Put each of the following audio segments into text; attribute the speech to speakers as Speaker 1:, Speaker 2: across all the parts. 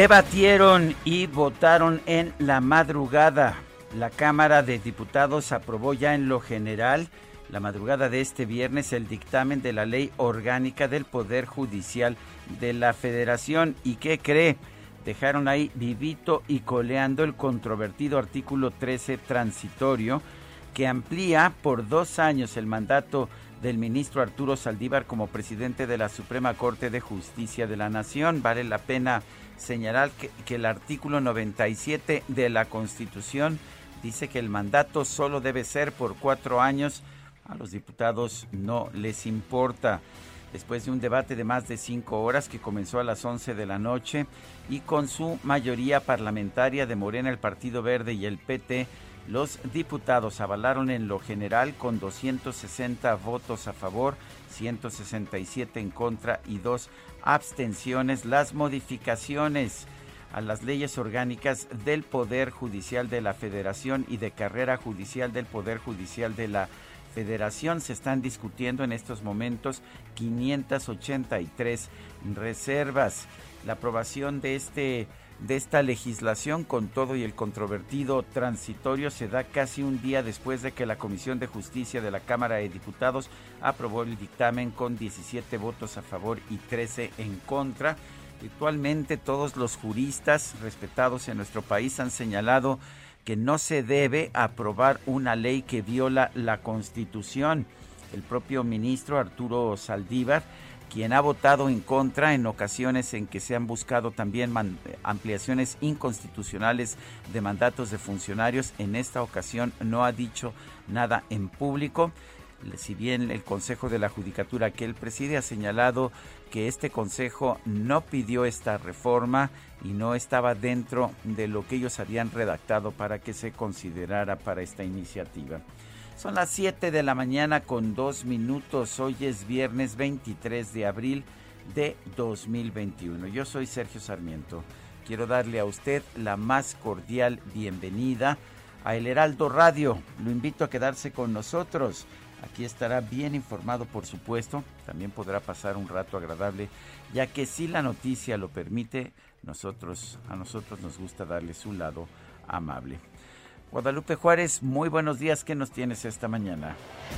Speaker 1: Debatieron y votaron en la madrugada. La Cámara de Diputados aprobó ya en lo general, la madrugada de este viernes, el dictamen de la Ley Orgánica del Poder Judicial de la Federación. ¿Y qué cree? Dejaron ahí vivito y coleando el controvertido artículo 13 transitorio que amplía por dos años el mandato del ministro Arturo Saldívar como presidente de la Suprema Corte de Justicia de la Nación. Vale la pena señalar que, el artículo 97 de la Constitución dice que el mandato solo debe ser por cuatro años. A los diputados no les importa. Después de un debate de más de cinco horas que comenzó a las 11 de la noche y con su mayoría parlamentaria de Morena, el Partido Verde y el PT, los diputados avalaron en lo general con 260 votos a favor, 167 en contra y dos abstenciones las modificaciones a las leyes orgánicas del Poder Judicial de la Federación y de carrera judicial del Poder Judicial de la Federación. Se están discutiendo en estos momentos 583 reservas. La aprobación de este de esta legislación con todo y el controvertido transitorio se da casi un día después de que la Comisión de Justicia de la Cámara de Diputados aprobó el dictamen con 17 votos a favor y 13 en contra. Actualmente todos los juristas respetados en nuestro país han señalado que no se debe aprobar una ley que viola la Constitución. El propio ministro Arturo Saldívar quien ha votado en contra en ocasiones en que se han buscado también ampliaciones inconstitucionales de mandatos de funcionarios. En esta ocasión no ha dicho nada en público. Si bien el Consejo de la Judicatura que él preside ha señalado que este Consejo no pidió esta reforma y no estaba dentro de lo que ellos habían redactado para que se considerara para esta iniciativa. Son las 7 de la mañana con dos minutos. Hoy es viernes 23 de abril de 2021. Yo soy Sergio Sarmiento. Quiero darle a usted la más cordial bienvenida a El Heraldo Radio. Lo invito a quedarse con nosotros. Aquí estará bien informado, por supuesto. También podrá pasar un rato agradable, ya que si la noticia lo permite, nosotros a nosotros nos gusta darle su lado amable. Guadalupe Juárez, muy buenos días. ¿Qué nos tienes esta mañana?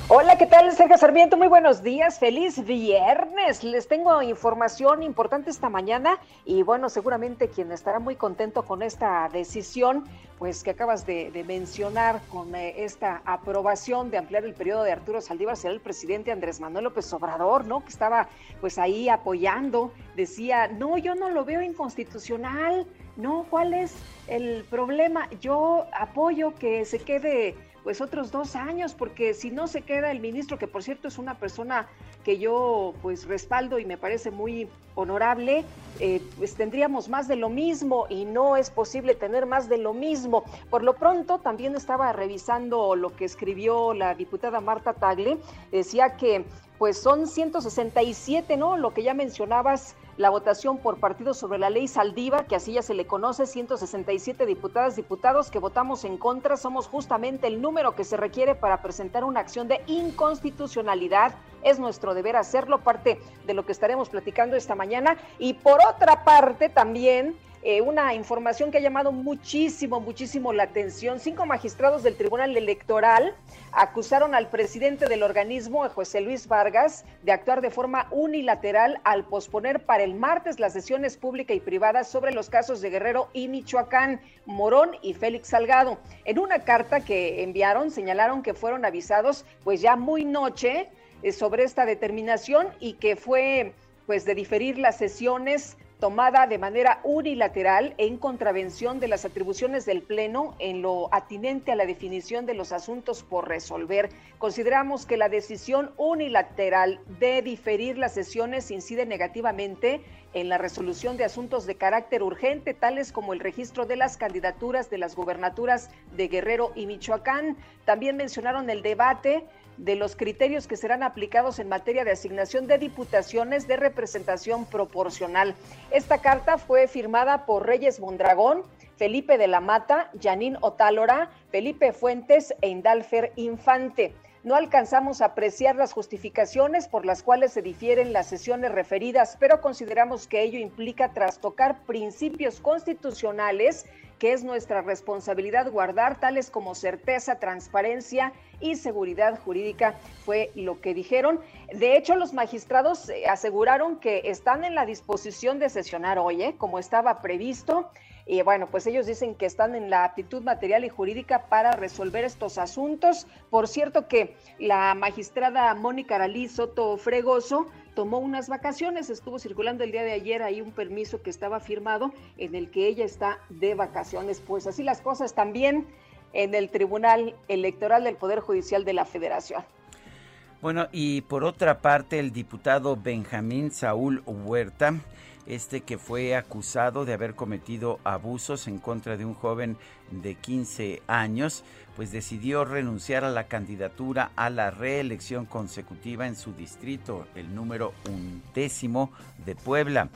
Speaker 2: Hola, ¿qué tal, Sergio Sarmiento? Muy buenos días. Feliz viernes. Les tengo información importante esta mañana y bueno, seguramente quien estará muy contento con esta decisión, pues que acabas de, mencionar con eh, esta aprobación de ampliar el periodo de Arturo Saldívar será el presidente Andrés Manuel López Obrador, ¿no? Que estaba pues ahí apoyando, decía, no, yo no lo veo inconstitucional no, ¿cuál es el problema? Yo apoyo que se quede pues otros dos años, porque si no se queda el ministro, que por cierto es una persona que yo pues respaldo y me parece muy honorable, eh, pues tendríamos más de lo mismo y no es posible tener más de lo mismo. Por lo pronto también estaba revisando lo que escribió la diputada Marta Tagle, decía que pues son 167, ¿no? Lo que ya mencionabas la votación por partido sobre la ley Saldívar, que así ya se le conoce, 167 diputadas, diputados que votamos en contra, somos justamente el número que se requiere para presentar una acción de inconstitucionalidad. Es nuestro deber hacerlo, parte de lo que estaremos platicando esta mañana. Y por otra parte también eh, una información que ha llamado muchísimo, muchísimo la atención. Cinco magistrados del Tribunal Electoral acusaron al presidente del organismo, José Luis Vargas, de actuar de forma unilateral al posponer para el martes las sesiones públicas y privadas sobre los casos de Guerrero y Michoacán, Morón y Félix Salgado. En una carta que enviaron señalaron que fueron avisados pues ya muy noche sobre esta determinación y que fue pues de diferir las sesiones tomada de manera unilateral en contravención de las atribuciones del Pleno en lo atinente a la definición de los asuntos por resolver. Consideramos que la decisión unilateral de diferir las sesiones incide negativamente en la resolución de asuntos de carácter urgente, tales como el registro de las candidaturas de las gubernaturas de Guerrero y Michoacán. También mencionaron el debate de los criterios que serán aplicados en materia de asignación de diputaciones de representación proporcional. Esta carta fue firmada por Reyes Mondragón, Felipe de la Mata, Yanín Otálora, Felipe Fuentes e Indalfer Infante. No alcanzamos a apreciar las justificaciones por las cuales se difieren las sesiones referidas, pero consideramos que ello implica trastocar principios constitucionales que es nuestra responsabilidad guardar, tales como certeza, transparencia y seguridad jurídica, fue lo que dijeron. De hecho, los magistrados eh, aseguraron que están en la disposición de sesionar hoy, ¿eh? como estaba previsto. Y bueno, pues ellos dicen que están en la aptitud material y jurídica para resolver estos asuntos. Por cierto que la magistrada Mónica Aralí Soto Fregoso tomó unas vacaciones, estuvo circulando el día de ayer ahí un permiso que estaba firmado en el que ella está de vacaciones. Pues así las cosas también en el Tribunal Electoral del Poder Judicial de la Federación.
Speaker 1: Bueno, y por otra parte, el diputado Benjamín Saúl Huerta este que fue acusado de haber cometido abusos en contra de un joven de 15 años, pues decidió renunciar a la candidatura a la reelección consecutiva en su distrito, el número undécimo de Puebla.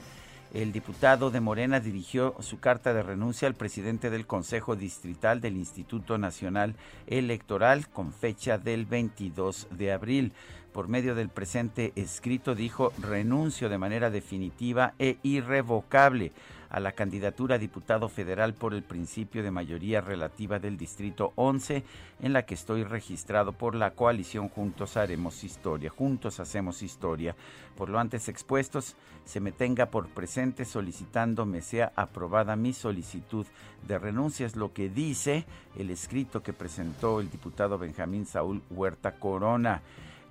Speaker 1: El diputado de Morena dirigió su carta de renuncia al presidente del Consejo Distrital del Instituto Nacional Electoral con fecha del 22 de abril. Por medio del presente escrito dijo renuncio de manera definitiva e irrevocable a la candidatura a diputado federal por el principio de mayoría relativa del Distrito 11, en la que estoy registrado por la coalición Juntos Haremos Historia. Juntos hacemos historia. Por lo antes expuestos, se me tenga por presente solicitando me sea aprobada mi solicitud de renuncia. Es lo que dice el escrito que presentó el diputado Benjamín Saúl Huerta Corona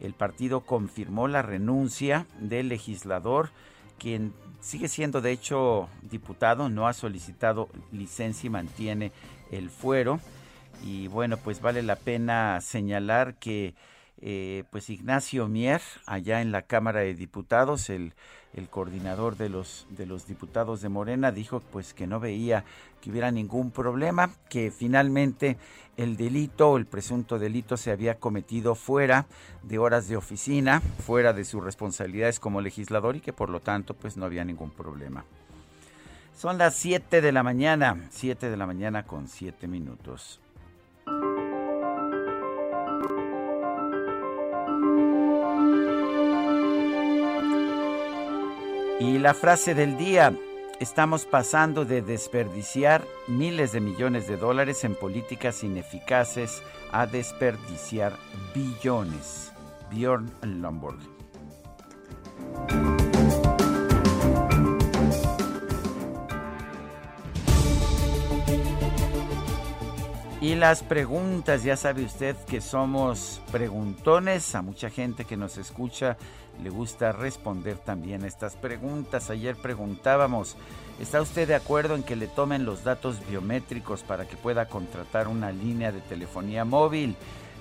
Speaker 1: el partido confirmó la renuncia del legislador, quien sigue siendo de hecho diputado, no ha solicitado licencia y mantiene el fuero. Y bueno, pues vale la pena señalar que eh, pues Ignacio Mier, allá en la Cámara de Diputados, el, coordinador de los, de los diputados de Morena, dijo pues que no veía que hubiera ningún problema, que finalmente el delito el presunto delito se había cometido fuera de horas de oficina, fuera de sus responsabilidades como legislador y que por lo tanto pues no había ningún problema. Son las 7 de la mañana, 7 de la mañana con 7 minutos. Y la frase del día, estamos pasando de desperdiciar miles de millones de dólares en políticas ineficaces a desperdiciar billones. Bjorn Lomborg. Y las preguntas, ya sabe usted que somos preguntones, a mucha gente que nos escucha le gusta responder también estas preguntas. Ayer preguntábamos, ¿está usted de acuerdo en que le tomen los datos biométricos para que pueda contratar una línea de telefonía móvil?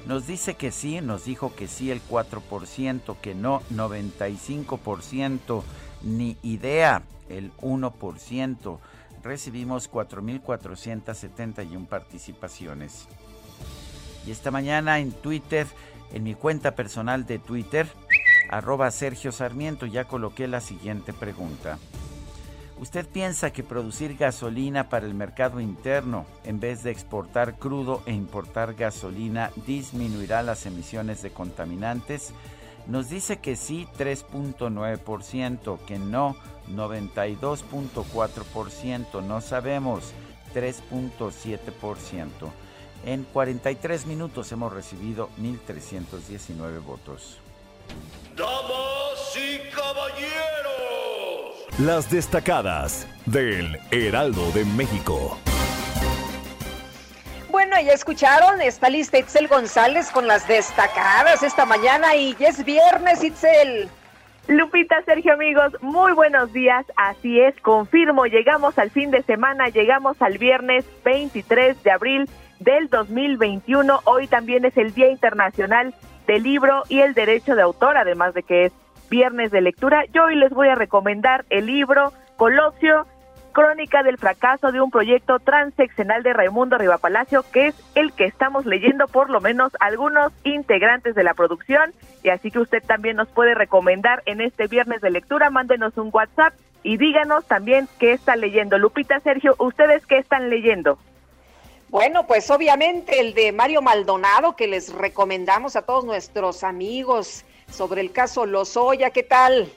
Speaker 1: Nos dice que sí, nos dijo que sí el 4%, que no 95%, ni idea el 1% recibimos 4.471 participaciones. Y esta mañana en Twitter, en mi cuenta personal de Twitter, arroba Sergio Sarmiento, ya coloqué la siguiente pregunta. ¿Usted piensa que producir gasolina para el mercado interno en vez de exportar crudo e importar gasolina disminuirá las emisiones de contaminantes? Nos dice que sí 3.9%, que no 92.4%, no sabemos 3.7%. En 43 minutos hemos recibido 1.319 votos.
Speaker 3: Damas y caballeros. Las destacadas del Heraldo de México.
Speaker 2: Ya escucharon, está lista Itzel González con las destacadas esta mañana y ya es viernes, Itzel.
Speaker 4: Lupita, Sergio, amigos, muy buenos días. Así es, confirmo, llegamos al fin de semana, llegamos al viernes 23 de abril del 2021. Hoy también es el Día Internacional del Libro y el Derecho de Autor, además de que es viernes de lectura. Yo hoy les voy a recomendar el libro Colosio, Crónica del fracaso de un proyecto transeccional de Raimundo Rivapalacio, que es el que estamos leyendo por lo menos algunos integrantes de la producción. Y así que usted también nos puede recomendar en este viernes de lectura. Mándenos un WhatsApp y díganos también qué está leyendo. Lupita, Sergio, ¿ustedes qué están leyendo?
Speaker 2: Bueno, pues obviamente el de Mario Maldonado, que les recomendamos a todos nuestros amigos sobre el caso Lozoya, ¿qué tal?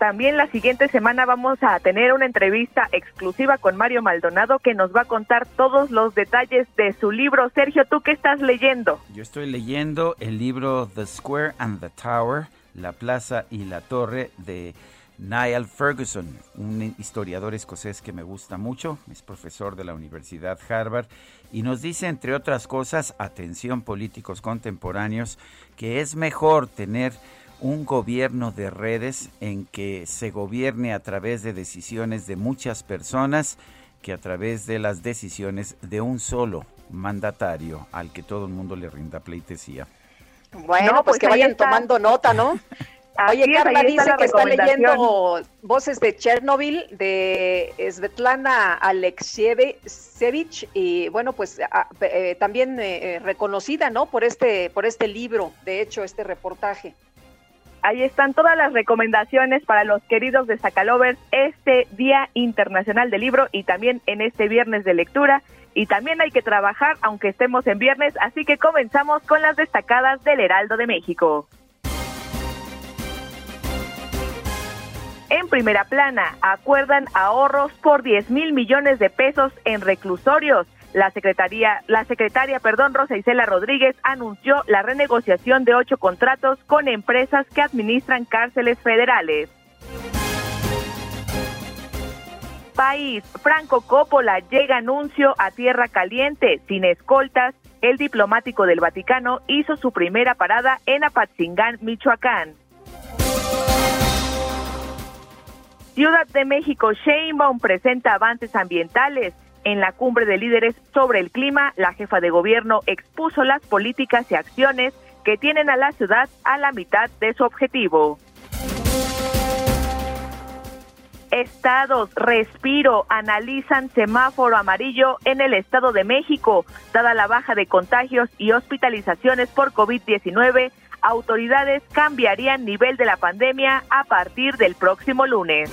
Speaker 4: También la siguiente semana vamos a tener una entrevista exclusiva con Mario Maldonado que nos va a contar todos los detalles de su libro. Sergio, ¿tú qué estás leyendo?
Speaker 1: Yo estoy leyendo el libro The Square and the Tower, La Plaza y la Torre de Niall Ferguson, un historiador escocés que me gusta mucho, es profesor de la Universidad Harvard y nos dice, entre otras cosas, atención políticos contemporáneos, que es mejor tener un gobierno de redes en que se gobierne a través de decisiones de muchas personas que a través de las decisiones de un solo mandatario al que todo el mundo le rinda pleitesía.
Speaker 2: Bueno, pues, pues, que vayan tomando nota, ¿no? Oye, Carla dice que está leyendo Voces de Chernobyl de Svetlana Alexievich y bueno, pues eh, también eh, eh, reconocida, ¿no? Por este por este libro, de hecho, este reportaje.
Speaker 4: Ahí están todas las recomendaciones para los queridos de Sacalovers este Día Internacional del Libro y también en este viernes de lectura. Y también hay que trabajar aunque estemos en viernes, así que comenzamos con las destacadas del Heraldo de México. En primera plana, acuerdan ahorros por 10 mil millones de pesos en reclusorios. La secretaría, la secretaria, perdón, Rosa Isela Rodríguez anunció la renegociación de ocho contratos con empresas que administran cárceles federales. País, Franco Coppola llega anuncio a Tierra Caliente, sin escoltas. El diplomático del Vaticano hizo su primera parada en Apatzingán, Michoacán. Ciudad de México, Sheinbaum presenta avances ambientales. En la cumbre de líderes sobre el clima, la jefa de gobierno expuso las políticas y acciones que tienen a la ciudad a la mitad de su objetivo. Estados, respiro, analizan semáforo amarillo en el Estado de México. Dada la baja de contagios y hospitalizaciones por COVID-19, autoridades cambiarían nivel de la pandemia a partir del próximo lunes.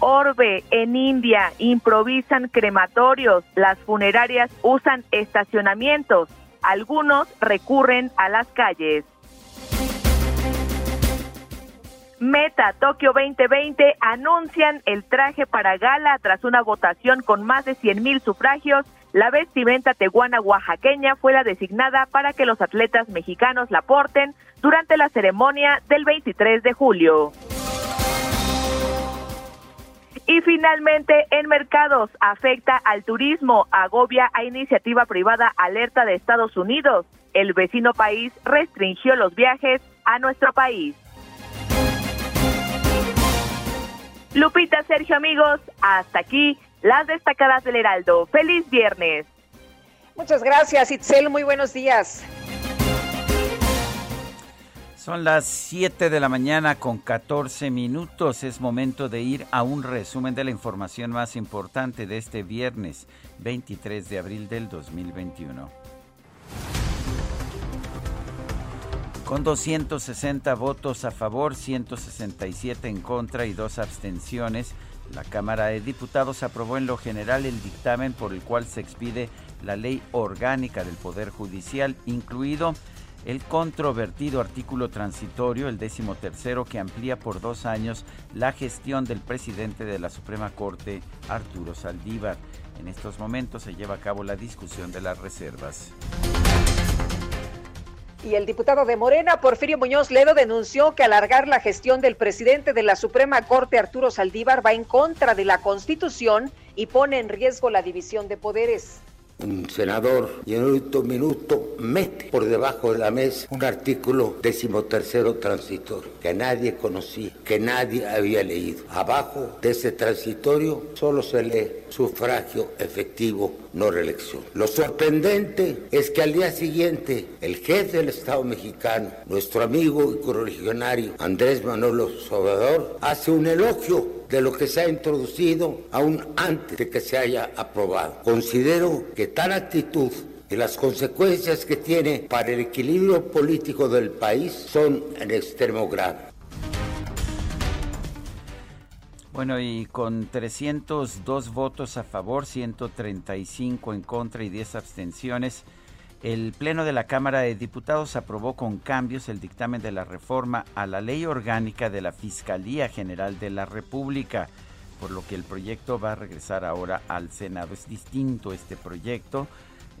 Speaker 4: Orbe, en India, improvisan crematorios, las funerarias usan estacionamientos, algunos recurren a las calles. Meta Tokio 2020 anuncian el traje para gala tras una votación con más de 100 mil sufragios la vestimenta tehuana oaxaqueña fue la designada para que los atletas mexicanos la porten durante la ceremonia del 23 de julio. Y finalmente, en mercados, afecta al turismo, agobia a iniciativa privada alerta de Estados Unidos. El vecino país restringió los viajes a nuestro país. Lupita, Sergio, amigos, hasta aquí las destacadas del Heraldo. Feliz viernes.
Speaker 2: Muchas gracias, Itzel. Muy buenos días.
Speaker 1: Son las 7 de la mañana con 14 minutos. Es momento de ir a un resumen de la información más importante de este viernes 23 de abril del 2021. Con 260 votos a favor, 167 en contra y dos abstenciones, la Cámara de Diputados aprobó en lo general el dictamen por el cual se expide la ley orgánica del Poder Judicial, incluido el controvertido artículo transitorio, el décimo tercero, que amplía por dos años la gestión del presidente de la Suprema Corte, Arturo Saldívar. En estos momentos se lleva a cabo la discusión de las reservas.
Speaker 2: Y el diputado de Morena, Porfirio Muñoz Ledo, denunció que alargar la gestión del presidente de la Suprema Corte, Arturo Saldívar, va en contra de la Constitución y pone en riesgo la división de poderes
Speaker 5: un senador y en el último minuto mete por debajo de la mesa un artículo decimotercero transitorio que nadie conocía, que nadie había leído. Abajo de ese transitorio solo se lee sufragio efectivo, no reelección. Lo sorprendente es que al día siguiente el jefe del Estado mexicano, nuestro amigo y correligionario Andrés Manuel Salvador, hace un elogio de lo que se ha introducido aún antes de que se haya aprobado. Considero que tal actitud y las consecuencias que tiene para el equilibrio político del país son en extremo grave.
Speaker 1: Bueno, y con 302 votos a favor, 135 en contra y 10 abstenciones, el Pleno de la Cámara de Diputados aprobó con cambios el dictamen de la reforma a la ley orgánica de la Fiscalía General de la República, por lo que el proyecto va a regresar ahora al Senado. Es distinto este proyecto,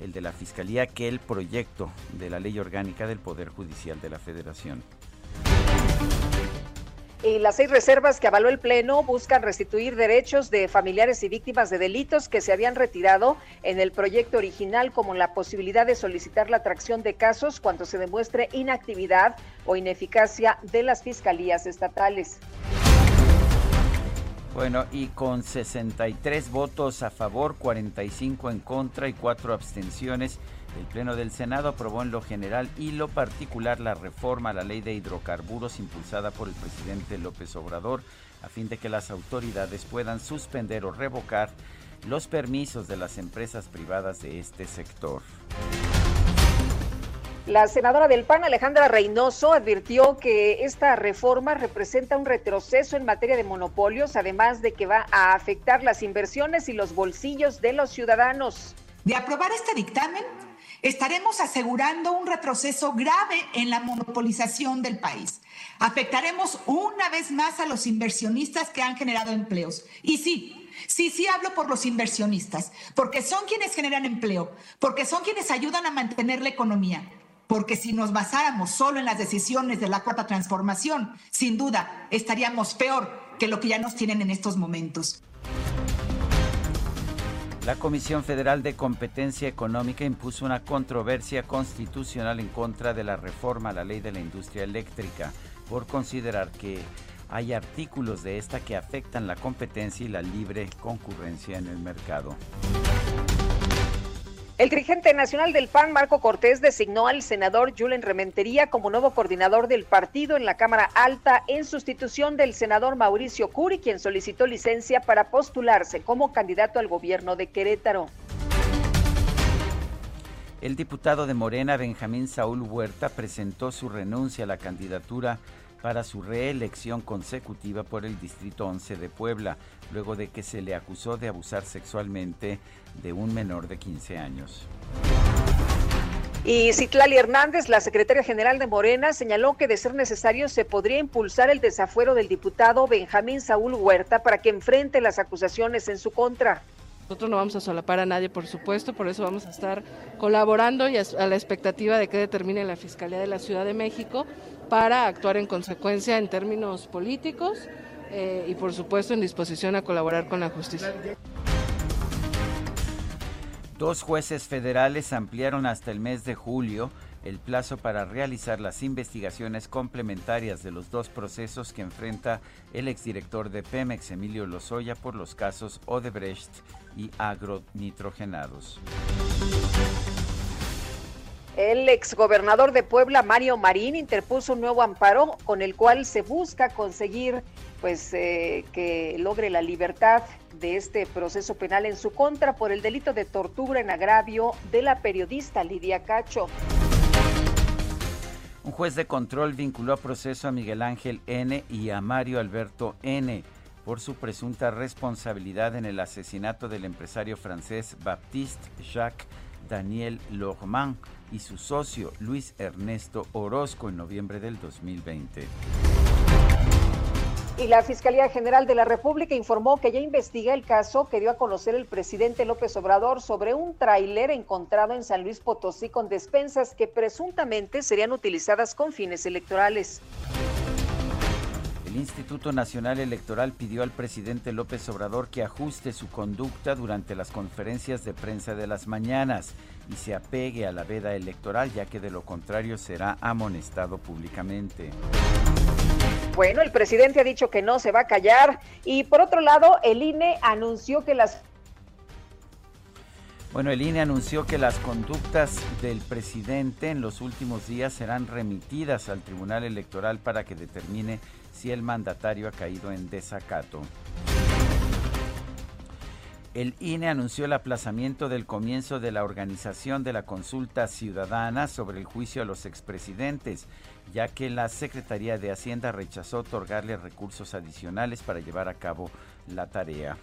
Speaker 1: el de la Fiscalía, que el proyecto de la ley orgánica del Poder Judicial de la Federación.
Speaker 2: Y las seis reservas que avaló el Pleno buscan restituir derechos de familiares y víctimas de delitos que se habían retirado en el proyecto original, como la posibilidad de solicitar la atracción de casos cuando se demuestre inactividad o ineficacia de las fiscalías estatales.
Speaker 1: Bueno, y con 63 votos a favor, 45 en contra y 4 abstenciones, el Pleno del Senado aprobó en lo general y lo particular la reforma a la ley de hidrocarburos impulsada por el presidente López Obrador a fin de que las autoridades puedan suspender o revocar los permisos de las empresas privadas de este sector.
Speaker 2: La senadora del PAN, Alejandra Reynoso, advirtió que esta reforma representa un retroceso en materia de monopolios, además de que va a afectar las inversiones y los bolsillos de los ciudadanos.
Speaker 6: De aprobar este dictamen, estaremos asegurando un retroceso grave en la monopolización del país. Afectaremos una vez más a los inversionistas que han generado empleos. Y sí, sí, sí hablo por los inversionistas, porque son quienes generan empleo, porque son quienes ayudan a mantener la economía. Porque si nos basáramos solo en las decisiones de la cuarta transformación, sin duda estaríamos peor que lo que ya nos tienen en estos momentos.
Speaker 1: La Comisión Federal de Competencia Económica impuso una controversia constitucional en contra de la reforma a la ley de la industria eléctrica por considerar que hay artículos de esta que afectan la competencia y la libre concurrencia en el mercado.
Speaker 2: El dirigente nacional del PAN, Marco Cortés, designó al senador Julen Rementería como nuevo coordinador del partido en la Cámara Alta en sustitución del senador Mauricio Curi, quien solicitó licencia para postularse como candidato al gobierno de Querétaro.
Speaker 1: El diputado de Morena, Benjamín Saúl Huerta, presentó su renuncia a la candidatura para su reelección consecutiva por el Distrito 11 de Puebla, luego de que se le acusó de abusar sexualmente de un menor de 15 años.
Speaker 2: Y Citlali Hernández, la secretaria general de Morena, señaló que de ser necesario se podría impulsar el desafuero del diputado Benjamín Saúl Huerta para que enfrente las acusaciones en su contra.
Speaker 7: Nosotros no vamos a solapar a nadie, por supuesto, por eso vamos a estar colaborando y a la expectativa de que determine la Fiscalía de la Ciudad de México para actuar en consecuencia en términos políticos eh, y por supuesto en disposición a colaborar con la justicia.
Speaker 1: Dos jueces federales ampliaron hasta el mes de julio el plazo para realizar las investigaciones complementarias de los dos procesos que enfrenta el exdirector de Pemex, Emilio Lozoya, por los casos Odebrecht y agronitrogenados.
Speaker 2: El exgobernador de Puebla, Mario Marín, interpuso un nuevo amparo con el cual se busca conseguir pues eh, que logre la libertad de este proceso penal en su contra por el delito de tortura en agravio de la periodista Lidia Cacho.
Speaker 1: Un juez de control vinculó a proceso a Miguel Ángel N y a Mario Alberto N por su presunta responsabilidad en el asesinato del empresario francés Baptiste Jacques Daniel Lohmann y su socio Luis Ernesto Orozco en noviembre del 2020.
Speaker 2: Y la Fiscalía General de la República informó que ya investiga el caso que dio a conocer el presidente López Obrador sobre un tráiler encontrado en San Luis Potosí con despensas que presuntamente serían utilizadas con fines electorales.
Speaker 1: El Instituto Nacional Electoral pidió al presidente López Obrador que ajuste su conducta durante las conferencias de prensa de las mañanas y se apegue a la veda electoral, ya que de lo contrario será amonestado públicamente.
Speaker 2: Bueno, el presidente ha dicho que no se va a callar y por otro lado, el INE anunció que las
Speaker 1: bueno, el INE anunció que las conductas del presidente en los últimos días serán remitidas al Tribunal Electoral para que determine si el mandatario ha caído en desacato. El INE anunció el aplazamiento del comienzo de la organización de la consulta ciudadana sobre el juicio a los expresidentes, ya que la Secretaría de Hacienda rechazó otorgarle recursos adicionales para llevar a cabo la tarea.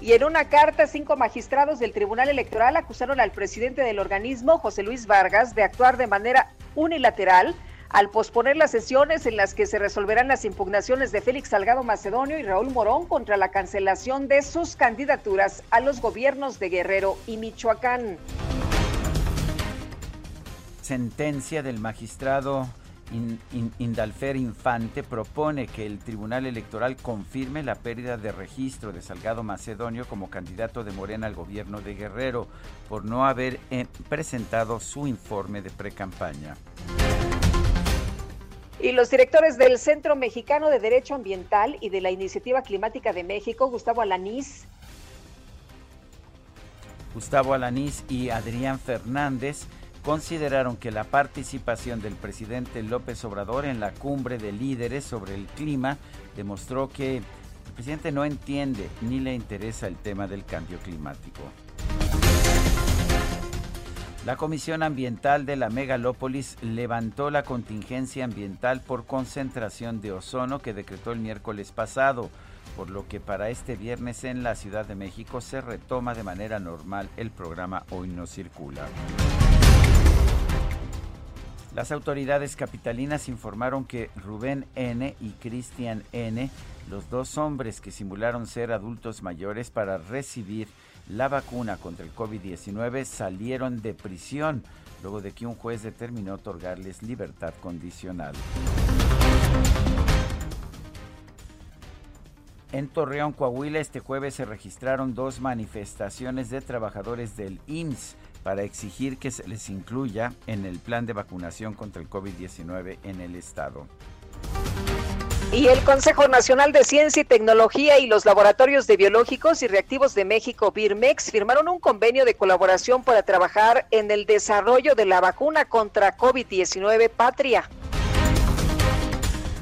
Speaker 2: Y en una carta, cinco magistrados del Tribunal Electoral acusaron al presidente del organismo, José Luis Vargas, de actuar de manera unilateral al posponer las sesiones en las que se resolverán las impugnaciones de Félix Salgado Macedonio y Raúl Morón contra la cancelación de sus candidaturas a los gobiernos de Guerrero y Michoacán.
Speaker 1: Sentencia del magistrado Indalfer Infante propone que el Tribunal Electoral confirme la pérdida de registro de Salgado Macedonio como candidato de Morena al gobierno de Guerrero por no haber eh, presentado su informe de precampaña.
Speaker 2: Y los directores del Centro Mexicano de Derecho Ambiental y de la Iniciativa Climática de México, Gustavo Alanís.
Speaker 1: Gustavo Alanís y Adrián Fernández consideraron que la participación del presidente López Obrador en la cumbre de líderes sobre el clima demostró que el presidente no entiende ni le interesa el tema del cambio climático. La Comisión Ambiental de la Megalópolis levantó la contingencia ambiental por concentración de ozono que decretó el miércoles pasado, por lo que para este viernes en la Ciudad de México se retoma de manera normal el programa Hoy no circula. Las autoridades capitalinas informaron que Rubén N. y Cristian N., los dos hombres que simularon ser adultos mayores para recibir la vacuna contra el COVID-19, salieron de prisión luego de que un juez determinó otorgarles libertad condicional. En Torreón, Coahuila, este jueves se registraron dos manifestaciones de trabajadores del IMSS para exigir que se les incluya en el plan de vacunación contra el COVID-19 en el estado.
Speaker 2: Y el Consejo Nacional de Ciencia y Tecnología y los Laboratorios de Biológicos y Reactivos de México, BIRMEX, firmaron un convenio de colaboración para trabajar en el desarrollo de la vacuna contra COVID-19 Patria.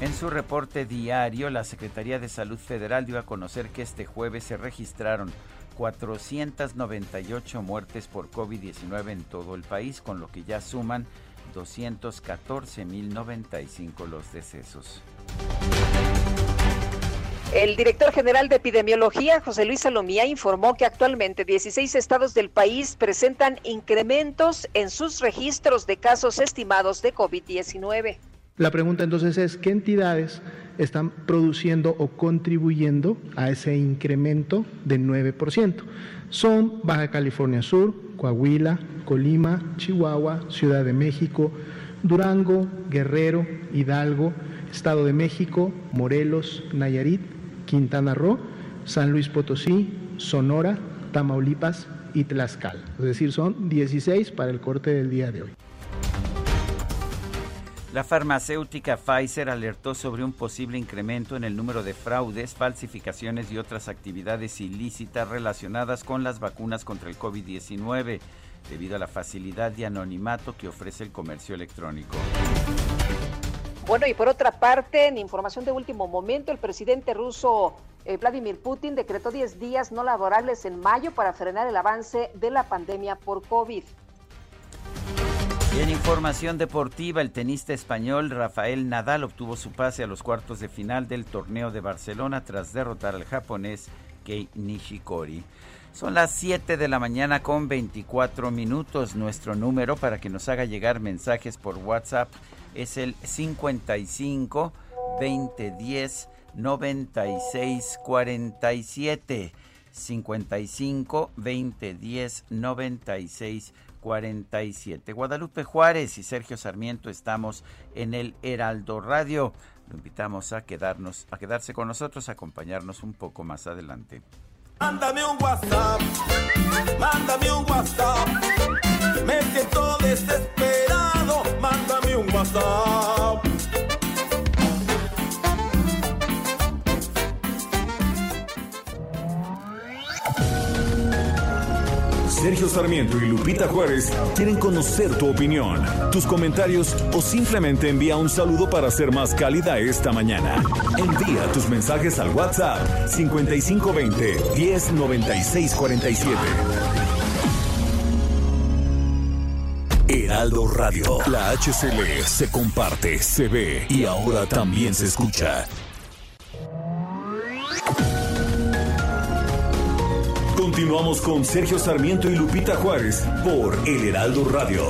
Speaker 1: En su reporte diario, la Secretaría de Salud Federal dio a conocer que este jueves se registraron 498 muertes por COVID-19 en todo el país, con lo que ya suman 214.095 los decesos.
Speaker 2: El director general de epidemiología, José Luis Salomía, informó que actualmente 16 estados del país presentan incrementos en sus registros de casos estimados de COVID-19.
Speaker 8: La pregunta entonces es, ¿qué entidades están produciendo o contribuyendo a ese incremento del 9%? Son Baja California Sur, Coahuila, Colima, Chihuahua, Ciudad de México, Durango, Guerrero, Hidalgo, Estado de México, Morelos, Nayarit, Quintana Roo, San Luis Potosí, Sonora, Tamaulipas y Tlaxcala. Es decir, son 16 para el corte del día de hoy.
Speaker 1: La farmacéutica Pfizer alertó sobre un posible incremento en el número de fraudes, falsificaciones y otras actividades ilícitas relacionadas con las vacunas contra el COVID-19, debido a la facilidad y anonimato que ofrece el comercio electrónico.
Speaker 2: Bueno, y por otra parte, en información de último momento, el presidente ruso eh, Vladimir Putin decretó 10 días no laborables en mayo para frenar el avance de la pandemia por COVID.
Speaker 1: Y en información deportiva, el tenista español Rafael Nadal obtuvo su pase a los cuartos de final del torneo de Barcelona tras derrotar al japonés Kei Nishikori. Son las 7 de la mañana con 24 minutos. Nuestro número para que nos haga llegar mensajes por WhatsApp es el 55 2010 96 47. 55 2010 96 47. Guadalupe Juárez y Sergio Sarmiento estamos en el Heraldo Radio. Lo invitamos a quedarnos, a quedarse con nosotros, a acompañarnos un poco más adelante.
Speaker 9: Mándame un WhatsApp, mándame un WhatsApp. Me siento desesperado, mándame un WhatsApp.
Speaker 3: Sergio Sarmiento y Lupita Juárez quieren conocer tu opinión, tus comentarios o simplemente envía un saludo para ser más cálida esta mañana. Envía tus mensajes al WhatsApp 5520 109647. Heraldo Radio, la HCL se comparte, se ve y ahora también se escucha. Continuamos con Sergio Sarmiento y Lupita Juárez por El Heraldo Radio.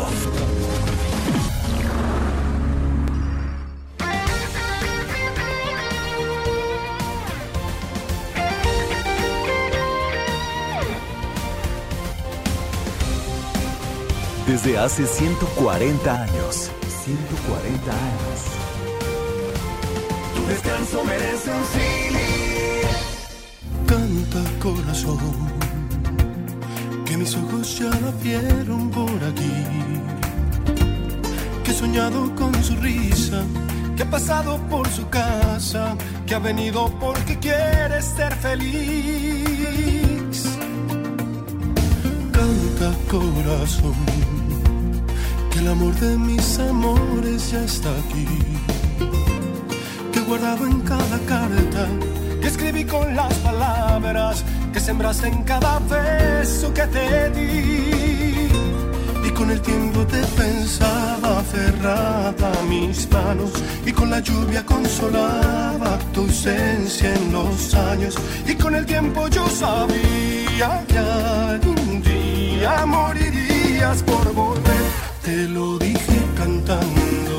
Speaker 3: Desde hace 140 años. 140 años.
Speaker 9: Tu descanso merece un sí.
Speaker 10: Canta corazón que mis ojos ya la vieron por aquí, que he soñado con su risa, que ha pasado por su casa, que ha venido porque quiere ser feliz. Que el amor de mis amores ya está aquí, que he guardado en cada carta, que escribí con las palabras que sembraste en cada beso que te di. Y con el tiempo te pensaba aferrada a mis manos y con la lluvia consolaba tu ausencia en los años. Y con el tiempo yo sabía que algún día morirías por volver. Te lo dije cantando.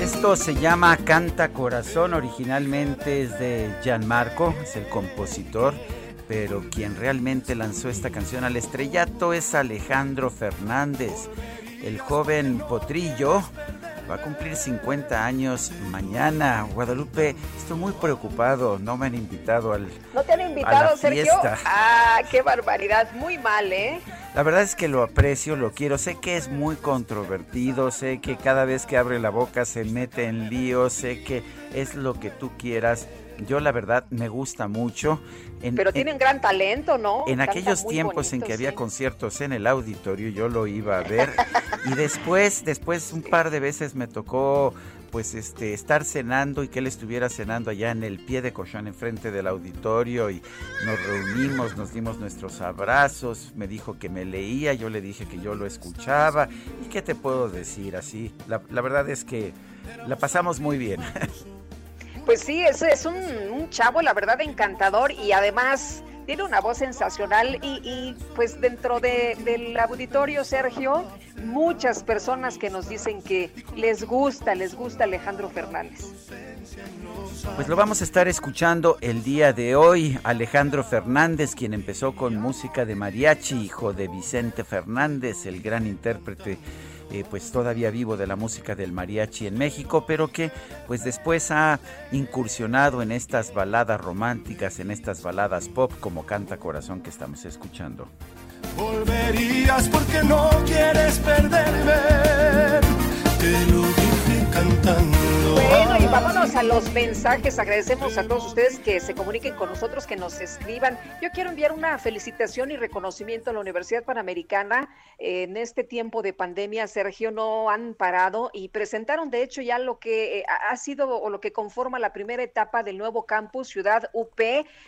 Speaker 1: Esto se llama Canta Corazón, originalmente es de Gianmarco, es el compositor pero quien realmente lanzó esta canción al estrellato es Alejandro Fernández. El joven potrillo va a cumplir 50 años mañana. Guadalupe, estoy muy preocupado, no me han invitado al
Speaker 2: ¿No te han invitado, Sergio? Ah, qué barbaridad, muy mal, ¿eh?
Speaker 1: La verdad es que lo aprecio, lo quiero. Sé que es muy controvertido, sé que cada vez que abre la boca se mete en lío, sé que es lo que tú quieras yo la verdad me gusta mucho.
Speaker 2: Pero tienen gran talento, ¿no?
Speaker 1: En aquellos tiempos en que había conciertos en el auditorio, yo lo iba a ver. y después, después un par de veces me tocó pues este estar cenando y que él estuviera cenando allá en el pie de colchón enfrente del auditorio y nos reunimos, nos dimos nuestros abrazos, me dijo que me leía, yo le dije que yo lo escuchaba y qué te puedo decir así, la, la verdad es que la pasamos muy bien.
Speaker 2: Pues sí, es, es un, chavo, la verdad, encantador y además tiene una voz sensacional y, pues dentro del auditorio, Sergio, muchas personas que nos dicen que les gusta, les gusta Alejandro Fernández.
Speaker 1: Pues lo vamos a estar escuchando el día de hoy. Alejandro Fernández, quien empezó con música de mariachi, hijo de Vicente Fernández, el gran intérprete eh, pues todavía vivo de la música del mariachi en México, pero que pues después ha incursionado en estas baladas románticas, en estas baladas pop como Canta Corazón que estamos escuchando.
Speaker 10: Volverías porque no quieres perderme, te lo dije cantando.
Speaker 2: Bueno, vámonos a los mensajes. Agradecemos a todos ustedes que se comuniquen con nosotros, que nos escriban. Yo quiero enviar una felicitación y reconocimiento a la Universidad Panamericana. En este tiempo de pandemia, Sergio, no han parado y presentaron, de hecho, ya lo que eh, ha sido o lo que conforma la primera etapa del nuevo campus Ciudad UP.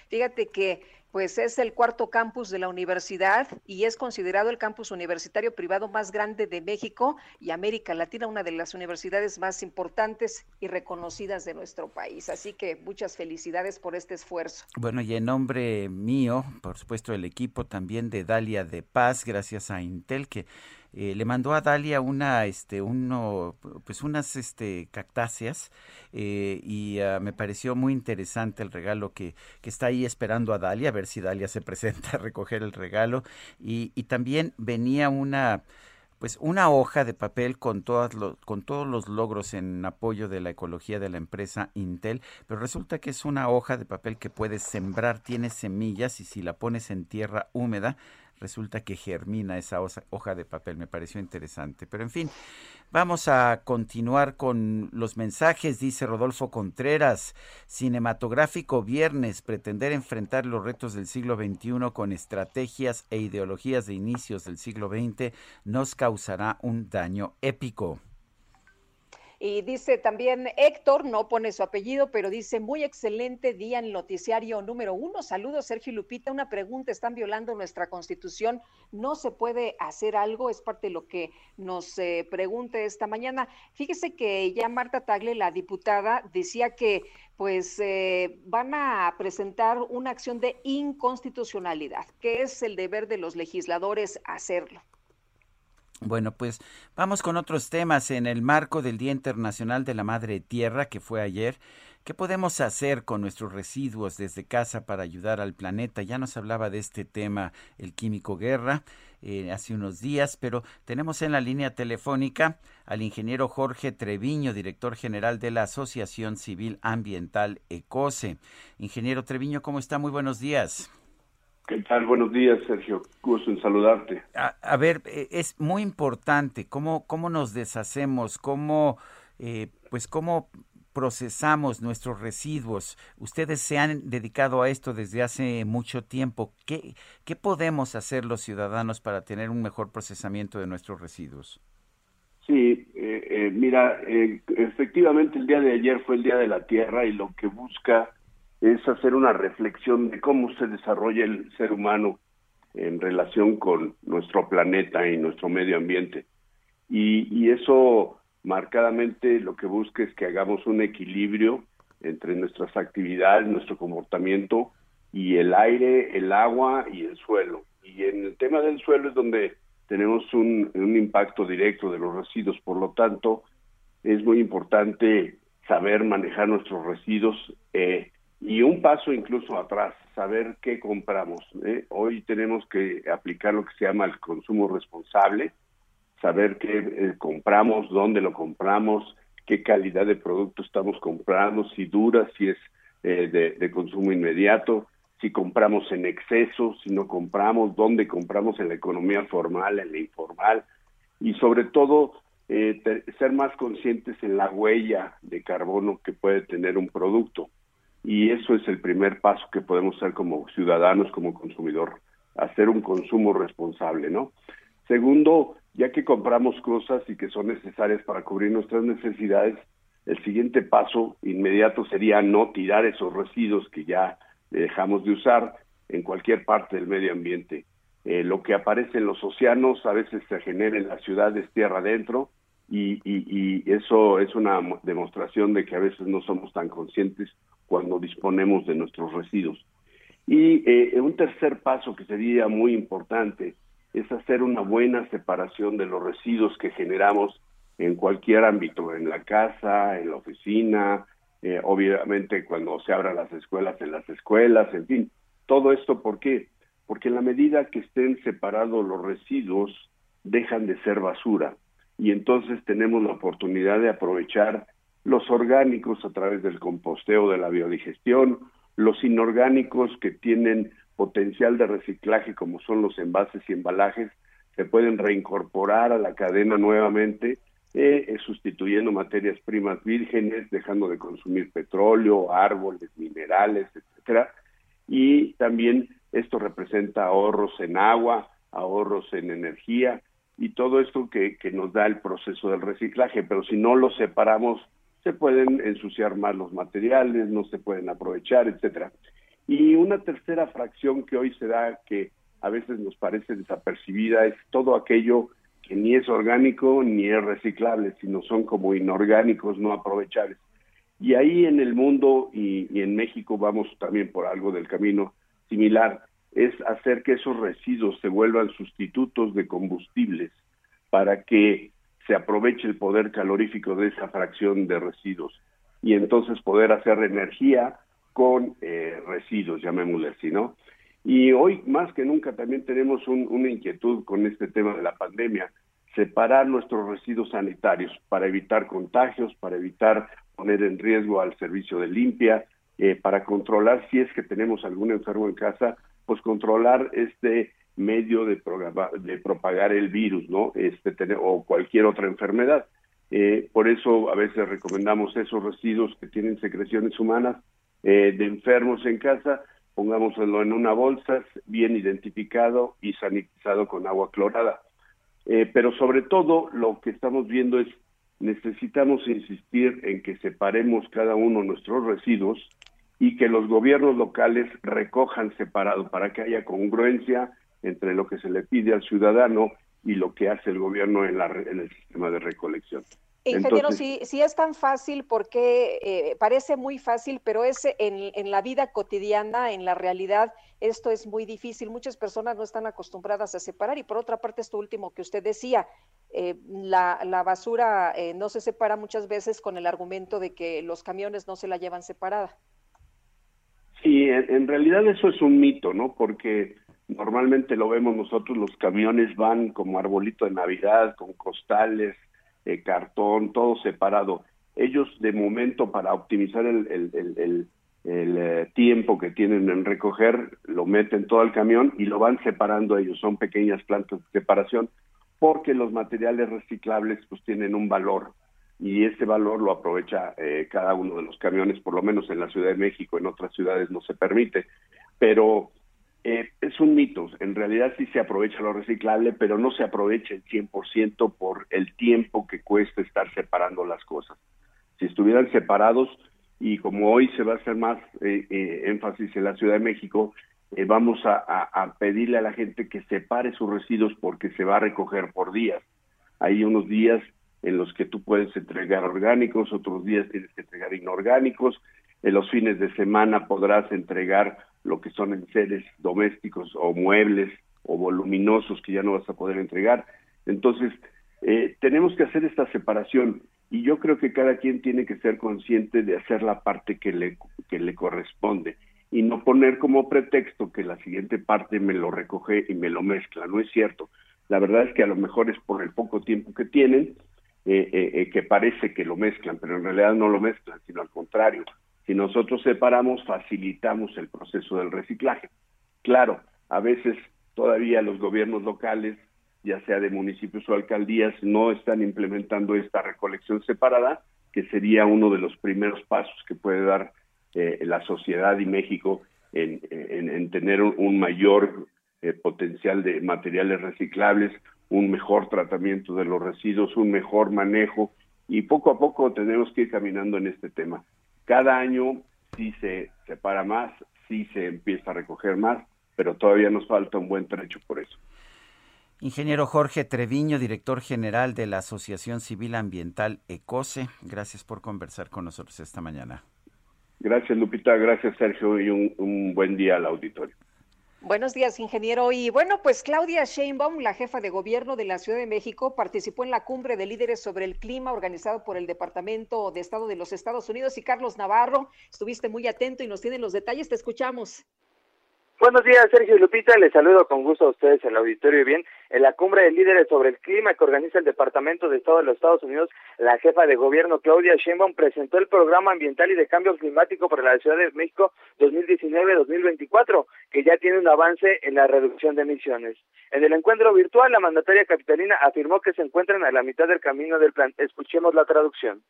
Speaker 2: Fíjate que pues es el cuarto campus de la universidad y es considerado el campus universitario privado más grande de México y América Latina, una de las universidades más importantes y reconocidas de nuestro país. Así que muchas felicidades por este esfuerzo.
Speaker 1: Bueno, y en nombre mío, por supuesto, el equipo también de Dalia de Paz, gracias a Intel, que eh, le mandó a Dalia una, este, uno, pues unas, este, cactáceas eh, y ah, me pareció muy interesante el regalo que, que está ahí esperando a Dalia, a ver si Dalia se presenta a recoger el regalo. Y, y también venía una, pues una hoja de papel con todas los, con todos los logros en apoyo de la ecología de la empresa Intel, pero resulta que es una hoja de papel que puedes sembrar, tiene semillas y si la pones en tierra húmeda resulta que germina esa hoja de papel. Me pareció interesante. Pero en fin, vamos a continuar con los mensajes. Dice Rodolfo Contreras, cinematográfico viernes, pretender enfrentar los retos del siglo XXI con estrategias e ideologías de inicios del siglo XX nos causará un daño épico.
Speaker 2: Y dice también Héctor, no pone su apellido, pero dice, muy excelente día en noticiario número uno. Saludos, Sergio Lupita. Una pregunta, están violando nuestra constitución. ¿No se puede hacer algo? Es parte de lo que nos eh, pregunta esta mañana. Fíjese que ya Marta Tagle, la diputada, decía que pues eh, van a presentar una acción de inconstitucionalidad, que es el deber de los legisladores hacerlo.
Speaker 1: Bueno, pues vamos con otros temas. En el marco del Día Internacional de la Madre Tierra, que fue ayer, ¿qué podemos hacer con nuestros residuos desde casa para ayudar al planeta? Ya nos hablaba de este tema el químico Guerra eh, hace unos días, pero tenemos en la línea telefónica al ingeniero Jorge Treviño, director general de la Asociación Civil Ambiental ECOSE. Ingeniero Treviño, ¿cómo está? Muy buenos días.
Speaker 11: ¿Qué tal? Buenos días, Sergio. Gusto en saludarte.
Speaker 1: A, ver, eh, es muy importante cómo, cómo nos deshacemos, cómo, eh, pues cómo procesamos nuestros residuos. Ustedes se han dedicado a esto desde hace mucho tiempo. ¿Qué, qué podemos hacer los ciudadanos para tener un mejor procesamiento de nuestros residuos?
Speaker 11: Sí, eh, mira, efectivamente el día de ayer fue el Día de la Tierra y lo que busca es hacer una reflexión de cómo se desarrolla el ser humano en relación con nuestro planeta y nuestro medio ambiente. Y, eso marcadamente lo que busca es que hagamos un equilibrio entre nuestras actividades, nuestro comportamiento y el aire, el agua y el suelo. Y en el tema del suelo es donde tenemos un, impacto directo de los residuos, por lo tanto es muy importante saber manejar nuestros residuos eh, y un paso incluso atrás, saber qué compramos. ¿eh? Hoy tenemos que aplicar lo que se llama el consumo responsable, saber qué eh, compramos, dónde lo compramos, qué calidad de producto estamos comprando, si dura, si es eh, de, de, consumo inmediato, si compramos en exceso, si no compramos, dónde compramos en la economía formal, en la informal, y sobre todo ser más conscientes en la huella de carbono que puede tener un producto y eso es el primer paso que podemos hacer como ciudadanos, como consumidor, hacer un consumo responsable, ¿no? Segundo, ya que compramos cosas y que son necesarias para cubrir nuestras necesidades, el siguiente paso inmediato sería no tirar esos residuos que ya dejamos de usar en cualquier parte del medio ambiente. Eh, lo que aparece en los océanos a veces se genera en las ciudades tierra adentro y, y, y eso es una demostración de que a veces no somos tan conscientes cuando disponemos de nuestros residuos. Y eh, un tercer paso que sería muy importante es hacer una buena separación de los residuos que generamos en cualquier ámbito, en la casa, en la oficina, eh, obviamente cuando se abran las escuelas, en las escuelas, en fin, todo esto, ¿por qué? Porque en la medida que estén separados los residuos, dejan de ser basura y entonces tenemos la oportunidad de aprovechar los orgánicos a través del composteo de la biodigestión, los inorgánicos que tienen potencial de reciclaje como son los envases y embalajes, se pueden reincorporar a la cadena nuevamente, eh, eh, sustituyendo materias primas vírgenes, dejando de consumir petróleo, árboles, minerales, etcétera. Y también esto representa ahorros en agua, ahorros en energía y todo esto que, que nos da el proceso del reciclaje. Pero si no lo separamos se pueden ensuciar más los materiales, no se pueden aprovechar, etcétera. Y una tercera fracción que hoy se da, que a veces nos parece desapercibida, es todo aquello que ni es orgánico ni es reciclable, sino son como inorgánicos, no aprovechables. Y ahí en el mundo y, y en México vamos también por algo del camino similar, es hacer que esos residuos se vuelvan sustitutos de combustibles para que se aproveche el poder calorífico de esa fracción de residuos y entonces poder hacer energía con eh, residuos, llamémosle así, ¿no? Y hoy más que nunca también tenemos una inquietud con este tema de la pandemia, separar nuestros residuos sanitarios para evitar contagios, para evitar poner en riesgo al servicio de limpia, eh, para controlar si es que tenemos algún enfermo en casa, pues controlar este medio de, propagar el virus, ¿no? Este, o cualquier otra enfermedad. Eh, por eso a veces recomendamos esos residuos que tienen secreciones humanas eh, de enfermos en casa, pongámoslo en una bolsa bien identificado y sanitizado con agua clorada. Eh, pero sobre todo lo que estamos viendo es necesitamos insistir en que separemos cada uno nuestros residuos y que los gobiernos locales recojan separado para que haya congruencia entre lo que se le pide al ciudadano y lo que hace el gobierno en, la, en el sistema de recolección.
Speaker 2: Ingeniero, si, si, es tan fácil, porque eh, parece muy fácil, pero es en, en, la vida cotidiana, en la realidad, esto es muy difícil. Muchas personas no están acostumbradas a separar. Y por otra parte, esto último que usted decía, eh, la, la, basura eh, no se separa muchas veces con el argumento de que los camiones no se la llevan separada.
Speaker 11: Sí, en, realidad eso es un mito, ¿no? Porque normalmente lo vemos nosotros, los camiones van como arbolito de Navidad, con costales, eh, cartón, todo separado. Ellos de momento para optimizar el, el, eh, tiempo que tienen en recoger, lo meten todo al camión y lo van separando ellos. Son pequeñas plantas de separación porque los materiales reciclables pues tienen un valor y ese valor lo aprovecha eh, cada uno de los camiones, por lo menos en la Ciudad de México, en otras ciudades no se permite, pero eh, es un mito, en realidad sí se aprovecha lo reciclable, pero no se aprovecha el 100% por el tiempo que cuesta estar separando las cosas. Si estuvieran separados, y como hoy se va a hacer más eh, énfasis en la Ciudad de México, vamos a, a pedirle a la gente que separe sus residuos porque se va a recoger por días. Hay unos días en los que tú puedes entregar orgánicos, otros días tienes que entregar inorgánicos, en los fines de semana podrás entregar lo que son enseres domésticos o muebles o voluminosos que ya no vas a poder entregar. Entonces, eh, tenemos que hacer esta separación y yo creo que cada quien tiene que ser consciente de hacer la parte que le, que le corresponde y no poner como pretexto que la siguiente parte me lo recoge y me lo mezcla. No es cierto. La verdad es que a lo mejor es por el poco tiempo que tienen eh, eh, eh, que parece que lo mezclan, pero en realidad no lo mezclan, sino al contrario. Si nosotros separamos, facilitamos el proceso del reciclaje. Claro, a veces todavía los gobiernos locales, ya sea de municipios o alcaldías, no están implementando esta recolección separada, que sería uno de los primeros pasos que puede dar la sociedad y México en, tener un, mayor potencial de materiales reciclables, un mejor tratamiento de los residuos, un mejor manejo y poco a poco tenemos que ir caminando en este tema. Cada año sí se separa más, sí se empieza a recoger más, pero todavía nos falta un buen trecho por eso.
Speaker 1: Ingeniero Jorge Treviño, director general de la Asociación Civil Ambiental ECOSE, gracias por conversar con nosotros esta mañana.
Speaker 11: Gracias Lupita, gracias Sergio y un, un buen día al auditorio.
Speaker 2: Buenos días, ingeniero. Y bueno, pues Claudia Sheinbaum, la jefa de gobierno de la Ciudad de México, participó en la cumbre de líderes sobre el clima organizado por el Departamento de Estado de los Estados Unidos. Y Carlos Navarro, estuviste muy atento y nos tienen los detalles. Te escuchamos.
Speaker 12: Buenos días, Sergio y Lupita. Les saludo con gusto a ustedes en el auditorio. Bien, en la cumbre de líderes sobre el clima que organiza el Departamento de Estado de los Estados Unidos, la jefa de gobierno Claudia Sheinbaum presentó el Programa Ambiental y de Cambio Climático para la Ciudad de México 2019-2024, que ya tiene un avance en la reducción de emisiones. En el encuentro virtual, la mandataria capitalina afirmó que se encuentran a la mitad del camino del plan. Escuchemos la traducción.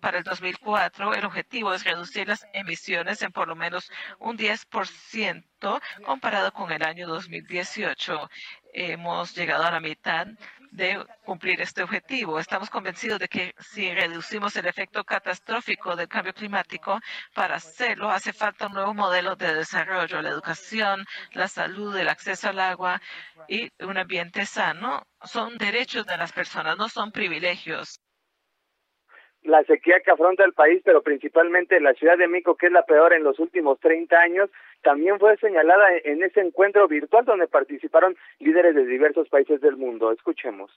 Speaker 13: Para el 2004, el objetivo es reducir las emisiones en por lo menos un 10% comparado con el año 2018. Hemos llegado a la mitad de cumplir este objetivo. Estamos convencidos de que si reducimos el efecto catastrófico del cambio climático, para hacerlo hace falta un nuevo modelo de desarrollo, la educación, la salud, el acceso al agua y un ambiente sano. Son derechos de las personas, no son privilegios
Speaker 12: la sequía que afronta el país, pero principalmente la Ciudad de México, que es la peor en los últimos 30 años, también fue señalada en ese encuentro virtual donde participaron líderes de diversos países del mundo. Escuchemos.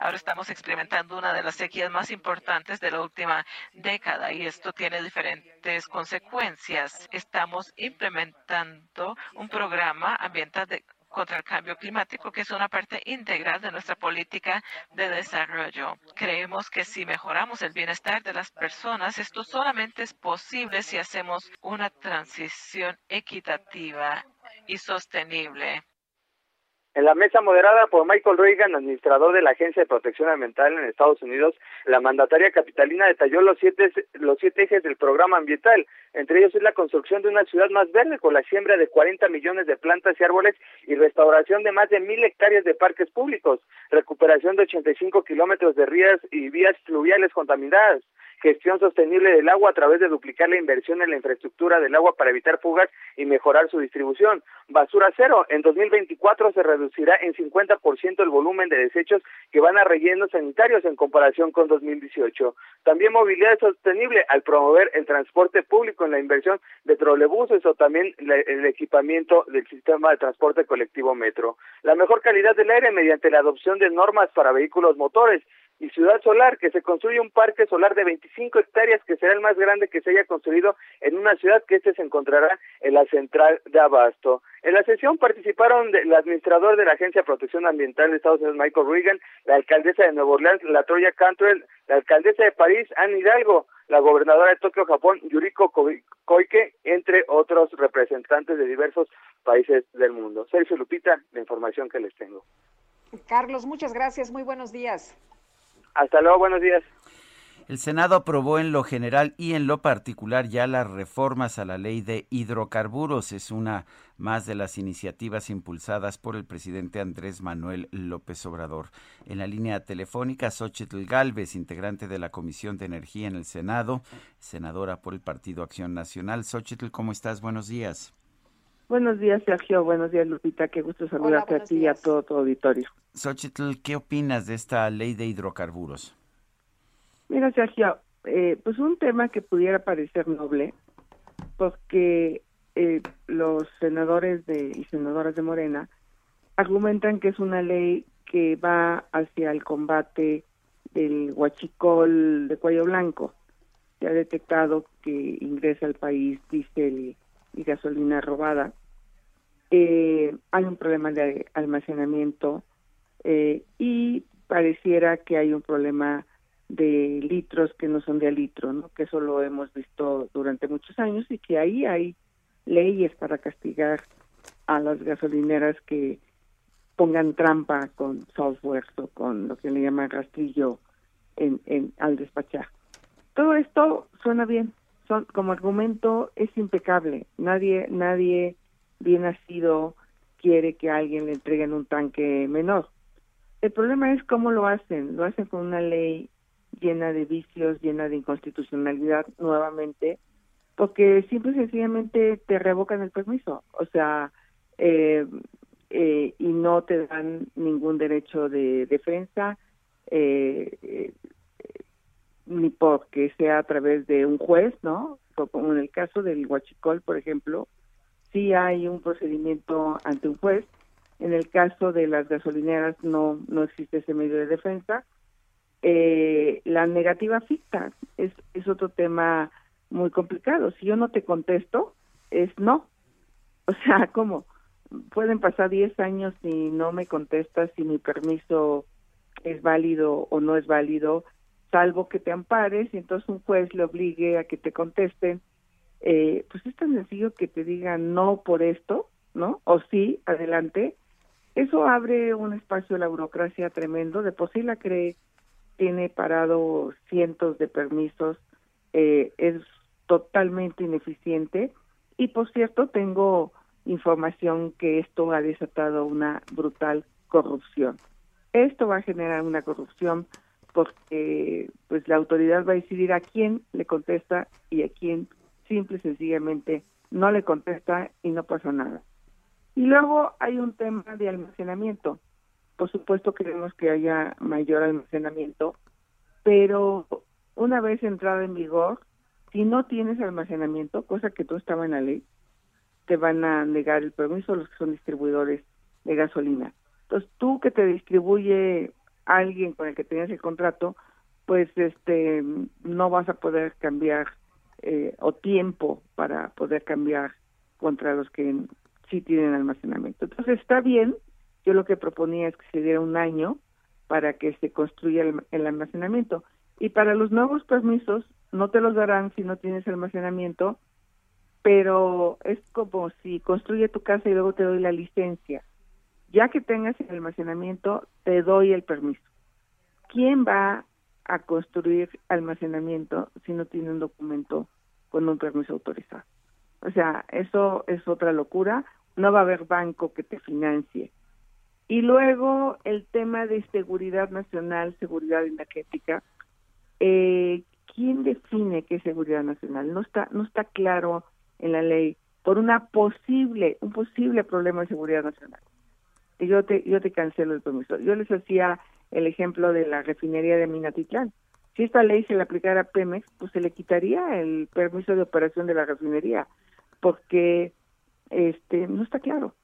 Speaker 13: Ahora estamos experimentando una de las sequías más importantes de la última década y esto tiene diferentes consecuencias. Estamos implementando un programa ambiental de contra el cambio climático, que es una parte integral de nuestra política de desarrollo. Creemos que si mejoramos el bienestar de las personas, esto solamente es posible si hacemos una transición equitativa y sostenible.
Speaker 12: En la mesa moderada por Michael Reagan, administrador de la Agencia de Protección Ambiental en Estados Unidos, la mandataria capitalina detalló los siete, los siete ejes del programa ambiental. Entre ellos es la construcción de una ciudad más verde con la siembra de 40 millones de plantas y árboles y restauración de más de mil hectáreas de parques públicos, recuperación de 85 kilómetros de rías y vías fluviales contaminadas, gestión sostenible del agua a través de duplicar la inversión en la infraestructura del agua para evitar fugas y mejorar su distribución. Basura cero. En 2024 se reducirá en 50% el volumen de desechos que van a rellenos sanitarios en comparación con 2018. También movilidad sostenible al promover el transporte público en la inversión de trolebuses o también el equipamiento del sistema de transporte colectivo metro. La mejor calidad del aire mediante la adopción de normas para vehículos motores y Ciudad Solar, que se construye un parque solar de 25 hectáreas que será el más grande que se haya construido en una ciudad que este se encontrará en la central de Abasto. En la sesión participaron el administrador de la Agencia de Protección Ambiental de Estados Unidos, Michael Reagan, la alcaldesa de Nueva Orleans, la Troya Cantrell, la alcaldesa de París, Anne Hidalgo, la gobernadora de Tokio, Japón, Yuriko Koike, entre otros representantes de diversos países del mundo. Sergio Lupita, la información que les tengo.
Speaker 2: Carlos, muchas gracias. Muy buenos días.
Speaker 12: Hasta luego, buenos días.
Speaker 1: El Senado aprobó en lo general y en lo particular ya las reformas a la ley de hidrocarburos. Es una más de las iniciativas impulsadas por el presidente Andrés Manuel López Obrador. En la línea telefónica, Xochitl Galvez, integrante de la Comisión de Energía en el Senado, senadora por el Partido Acción Nacional. Xochitl, ¿cómo estás? Buenos días.
Speaker 14: Buenos días, Sergio. Buenos días, Lupita. Qué gusto saludarte a ti y a todo tu auditorio.
Speaker 1: Xochitl, ¿qué opinas de esta ley de hidrocarburos?
Speaker 14: Mira, Sergio, eh, pues un tema que pudiera parecer noble, porque eh, los senadores de, y senadoras de Morena argumentan que es una ley que va hacia el combate del huachicol de cuello blanco. Se ha detectado que ingresa al país diésel y gasolina robada. Eh, hay un problema de almacenamiento eh, y pareciera que hay un problema de litros que no son de litro, ¿no? que eso lo hemos visto durante muchos años y que ahí hay leyes para castigar a las gasolineras que pongan trampa con software o con lo que le llaman rastrillo en, en, al despachar. Todo esto suena bien, son como argumento es impecable. Nadie nadie bien nacido quiere que alguien le entreguen un tanque menor. El problema es cómo lo hacen. Lo hacen con una ley llena de vicios, llena de inconstitucionalidad nuevamente, porque simple y sencillamente te revocan el permiso. O sea, eh, eh, y no te dan ningún derecho de defensa, eh, eh ni porque sea a través de un juez, ¿no? Como en el caso del Huachicol, por ejemplo, sí hay un procedimiento ante un juez. En el caso de las gasolineras no, no existe ese medio de defensa. Eh, la negativa ficta es, es otro tema muy complicado. Si yo no te contesto, es no. O sea, ¿cómo? Pueden pasar 10 años y no me contestas si mi permiso es válido o no es válido salvo que te ampares y entonces un juez le obligue a que te contesten, eh, pues es tan sencillo que te digan no por esto, ¿no? O sí, adelante. Eso abre un espacio de la burocracia tremendo. De por sí la CRE tiene parado cientos de permisos, eh, es totalmente ineficiente. Y por cierto, tengo información que esto ha desatado una brutal corrupción. Esto va a generar una corrupción porque pues la autoridad va a decidir a quién le contesta y a quién simple y sencillamente no le contesta y no pasa nada. Y luego hay un tema de almacenamiento. Por supuesto queremos que haya mayor almacenamiento, pero una vez entrada en vigor, si no tienes almacenamiento, cosa que no estaba en la ley, te van a negar el permiso los que son distribuidores de gasolina. Entonces, tú que te distribuye alguien con el que tenías el contrato, pues este no vas a poder cambiar eh, o tiempo para poder cambiar contra los que sí tienen almacenamiento. Entonces está bien, yo lo que proponía es que se diera un año para que se construya el, almacenamiento. Y para los nuevos permisos no te los darán si no tienes almacenamiento, pero es como si construye tu casa y luego te doy la licencia. Ya que tengas el almacenamiento, te doy el permiso. ¿Quién va a construir almacenamiento si no tiene un documento con un permiso autorizado? O sea, eso es otra locura. No va a haber banco que te financie. Y luego el tema de seguridad nacional, seguridad energética. Eh, ¿Quién define qué es seguridad nacional? No está, no está claro en la ley por una posible, un posible problema de seguridad nacional. Y yo te, yo te cancelo el permiso. Yo les hacía el ejemplo de la refinería de Minatitlán. Si esta ley se le aplicara a Pemex, pues se le quitaría el permiso de operación de la refinería, porque este no está claro.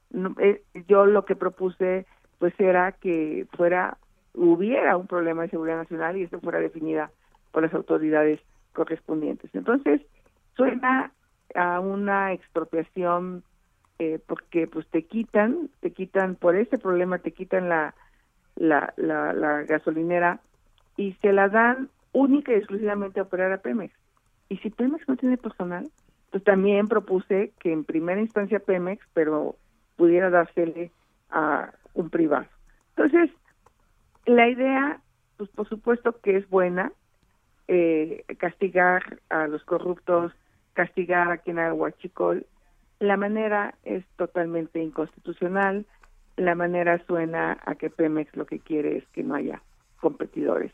Speaker 14: Eh, yo lo que propuse pues era que fuera hubiera un problema de seguridad nacional y esto fuera definida por las autoridades correspondientes. Entonces, suena a una expropiación eh, porque pues te quitan, te quitan por ese problema, te quitan la la, la, gasolinera y se la dan única y exclusivamente a operar a Pemex. Y si Pemex no tiene personal, pues también propuse que en primera instancia Pemex, pero pudiera dársele a un privado. Entonces, la idea, pues por supuesto que es buena, eh, castigar a los corruptos, castigar a quien haga huachicol, la manera es totalmente inconstitucional, la manera suena a que Pemex lo que quiere es que no haya competidores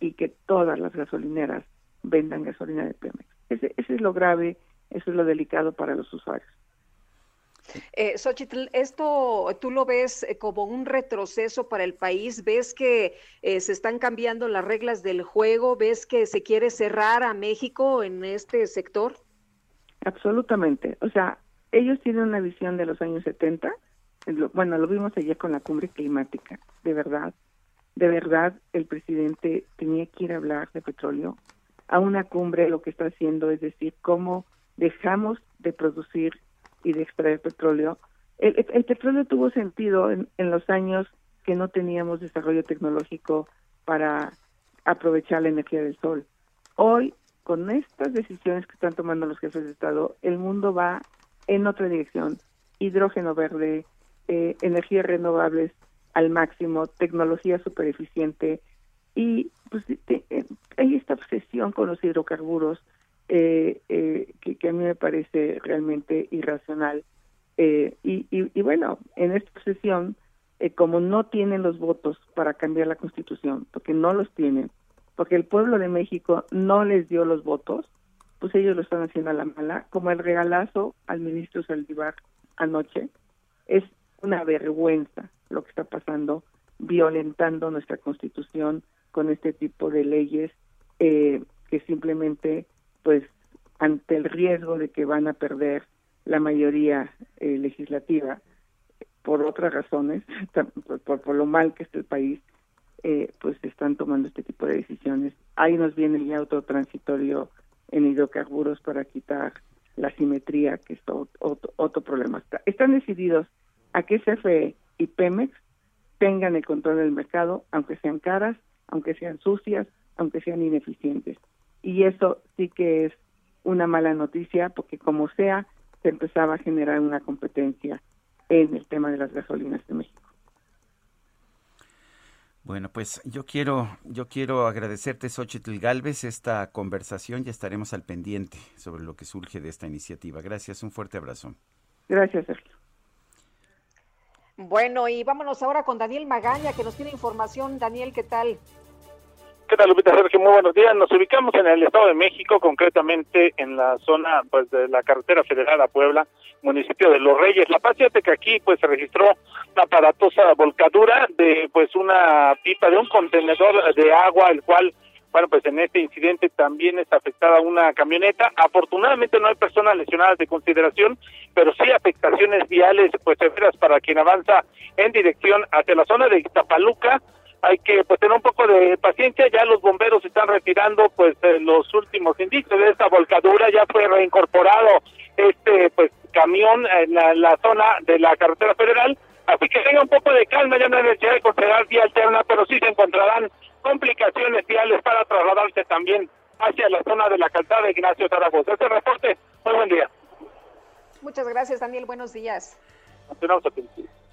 Speaker 14: y que todas las gasolineras vendan gasolina de Pemex. Ese, es lo grave, eso es lo delicado para los usuarios.
Speaker 2: Eh, Xochitl, ¿esto tú lo ves eh, como un retroceso para el país? ¿Ves que eh, se están cambiando las reglas del juego? ¿Ves que se quiere cerrar a México en este sector?
Speaker 14: Absolutamente. O sea, ellos tienen una visión de los años 70 bueno, lo vimos ayer con la cumbre climática, de verdad, de verdad el presidente tenía que ir a hablar de petróleo. A una cumbre lo que está haciendo es decir cómo dejamos de producir y de extraer petróleo. El, petróleo tuvo sentido en, en los años que no teníamos desarrollo tecnológico para aprovechar la energía del sol. Hoy, con estas decisiones que están tomando los jefes de Estado, el mundo va en otra dirección. Hidrógeno verde, eh, energías renovables al máximo, tecnología super eficiente y pues eh, hay esta obsesión con los hidrocarburos eh, que, a mí me parece realmente irracional. Y, y, bueno, en esta obsesión, como no tienen los votos para cambiar la constitución, porque no los tienen, porque el pueblo de México no les dio los votos, pues ellos lo están haciendo a la mala, como el regalazo al ministro Saldívar anoche, es una vergüenza lo que está pasando, violentando nuestra constitución con este tipo de leyes eh, que simplemente, pues, ante el riesgo de que van a perder la mayoría eh, legislativa, por otras razones, por, lo mal que está el país, eh, pues están tomando este tipo de decisiones. Ahí nos viene ya otro transitorio en hidrocarburos para quitar la simetría, que es otro, otro problema. Están decididos a que CFE y Pemex tengan el control del mercado, aunque sean caras, aunque sean sucias, aunque sean ineficientes. Y eso sí que es una mala noticia porque como sea, se empezaba a generar una competencia en el tema de las gasolinas de México.
Speaker 1: Bueno, pues yo quiero, yo quiero agradecerte, Xochitl Galvez, esta conversación y estaremos al pendiente sobre lo que surge de esta iniciativa. Gracias, un fuerte abrazo.
Speaker 14: Gracias, Sergio.
Speaker 2: Bueno, y vámonos ahora con Daniel Magaña, que nos tiene información. Daniel, ¿qué tal?
Speaker 15: ¿Qué tal, Lupita? Muy buenos días. Nos ubicamos en el Estado de México, concretamente en la zona pues de la carretera federal a Puebla, municipio de Los Reyes. La paz, que aquí pues se registró una aparatosa volcadura de pues una pipa de un contenedor de agua, el cual bueno, pues en este incidente también está afectada una camioneta. Afortunadamente no hay personas lesionadas de consideración, pero sí afectaciones viales pues severas para quien avanza en dirección hacia la zona de Ixtapaluca. Hay que pues tener un poco de paciencia, ya los bomberos están retirando pues los últimos indicios de esta volcadura, ya fue reincorporado este pues camión en la, zona de la carretera federal, así que tenga un poco de calma, ya no hay necesidad de considerar vía alterna, pero sí se encontrarán complicaciones viales para trasladarse también hacia la zona de la calzada de Ignacio Zaragoza. Este reporte, muy buen día.
Speaker 2: Muchas gracias, Daniel. Buenos días.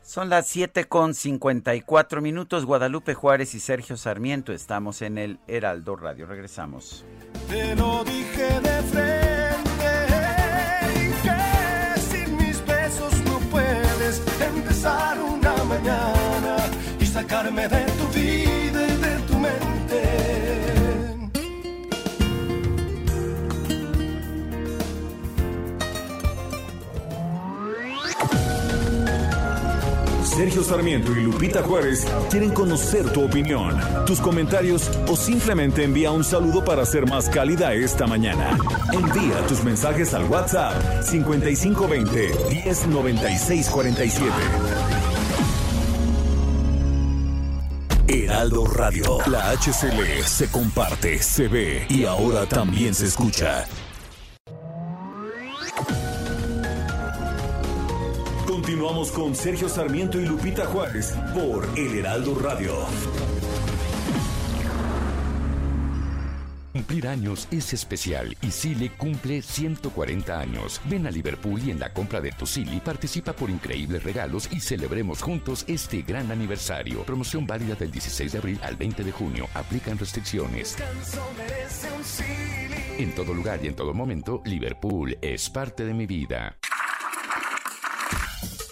Speaker 1: Son las 7 con 54 minutos. Guadalupe Juárez y Sergio Sarmiento estamos en el Heraldo Radio. Regresamos.
Speaker 10: Te lo dije de frente, que sin mis besos no puedes empezar una mañana y sacarme de tu
Speaker 3: Sergio Sarmiento y Lupita Juárez quieren conocer tu opinión, tus comentarios o simplemente envía un saludo para ser más cálida esta mañana. Envía tus mensajes al WhatsApp 5520 109647. Heraldo Radio, la HCL se comparte, se ve y ahora también se escucha. Continuamos con Sergio Sarmiento y Lupita Juárez por El Heraldo Radio.
Speaker 16: Cumplir años es especial y Sile cumple 140 años. Ven a Liverpool y en la compra de tu Sili participa por increíbles regalos y celebremos juntos este gran aniversario. Promoción válida del 16 de abril al 20 de junio. Aplican restricciones. En todo lugar y en todo momento, Liverpool es parte de mi vida.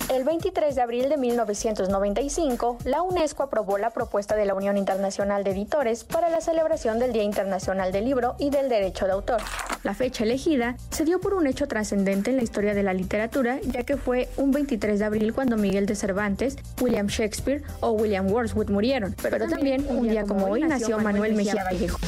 Speaker 17: El 23 de abril de 1995, la UNESCO aprobó la propuesta de la Unión Internacional de Editores para la celebración del Día Internacional del Libro y del Derecho de Autor. La fecha elegida se dio por un hecho trascendente en la historia de la literatura, ya que fue un 23 de abril cuando Miguel de Cervantes, William Shakespeare o William Wordsworth murieron, pero también un día como hoy nació Manuel Mejía Vallejo.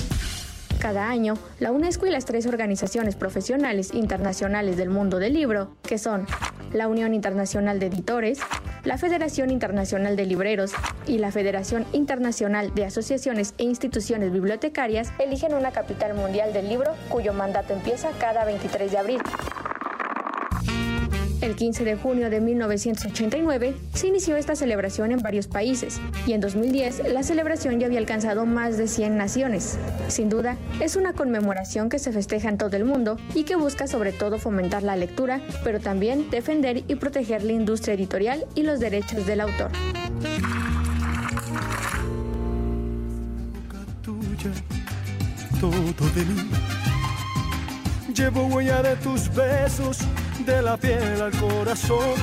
Speaker 17: Cada año, la UNESCO y las tres organizaciones profesionales internacionales del mundo del libro, que son la Unión Internacional de Editores, la Federación Internacional de Libreros y la Federación Internacional de Asociaciones e Instituciones Bibliotecarias, eligen una capital mundial del libro cuyo mandato empieza cada 23 de abril. El 15 de junio de 1989 se inició esta celebración en varios países y en 2010 la celebración ya había alcanzado más de 100 naciones. Sin duda, es una conmemoración que se festeja en todo el mundo y que busca sobre todo fomentar la lectura, pero también defender y proteger la industria editorial y los derechos del autor.
Speaker 10: De la piel al corazón.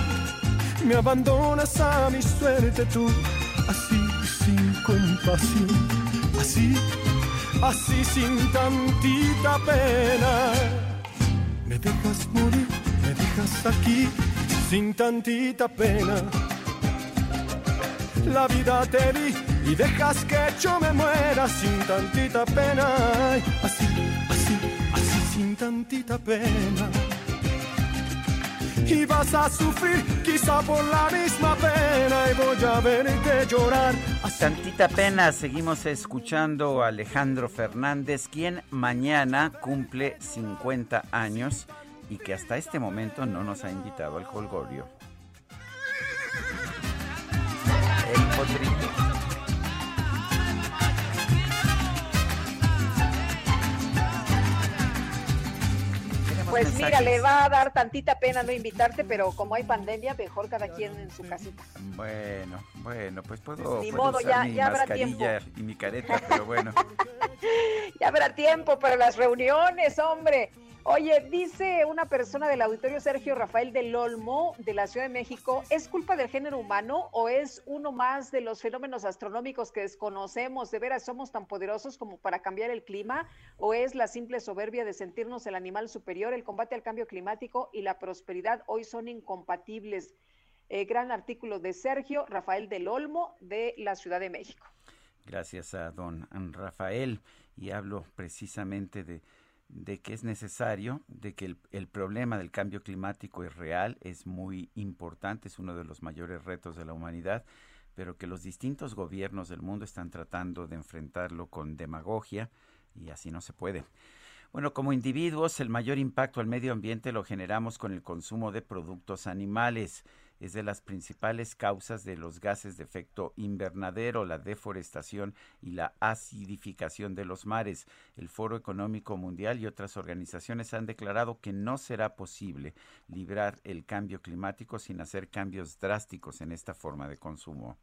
Speaker 10: Me abandonas a mi suerte tú, así sin compasión, así, así sin tantita pena. Me dejas morir, me dejas aquí sin tantita pena. La vida te di y dejas que yo me muera sin tantita pena. Así, así, así sin tantita pena y vas a sufrir quizá por la misma pena y voy a verte llorar.
Speaker 1: Tantita pena, seguimos escuchando a Alejandro Fernández, quien mañana cumple 50 años y que hasta este momento no nos ha invitado al Colgorio. El potrito.
Speaker 2: Pues mira, le va a dar tantita pena no invitarte, pero como hay pandemia, mejor cada quien en su casita.
Speaker 1: Bueno, bueno, pues puedo,
Speaker 2: Ni modo,
Speaker 1: usar
Speaker 2: ya-
Speaker 1: mi
Speaker 2: ya
Speaker 1: mascarilla y mi careta, pero bueno.
Speaker 2: Ya habrá tiempo para las reuniones, hombre. Oye, dice una persona del auditorio Sergio Rafael del Olmo de la Ciudad de México, ¿es culpa del género humano o es uno más de los fenómenos astronómicos que desconocemos? ¿De veras somos tan poderosos como para cambiar el clima? ¿O es la simple soberbia de sentirnos el animal superior? El combate al cambio climático y la prosperidad hoy son incompatibles. Eh, gran artículo de Sergio Rafael del Olmo de la Ciudad de México.
Speaker 1: Gracias a don Rafael y hablo precisamente de de que es necesario, de que el, problema del cambio climático es real, es muy importante, es uno de los mayores retos de la humanidad, pero que los distintos gobiernos del mundo están tratando de enfrentarlo con demagogia y así no se puede. Bueno, como individuos, el mayor impacto al medio ambiente lo generamos con el consumo de productos animales es de las principales causas de los gases de efecto invernadero, la deforestación y la acidificación de los mares. El Foro Económico Mundial y otras organizaciones han declarado que no será posible librar el cambio climático sin hacer cambios drásticos en esta forma de consumo.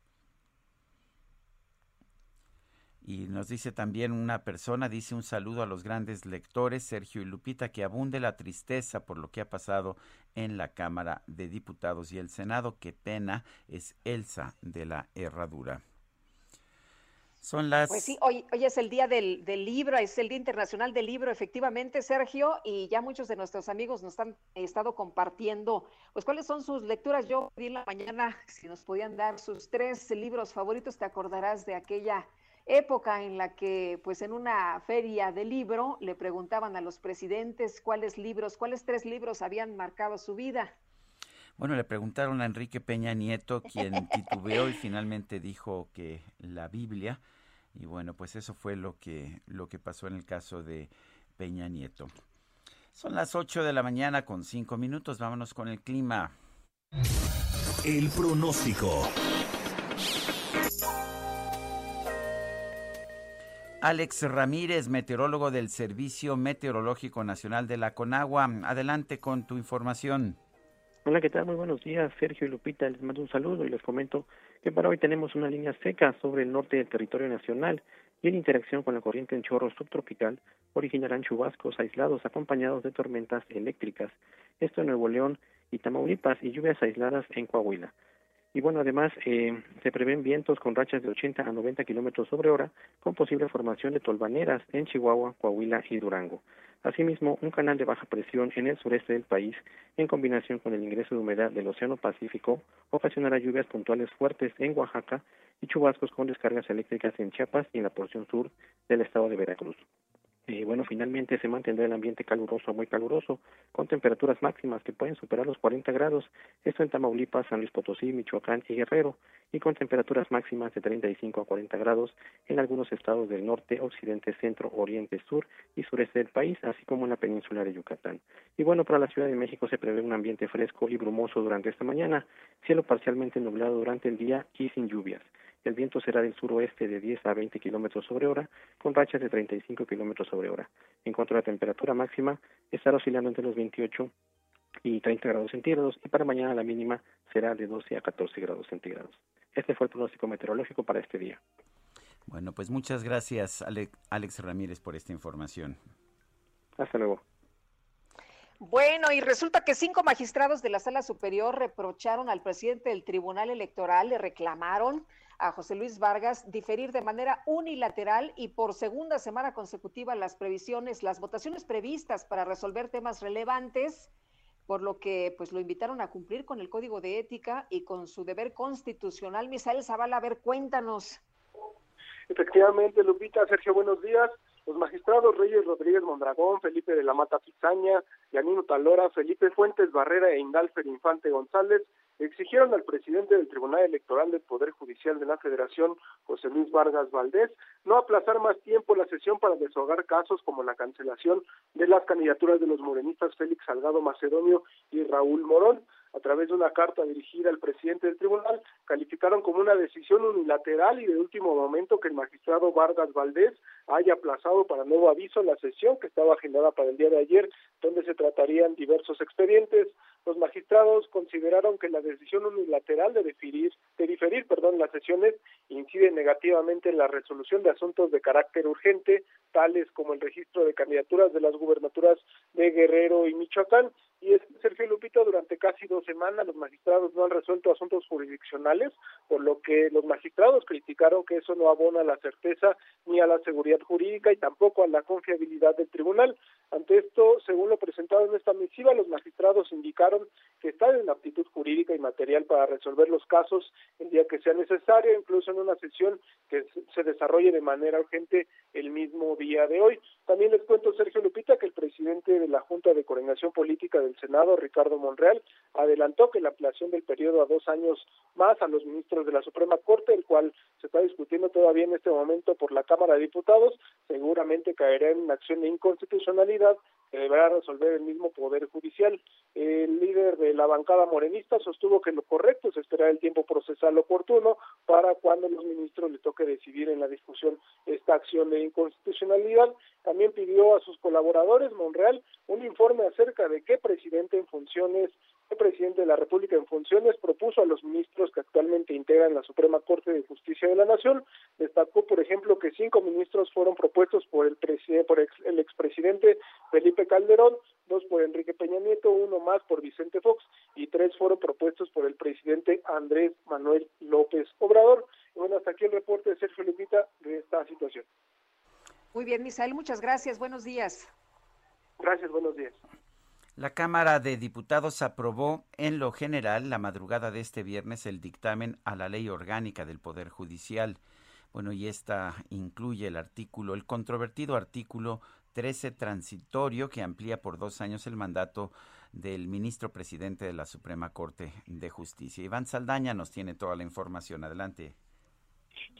Speaker 1: Y nos dice también una persona, dice un saludo a los grandes lectores, Sergio y Lupita, que abunde la tristeza por lo que ha pasado en la Cámara de Diputados y el Senado. Qué pena es Elsa de la Herradura.
Speaker 2: Son las... Pues sí, hoy, hoy es el día del, del, libro, es el Día Internacional del Libro, efectivamente, Sergio, y ya muchos de nuestros amigos nos han estado compartiendo, pues cuáles son sus lecturas. Yo vi en la mañana si nos podían dar sus tres libros favoritos, te acordarás de aquella época en la que, pues en una feria de libro, le preguntaban a los presidentes cuáles libros, cuáles tres libros habían marcado su vida.
Speaker 1: Bueno, le preguntaron a Enrique Peña Nieto, quien titubeó y finalmente dijo que la Biblia. Y bueno, pues eso fue lo que, lo que pasó en el caso de Peña Nieto. Son las 8 de la mañana con 5 minutos. Vámonos con el clima.
Speaker 3: El pronóstico.
Speaker 1: Alex Ramírez, meteorólogo del Servicio Meteorológico Nacional de la Conagua. Adelante con tu información.
Speaker 18: Hola, ¿qué tal? Muy buenos días, Sergio y Lupita. Les mando un saludo y les comento que para hoy tenemos una línea seca sobre el norte del territorio nacional y en interacción con la corriente en chorro subtropical originarán chubascos aislados acompañados de tormentas eléctricas. Esto en Nuevo León y Tamaulipas y lluvias aisladas en Coahuila. Y bueno, además eh, se prevén vientos con rachas de 80 a 90 kilómetros sobre hora, con posible formación de tolvaneras en Chihuahua, Coahuila y Durango. Asimismo, un canal de baja presión en el sureste del país, en combinación con el ingreso de humedad del Océano Pacífico, ocasionará lluvias puntuales fuertes en Oaxaca y chubascos con descargas eléctricas en Chiapas y en la porción sur del estado de Veracruz. Y bueno, finalmente se mantendrá el ambiente caluroso, muy caluroso, con temperaturas máximas que pueden superar los 40 grados, esto en Tamaulipas, San Luis Potosí, Michoacán y Guerrero, y con temperaturas máximas de 35 a 40 grados en algunos estados del norte, occidente, centro, oriente, sur y sureste del país, así como en la península de Yucatán. Y bueno, para la Ciudad de México se prevé un ambiente fresco y brumoso durante esta mañana, cielo parcialmente nublado durante el día y sin lluvias. El viento será del suroeste de 10 a 20 kilómetros sobre hora, con rachas de 35 kilómetros sobre hora. En cuanto a la temperatura máxima, estará oscilando entre los 28 y 30 grados centígrados, y para mañana la mínima será de 12 a 14 grados centígrados. Este fue el pronóstico meteorológico para este día.
Speaker 1: Bueno, pues muchas gracias, Alex Ramírez, por esta información.
Speaker 18: Hasta luego.
Speaker 2: Bueno, y resulta que cinco magistrados de la Sala Superior reprocharon al presidente del Tribunal Electoral, le reclamaron a José Luis Vargas diferir de manera unilateral y por segunda semana consecutiva las previsiones, las votaciones previstas para resolver temas relevantes, por lo que pues lo invitaron a cumplir con el código de ética y con su deber constitucional. Misael Zavala, a ver, cuéntanos.
Speaker 19: Efectivamente, Lupita, Sergio, buenos días. Los magistrados Reyes Rodríguez Mondragón, Felipe de la Mata Pizaña, Yanino Talora, Felipe Fuentes Barrera e Indalfer Infante González exigieron al presidente del Tribunal Electoral del Poder Judicial de la Federación, José Luis Vargas Valdés, no aplazar más tiempo la sesión para desahogar casos como la cancelación de las candidaturas de los morenistas Félix Salgado Macedonio y Raúl Morón. A través de una carta dirigida al presidente del tribunal, calificaron como una decisión unilateral y de último momento que el magistrado Vargas Valdés haya aplazado para nuevo aviso la sesión que estaba agendada para el día de ayer, donde se tratarían diversos expedientes. Los magistrados consideraron que la decisión unilateral de diferir, de diferir perdón, las sesiones incide negativamente en la resolución de asuntos de carácter urgente, tales como el registro de candidaturas de las gubernaturas de de Guerrero y Michoacán. Y es Sergio Lupita, durante casi dos semanas los magistrados no han resuelto asuntos jurisdiccionales, por lo que los magistrados criticaron que eso no abona a la certeza ni a la seguridad jurídica y tampoco a la confiabilidad del tribunal. Ante esto, según lo presentado en esta misiva, los magistrados indicaron que están en aptitud jurídica y material para resolver los casos el día que sea necesario, incluso en una sesión que se desarrolle de manera urgente el mismo día de hoy. También les cuento, Sergio Lupita, que el presidente de la Junta de Coordinación Política del Senado, Ricardo Monreal, adelantó que la ampliación del periodo a dos años más a los ministros de la Suprema Corte, el cual se está discutiendo todavía en este momento por la Cámara de Diputados, seguramente caerá en una acción de inconstitucionalidad deberá resolver el mismo Poder Judicial. El líder de la bancada morenista sostuvo que lo correcto es esperar el tiempo procesal oportuno para cuando los ministros le toque decidir en la discusión esta acción de inconstitucionalidad. También pidió a sus colaboradores, Monreal, un informe acerca de qué presidente en funciones el presidente de la República en funciones propuso a los ministros que actualmente integran la Suprema Corte de Justicia de la Nación. Destacó, por ejemplo, que cinco ministros fueron propuestos por el, por el expresidente Felipe Calderón, dos por Enrique Peña Nieto, uno más por Vicente Fox y tres fueron propuestos por el presidente Andrés Manuel López Obrador. Y bueno, hasta aquí el reporte de Sergio Lupita de esta situación.
Speaker 2: Muy bien, Misael, muchas gracias. Buenos días.
Speaker 19: Gracias, buenos días.
Speaker 1: La Cámara de Diputados aprobó en lo general la madrugada de este viernes el dictamen a la ley orgánica del Poder Judicial. Bueno, y esta incluye el artículo, el controvertido artículo 13 transitorio que amplía por dos años el mandato del ministro presidente de la Suprema Corte de Justicia. Iván Saldaña nos tiene toda la información. Adelante.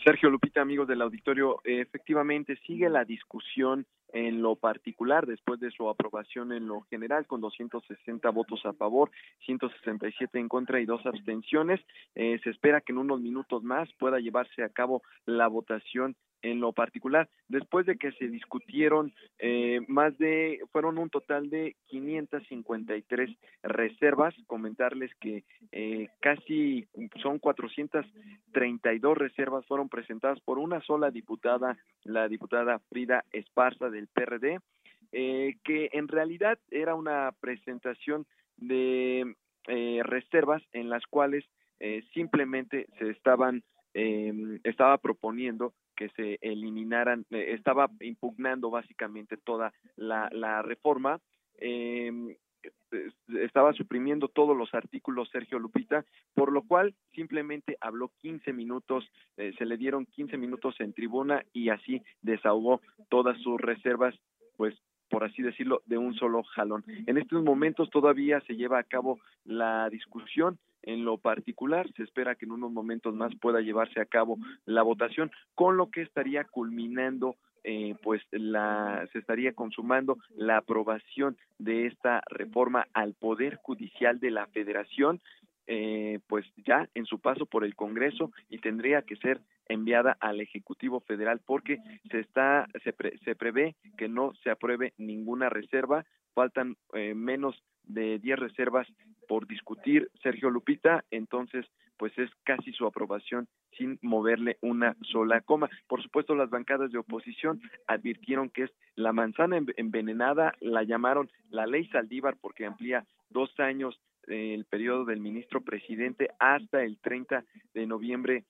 Speaker 20: Sergio Lupita, amigos del auditorio, efectivamente sigue la discusión en lo particular después de su aprobación en lo general con 260 votos a favor, 167 en contra y dos abstenciones. Eh, se espera que en unos minutos más pueda llevarse a cabo la votación en lo particular, después de que se discutieron eh, más de, fueron un total de 553 reservas, comentarles que eh, casi son 432 reservas fueron presentadas por una sola diputada, la diputada Frida Esparza del PRD, eh, que en realidad era una presentación de reservas en las cuales simplemente se estaban estaba proponiendo que se eliminaran, eh, estaba impugnando básicamente toda la, la reforma. Eh, estaba suprimiendo todos los artículos Sergio Lupita, por lo cual simplemente habló 15 minutos, eh, se le dieron 15 minutos en tribuna y así desahogó todas sus reservas, pues por así decirlo, de un solo jalón. En estos momentos todavía se lleva a cabo la discusión en lo particular, se espera que en unos momentos más pueda llevarse a cabo la votación, con lo que estaría culminando eh, pues la se estaría consumando la aprobación de esta reforma al poder judicial de la Federación eh, pues ya en su paso por el Congreso y tendría que ser enviada al Ejecutivo Federal porque se está se, se prevé que no se apruebe ninguna reserva faltan eh, menos de 10 reservas por discutir Sergio Lupita, entonces pues es casi su aprobación sin moverle una sola coma. Por supuesto, las bancadas de oposición advirtieron que es la manzana envenenada, la llamaron la ley Saldívar porque amplía dos años eh, el periodo del ministro presidente hasta el 30 de noviembre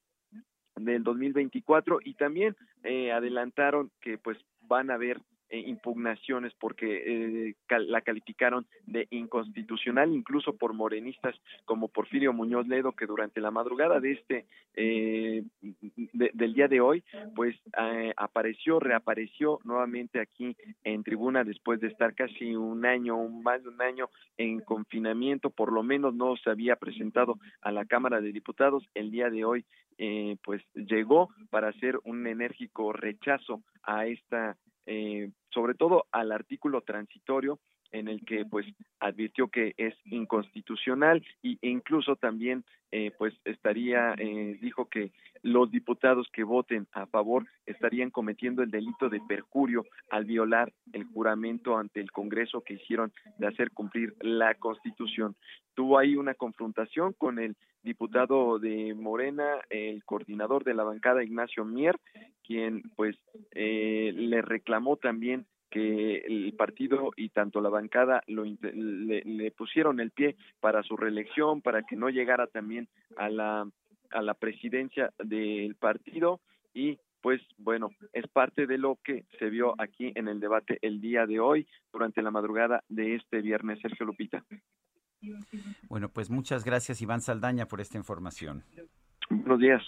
Speaker 20: del 2024 y también eh, adelantaron que pues van a haber impugnaciones porque eh, la calificaron de inconstitucional incluso por morenistas como Porfirio Muñoz Ledo que durante la madrugada de este eh, del día de hoy pues apareció reapareció nuevamente aquí en tribuna después de estar casi un año más de un año en confinamiento. Por lo menos no se había presentado a la Cámara de Diputados. El día de hoy pues llegó para hacer un enérgico rechazo a esta eh, sobre todo al artículo transitorio en el que pues advirtió que es inconstitucional y, e incluso también eh, pues estaría eh, dijo que los diputados que voten a favor estarían cometiendo el delito de perjurio al violar el juramento ante el Congreso que hicieron de hacer cumplir la Constitución. Tuvo ahí una confrontación con el diputado de Morena, el coordinador de la bancada Ignacio Mier, quien pues eh, le reclamó también que el partido y tanto la bancada lo, le, le pusieron el pie para su reelección, para que no llegara también a la a la presidencia del partido y pues bueno, es parte de lo que se vio aquí en el debate el día de hoy durante la madrugada de este viernes, Sergio Lupita.
Speaker 1: Bueno, pues muchas gracias Iván Saldaña por esta información.
Speaker 20: Buenos días.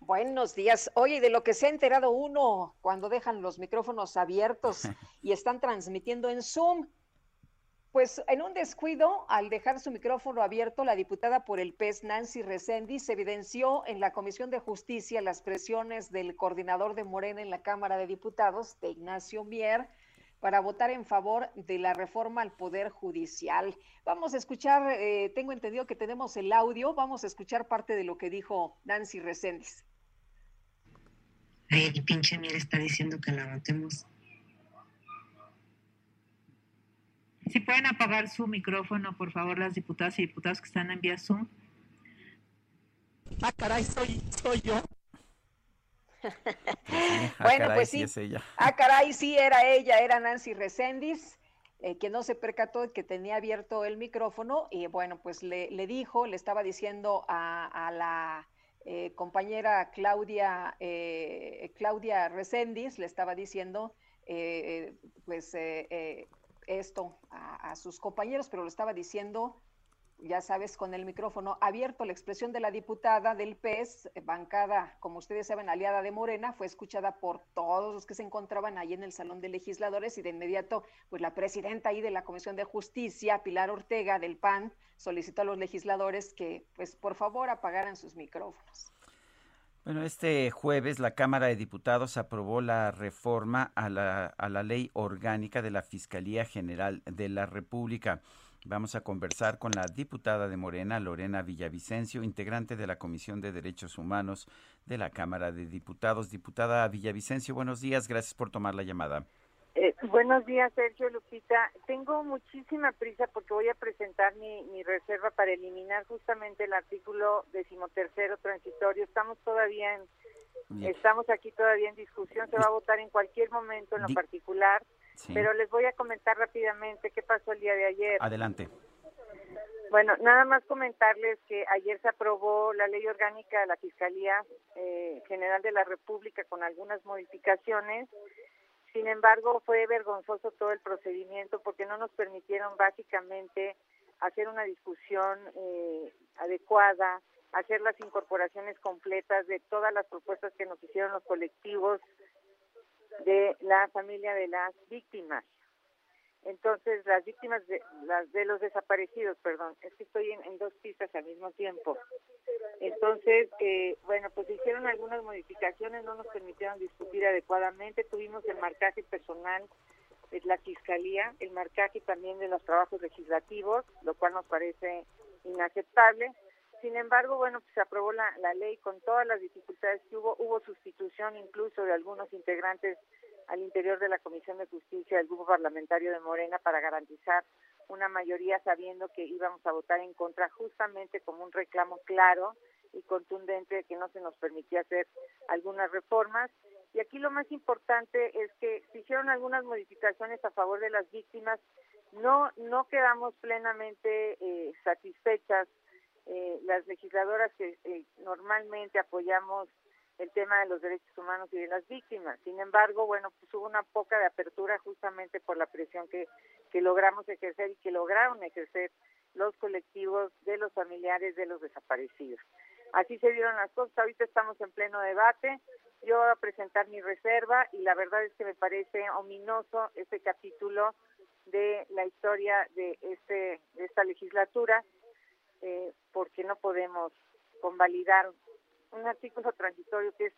Speaker 2: Buenos días. Oye, de lo que se ha enterado uno cuando dejan los micrófonos abiertos y están transmitiendo en Zoom, pues en un descuido, al dejar su micrófono abierto, la diputada por el PES, Nancy Reséndiz, evidenció en la Comisión de Justicia las presiones del coordinador de Morena en la Cámara de Diputados, de Ignacio Mier, para votar en favor de la reforma al Poder Judicial. Vamos a escuchar, eh, tengo entendido que tenemos el audio, vamos a escuchar parte de lo que dijo Nancy Reséndiz.
Speaker 21: el pinche Mier está diciendo que la votemos Si pueden apagar su micrófono, por favor, las diputadas y diputados que están en vía Zoom.
Speaker 22: Ah, caray, soy, soy yo.
Speaker 2: Ah, bueno, pues sí. ah, caray, sí, era ella, era Nancy Reséndiz, eh, que no se percató de que tenía abierto el micrófono y bueno, pues le, le dijo, le estaba diciendo a, la eh, compañera Claudia, eh, Claudia Reséndiz, le estaba diciendo, pues esto a, sus compañeros, pero lo estaba diciendo, ya sabes, con el micrófono abierto. La expresión de la diputada del PES, bancada, como ustedes saben, aliada de Morena, fue escuchada por todos los que se encontraban ahí en el Salón de Legisladores y de inmediato, pues la presidenta ahí de la Comisión de Justicia, Pilar Ortega del PAN, solicitó a los legisladores que, pues, por favor, apagaran sus micrófonos.
Speaker 1: Bueno, este jueves la Cámara de Diputados aprobó la reforma a la, a la ley orgánica de la Fiscalía General de la República. Vamos a conversar con la diputada de Morena, Lorena Villavicencio, integrante de la Comisión de Derechos Humanos de la Cámara de Diputados. Diputada Villavicencio, buenos días, gracias por tomar la llamada.
Speaker 23: Eh, buenos días, Sergio Lupita. Tengo muchísima prisa porque voy a presentar mi, mi reserva para eliminar justamente el artículo decimotercero transitorio. Estamos todavía en, estamos aquí todavía en discusión. Se va a votar en cualquier momento en lo particular, pero les voy a comentar rápidamente qué pasó el día de ayer.
Speaker 1: Adelante.
Speaker 23: Bueno, nada más comentarles que ayer se aprobó la ley orgánica de la Fiscalía eh, General de la República con algunas modificaciones sin embargo, fue vergonzoso todo el procedimiento porque no nos permitieron básicamente hacer una discusión eh, adecuada, hacer las incorporaciones completas de todas las propuestas que nos hicieron los colectivos de la familia de las víctimas. Entonces, las víctimas de, las de los desaparecidos, perdón, es que estoy en, dos pistas al mismo tiempo. Entonces, eh, bueno, pues hicieron algunas modificaciones, no nos permitieron discutir adecuadamente, tuvimos el marcaje personal de la Fiscalía, el marcaje también de los trabajos legislativos, lo cual nos parece inaceptable. Sin embargo, bueno, pues se aprobó la, la ley con todas las dificultades que hubo, hubo sustitución incluso de algunos integrantes al interior de la Comisión de Justicia del Grupo Parlamentario de Morena para garantizar una mayoría sabiendo que íbamos a votar en contra justamente como un reclamo claro y contundente de que no se nos permitía hacer algunas reformas. Y aquí lo más importante es que se hicieron algunas modificaciones a favor de las víctimas. No, no quedamos plenamente eh, satisfechas eh, las legisladoras que eh, normalmente apoyamos el tema de los derechos humanos y de las víctimas. Sin embargo, bueno, pues hubo una poca de apertura justamente por la presión que, que logramos ejercer y que lograron ejercer los colectivos de los familiares de los desaparecidos. Así se dieron las cosas. Ahorita estamos en pleno debate. Yo voy a presentar mi reserva y la verdad es que me parece ominoso este capítulo de la historia de este de esta legislatura eh, porque no podemos convalidar un artículo transitorio que es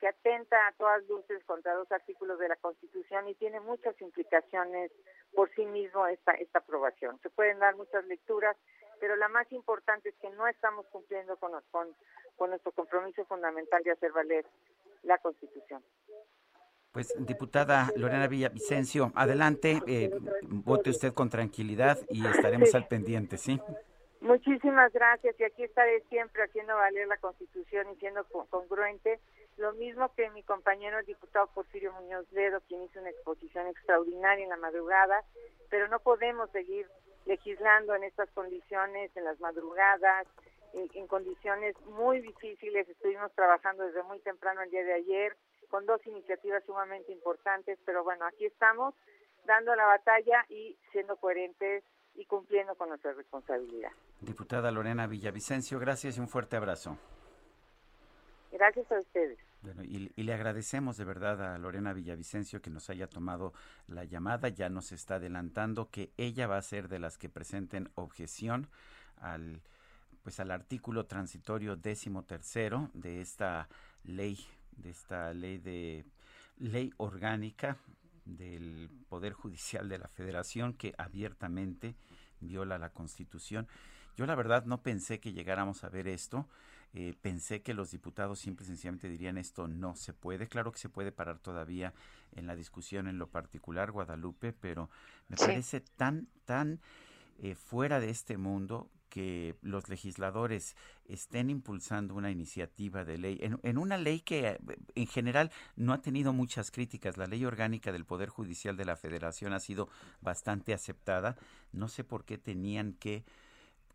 Speaker 23: que atenta a todas luces contra dos artículos de la Constitución y tiene muchas implicaciones por sí mismo esta esta aprobación. Se pueden dar muchas lecturas, pero la más importante es que no estamos cumpliendo con, con, con nuestro compromiso fundamental de hacer valer la Constitución.
Speaker 1: Pues, diputada Lorena Villavicencio, adelante, eh, vote usted con tranquilidad y estaremos al pendiente, ¿sí?
Speaker 23: Muchísimas gracias y aquí estaré siempre haciendo valer la Constitución y siendo congruente lo mismo que mi compañero el diputado Porfirio Muñoz Ledo, quien hizo una exposición extraordinaria en la madrugada, pero no podemos seguir legislando en estas condiciones, en las madrugadas, en, condiciones muy difíciles. Estuvimos trabajando desde muy temprano el día de ayer con dos iniciativas sumamente importantes, pero bueno, aquí estamos dando la batalla y siendo coherentes y cumpliendo con nuestra responsabilidad.
Speaker 1: Diputada Lorena Villavicencio, gracias y un fuerte abrazo.
Speaker 23: Gracias a ustedes.
Speaker 1: Bueno, y, y, le agradecemos de verdad a Lorena Villavicencio que nos haya tomado la llamada. Ya nos está adelantando que ella va a ser de las que presenten objeción al pues al artículo transitorio décimo tercero de esta ley, de esta ley de ley orgánica del Poder Judicial de la Federación que abiertamente viola la Constitución. Yo la verdad no pensé que llegáramos a ver esto. Eh, pensé que los diputados simple y sencillamente dirían esto no se puede. Claro que se puede parar todavía en la discusión en lo particular, Guadalupe, pero me parece tan, tan eh, fuera de este mundo que los legisladores estén impulsando una iniciativa de ley, en, en, una ley que en general no ha tenido muchas críticas. La ley orgánica del Poder Judicial de la Federación ha sido bastante aceptada. No sé por qué tenían que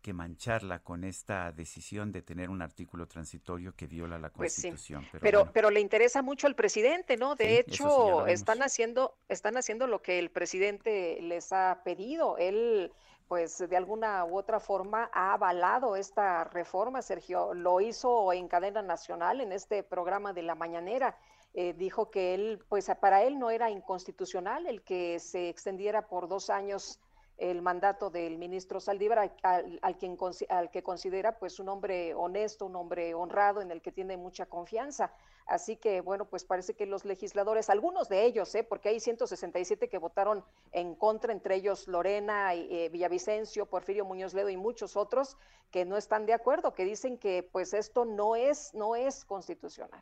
Speaker 1: que mancharla con esta decisión de tener un artículo transitorio que viola la
Speaker 2: pues
Speaker 1: Constitución.
Speaker 2: Pero, pero, le interesa mucho al presidente, ¿no? De hecho, están haciendo están haciendo lo que el presidente les ha pedido. Él pues de alguna u otra forma ha avalado esta reforma, Sergio. Lo hizo en cadena nacional en este programa de la mañanera. Eh, dijo que él, pues para él no era inconstitucional el que se extendiera por dos años el mandato del ministro Saldívar, al, quien, al que considera pues un hombre honesto, un hombre honrado, en el que tiene mucha confianza. Así que, bueno, pues parece que los legisladores, algunos de ellos, ¿eh? porque hay 167 que votaron en contra, entre ellos Lorena, eh, Villavicencio, Porfirio Muñoz Ledo y muchos otros, que no están de acuerdo, que dicen que pues esto no es, no es constitucional.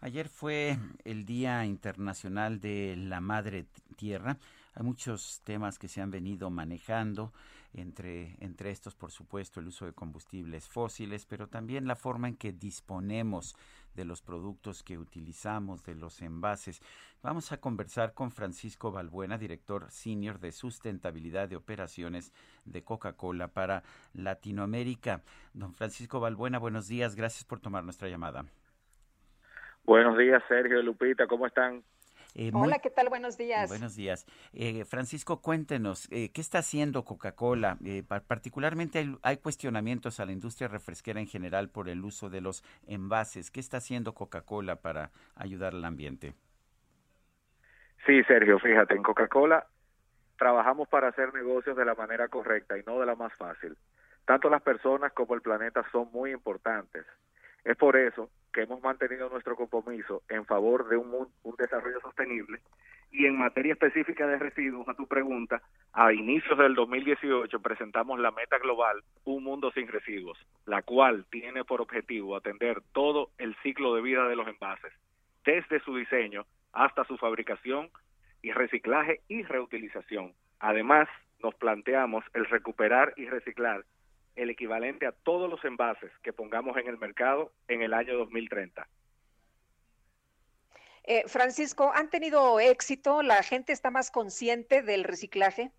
Speaker 1: Ayer fue el Día Internacional de la Madre Tierra. Hay muchos temas que se han venido manejando, entre, entre estos, por supuesto, el uso de combustibles fósiles, pero también la forma en que disponemos de los productos que utilizamos, de los envases. Vamos a conversar con Francisco Balbuena, director senior de sustentabilidad de operaciones de Coca-Cola para Latinoamérica. Don Francisco Balbuena, buenos días, gracias por tomar nuestra llamada.
Speaker 24: Buenos días, Sergio Lupita, ¿cómo están?
Speaker 2: Eh, Hola, ¿qué tal? Buenos días.
Speaker 1: Buenos días. Eh, Francisco, cuéntenos, eh, ¿qué está haciendo Coca-Cola? particularmente hay, cuestionamientos a la industria refresquera en general por el uso de los envases. ¿Qué está haciendo Coca-Cola para ayudar al ambiente?
Speaker 24: Sí, Sergio, fíjate, en Coca-Cola trabajamos para hacer negocios de la manera correcta y no de la más fácil. Tanto las personas como el planeta son muy importantes. Es por eso que hemos mantenido nuestro compromiso en favor de un, desarrollo sostenible y en materia específica de residuos, a tu pregunta, a inicios del 2018 presentamos la meta global Un Mundo Sin Residuos, la cual tiene por objetivo atender todo el ciclo de vida de los envases, desde su diseño hasta su fabricación y reciclaje y reutilización. Además, nos planteamos el recuperar y reciclar el equivalente a todos los envases que pongamos en el mercado en el año 2030.
Speaker 2: Eh, Francisco, ¿han tenido éxito? ¿La gente está más consciente del reciclaje?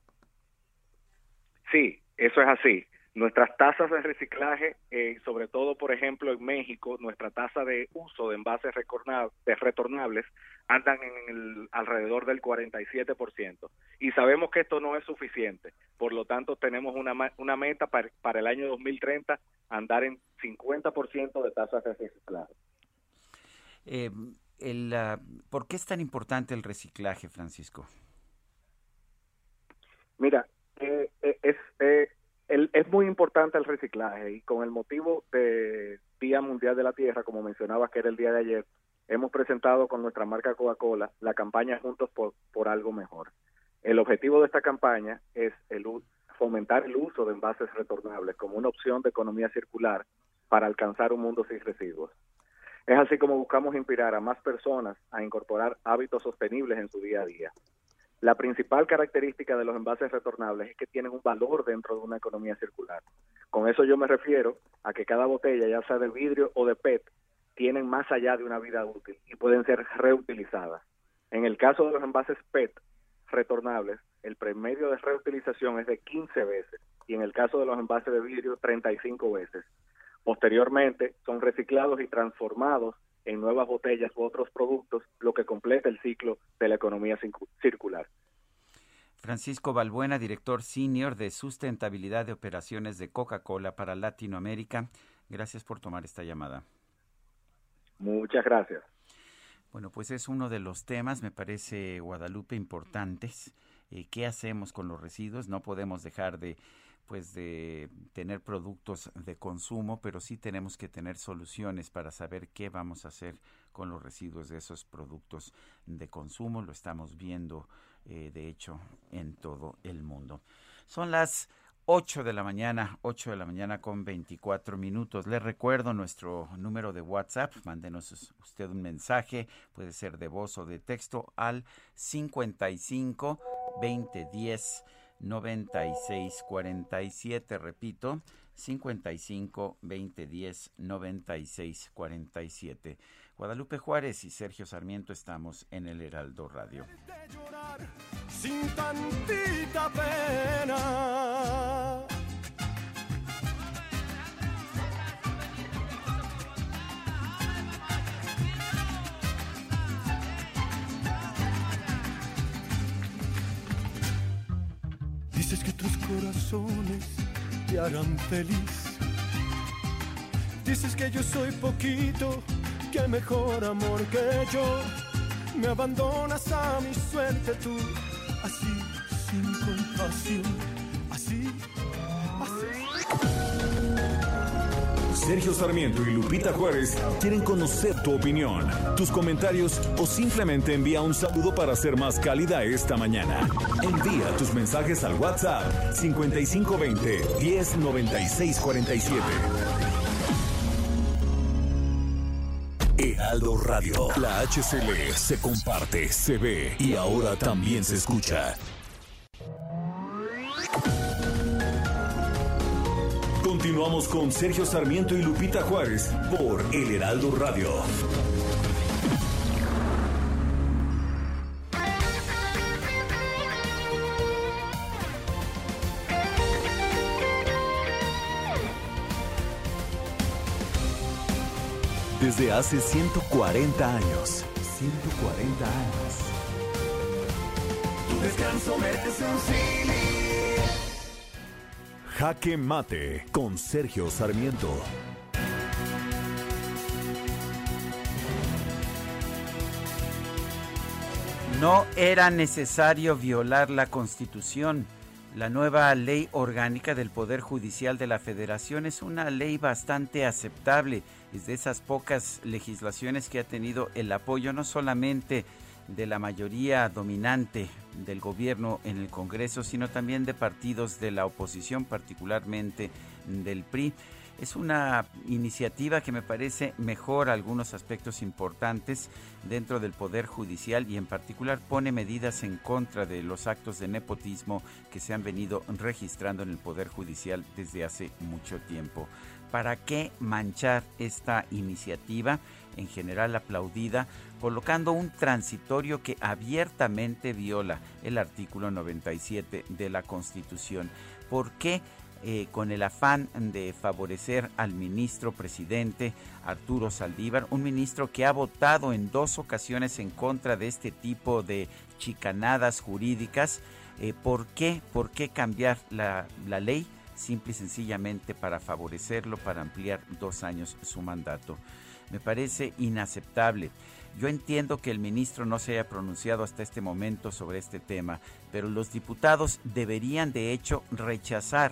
Speaker 24: Sí, eso es así. Nuestras tasas de reciclaje, eh, sobre todo, por ejemplo, en México, nuestra tasa de uso de envases retornables andan en el, alrededor del 47%. Y sabemos que esto no es suficiente. Por lo tanto, tenemos una, una meta para, para el año 2030 andar en 50% de tasas de reciclaje.
Speaker 1: Eh, el, uh, ¿Por qué es tan importante el reciclaje, Francisco?
Speaker 24: Mira, eh, eh es, eh, es muy importante el reciclaje y con el motivo de Día Mundial de la Tierra, como mencionabas que era el día de ayer, hemos presentado con nuestra marca Coca-Cola la campaña Juntos por, por algo mejor. El objetivo de esta campaña es el, fomentar el uso de envases retornables como una opción de economía circular para alcanzar un mundo sin residuos. Es así como buscamos inspirar a más personas a incorporar hábitos sostenibles en su día a día. La principal característica de los envases retornables es que tienen un valor dentro de una economía circular. Con eso yo me refiero a que cada botella, ya sea de vidrio o de PET, tienen más allá de una vida útil y pueden ser reutilizadas. En el caso de los envases PET retornables, el promedio de reutilización es de 15 veces y en el caso de los envases de vidrio 35 veces. Posteriormente son reciclados y transformados en nuevas botellas u otros productos, lo que completa el ciclo de la economía circular.
Speaker 1: Francisco Balbuena, director senior de sustentabilidad de operaciones de Coca-Cola para Latinoamérica. Gracias por tomar esta llamada.
Speaker 24: Muchas gracias.
Speaker 1: Bueno, pues es uno de los temas, me parece, Guadalupe, importantes. Eh, ¿Qué hacemos con los residuos? No podemos dejar de pues de tener productos de consumo, pero sí tenemos que tener soluciones para saber qué vamos a hacer con los residuos de esos productos de consumo. Lo estamos viendo, eh, de hecho, en todo el mundo. Son las 8 de la mañana, 8 de la mañana con 24 minutos. Les recuerdo nuestro número de WhatsApp. Mándenos usted un mensaje, puede ser de voz o de texto, al 55 2010 9647, repito, 55 2010 9647. Guadalupe Juárez y Sergio Sarmiento estamos en el Heraldo Radio.
Speaker 10: Sin tantita pena. Corazones te harán feliz. Dices que yo soy poquito, que mejor amor que yo. Me abandonas a mi suerte tú, así sin compasión,
Speaker 3: Sergio Sarmiento y Lupita Juárez quieren conocer tu opinión, tus comentarios o simplemente envía un saludo para ser más cálida esta mañana. Envía tus mensajes al WhatsApp 5520 109647. Heraldo Radio, la HCL se comparte, se ve y ahora también se escucha. Continuamos con Sergio Sarmiento y Lupita Juárez por El Heraldo Radio. Desde hace 140 años. 140 años.
Speaker 9: Tu descanso metes un cine.
Speaker 3: Jaque Mate con Sergio Sarmiento.
Speaker 1: No era necesario violar la Constitución. La nueva ley orgánica del Poder Judicial de la Federación es una ley bastante aceptable. Es de esas pocas legislaciones que ha tenido el apoyo no solamente de la mayoría dominante del gobierno en el Congreso, sino también de partidos de la oposición, particularmente del PRI. Es una iniciativa que me parece mejor algunos aspectos importantes dentro del Poder Judicial y en particular pone medidas en contra de los actos de nepotismo que se han venido registrando en el Poder Judicial desde hace mucho tiempo. ¿Para qué manchar esta iniciativa? en general aplaudida, colocando un transitorio que abiertamente viola el artículo 97 de la Constitución. ¿Por qué? Eh, con el afán de favorecer al ministro presidente Arturo Saldívar, un ministro que ha votado en dos ocasiones en contra de este tipo de chicanadas jurídicas. Eh, ¿Por qué? ¿Por qué cambiar la, la ley? Simple y sencillamente para favorecerlo, para ampliar dos años su mandato me parece inaceptable. Yo entiendo que el ministro no se haya pronunciado hasta este momento sobre este tema, pero los diputados deberían de hecho rechazar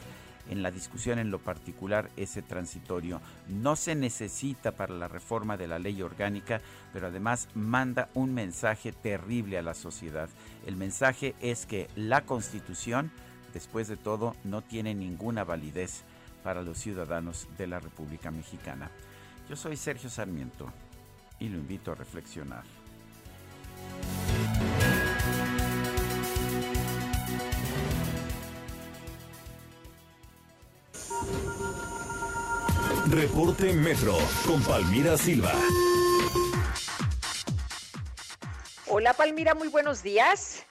Speaker 1: en la discusión en lo particular ese transitorio. No se necesita para la reforma de la ley orgánica, pero además manda un mensaje terrible a la sociedad. El mensaje es que la constitución, después de todo, no tiene ninguna validez para los ciudadanos de la República Mexicana. Yo soy Sergio Sarmiento y lo invito a reflexionar.
Speaker 3: Reporte Metro con Palmira Silva.
Speaker 2: Hola Palmira, muy buenos días.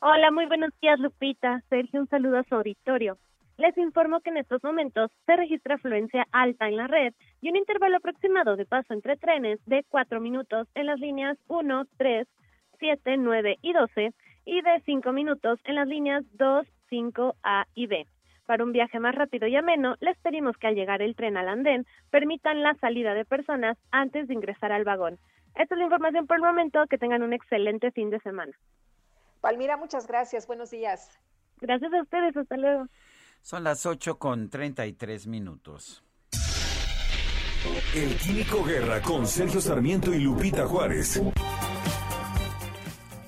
Speaker 25: Hola, muy buenos días Lupita. Sergio, un saludo a su auditorio. Les informo que en estos momentos se registra afluencia alta en la red y un intervalo aproximado de paso entre trenes de 4 minutos en las líneas 1, 3, 7, 9 y 12 y de 5 minutos en las líneas 2, 5, A y B. Para un viaje más rápido y ameno, les pedimos que al llegar el tren al andén permitan la salida de personas antes de ingresar al vagón. Esta es la información por el momento. Que tengan un excelente fin de semana.
Speaker 2: Palmira, muchas gracias. Buenos días.
Speaker 25: Gracias a ustedes. Hasta luego.
Speaker 1: Son las 8 con 33 minutos.
Speaker 3: El Químico Guerra con Sergio Sarmiento y Lupita Juárez.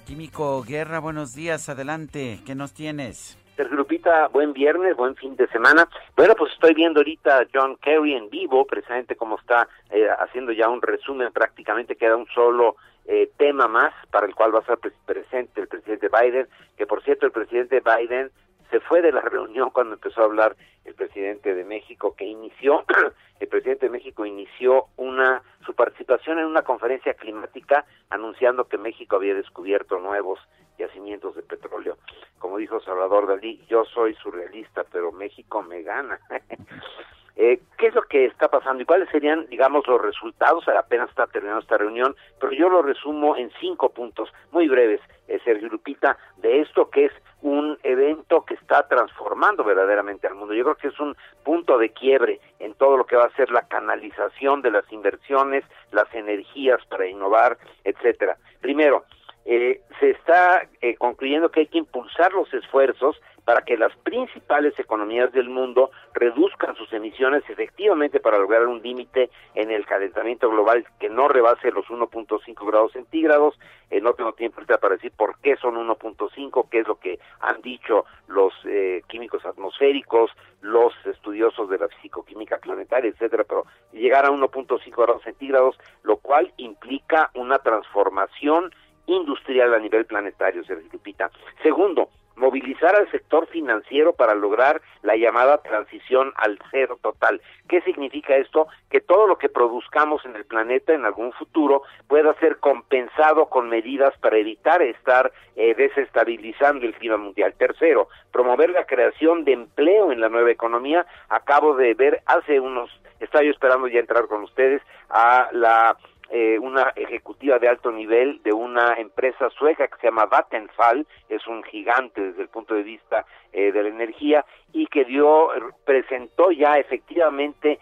Speaker 1: Químico Guerra, buenos días. Adelante. ¿Qué nos tienes?
Speaker 26: Sergio Lupita, buen viernes, buen fin de semana. Bueno, pues estoy viendo ahorita a John Kerry en vivo, precisamente como está eh, haciendo ya un resumen, prácticamente queda un solo eh, tema más para el cual va a estar presente el presidente Biden, que por cierto el presidente Biden se fue de la reunión cuando empezó a hablar el presidente de México, que inició, el presidente de México inició una su participación en una conferencia climática anunciando que México había descubierto nuevos yacimientos de petróleo. Como dijo Salvador Dalí, yo soy surrealista, pero México me gana. Eh, ¿Qué es lo que está pasando y cuáles serían, digamos, los resultados? Apenas está terminando esta reunión, pero yo lo resumo en cinco puntos muy breves, eh, Sergio Lupita, de esto que es un evento que está transformando verdaderamente al mundo. Yo creo que es un punto de quiebre en todo lo que va a ser la canalización de las inversiones, las energías para innovar, etcétera. Primero, eh, se está eh, concluyendo que hay que impulsar los esfuerzos para que las principales economías del mundo reduzcan sus emisiones efectivamente para lograr un límite en el calentamiento global que no rebase los 1.5 grados centígrados. Eh, no tengo tiempo para decir por qué son 1.5, qué es lo que han dicho los eh, químicos atmosféricos, los estudiosos de la fisicoquímica planetaria, etcétera, pero llegar a 1.5 grados centígrados, lo cual implica una transformación industrial a nivel planetario, Sergio Lupita. Segundo, movilizar al sector financiero para lograr la llamada transición al cero total. ¿Qué significa esto? Que todo lo que produzcamos en el planeta en algún futuro pueda ser compensado con medidas para evitar estar eh, desestabilizando el clima mundial. Tercero, promover la creación de empleo en la nueva economía. Acabo de ver hace unos, estaba yo esperando ya entrar con ustedes a la eh, una ejecutiva de alto nivel de una empresa sueca que se llama Vattenfall, es un gigante desde el punto de vista eh, de la energía y que dio presentó ya efectivamente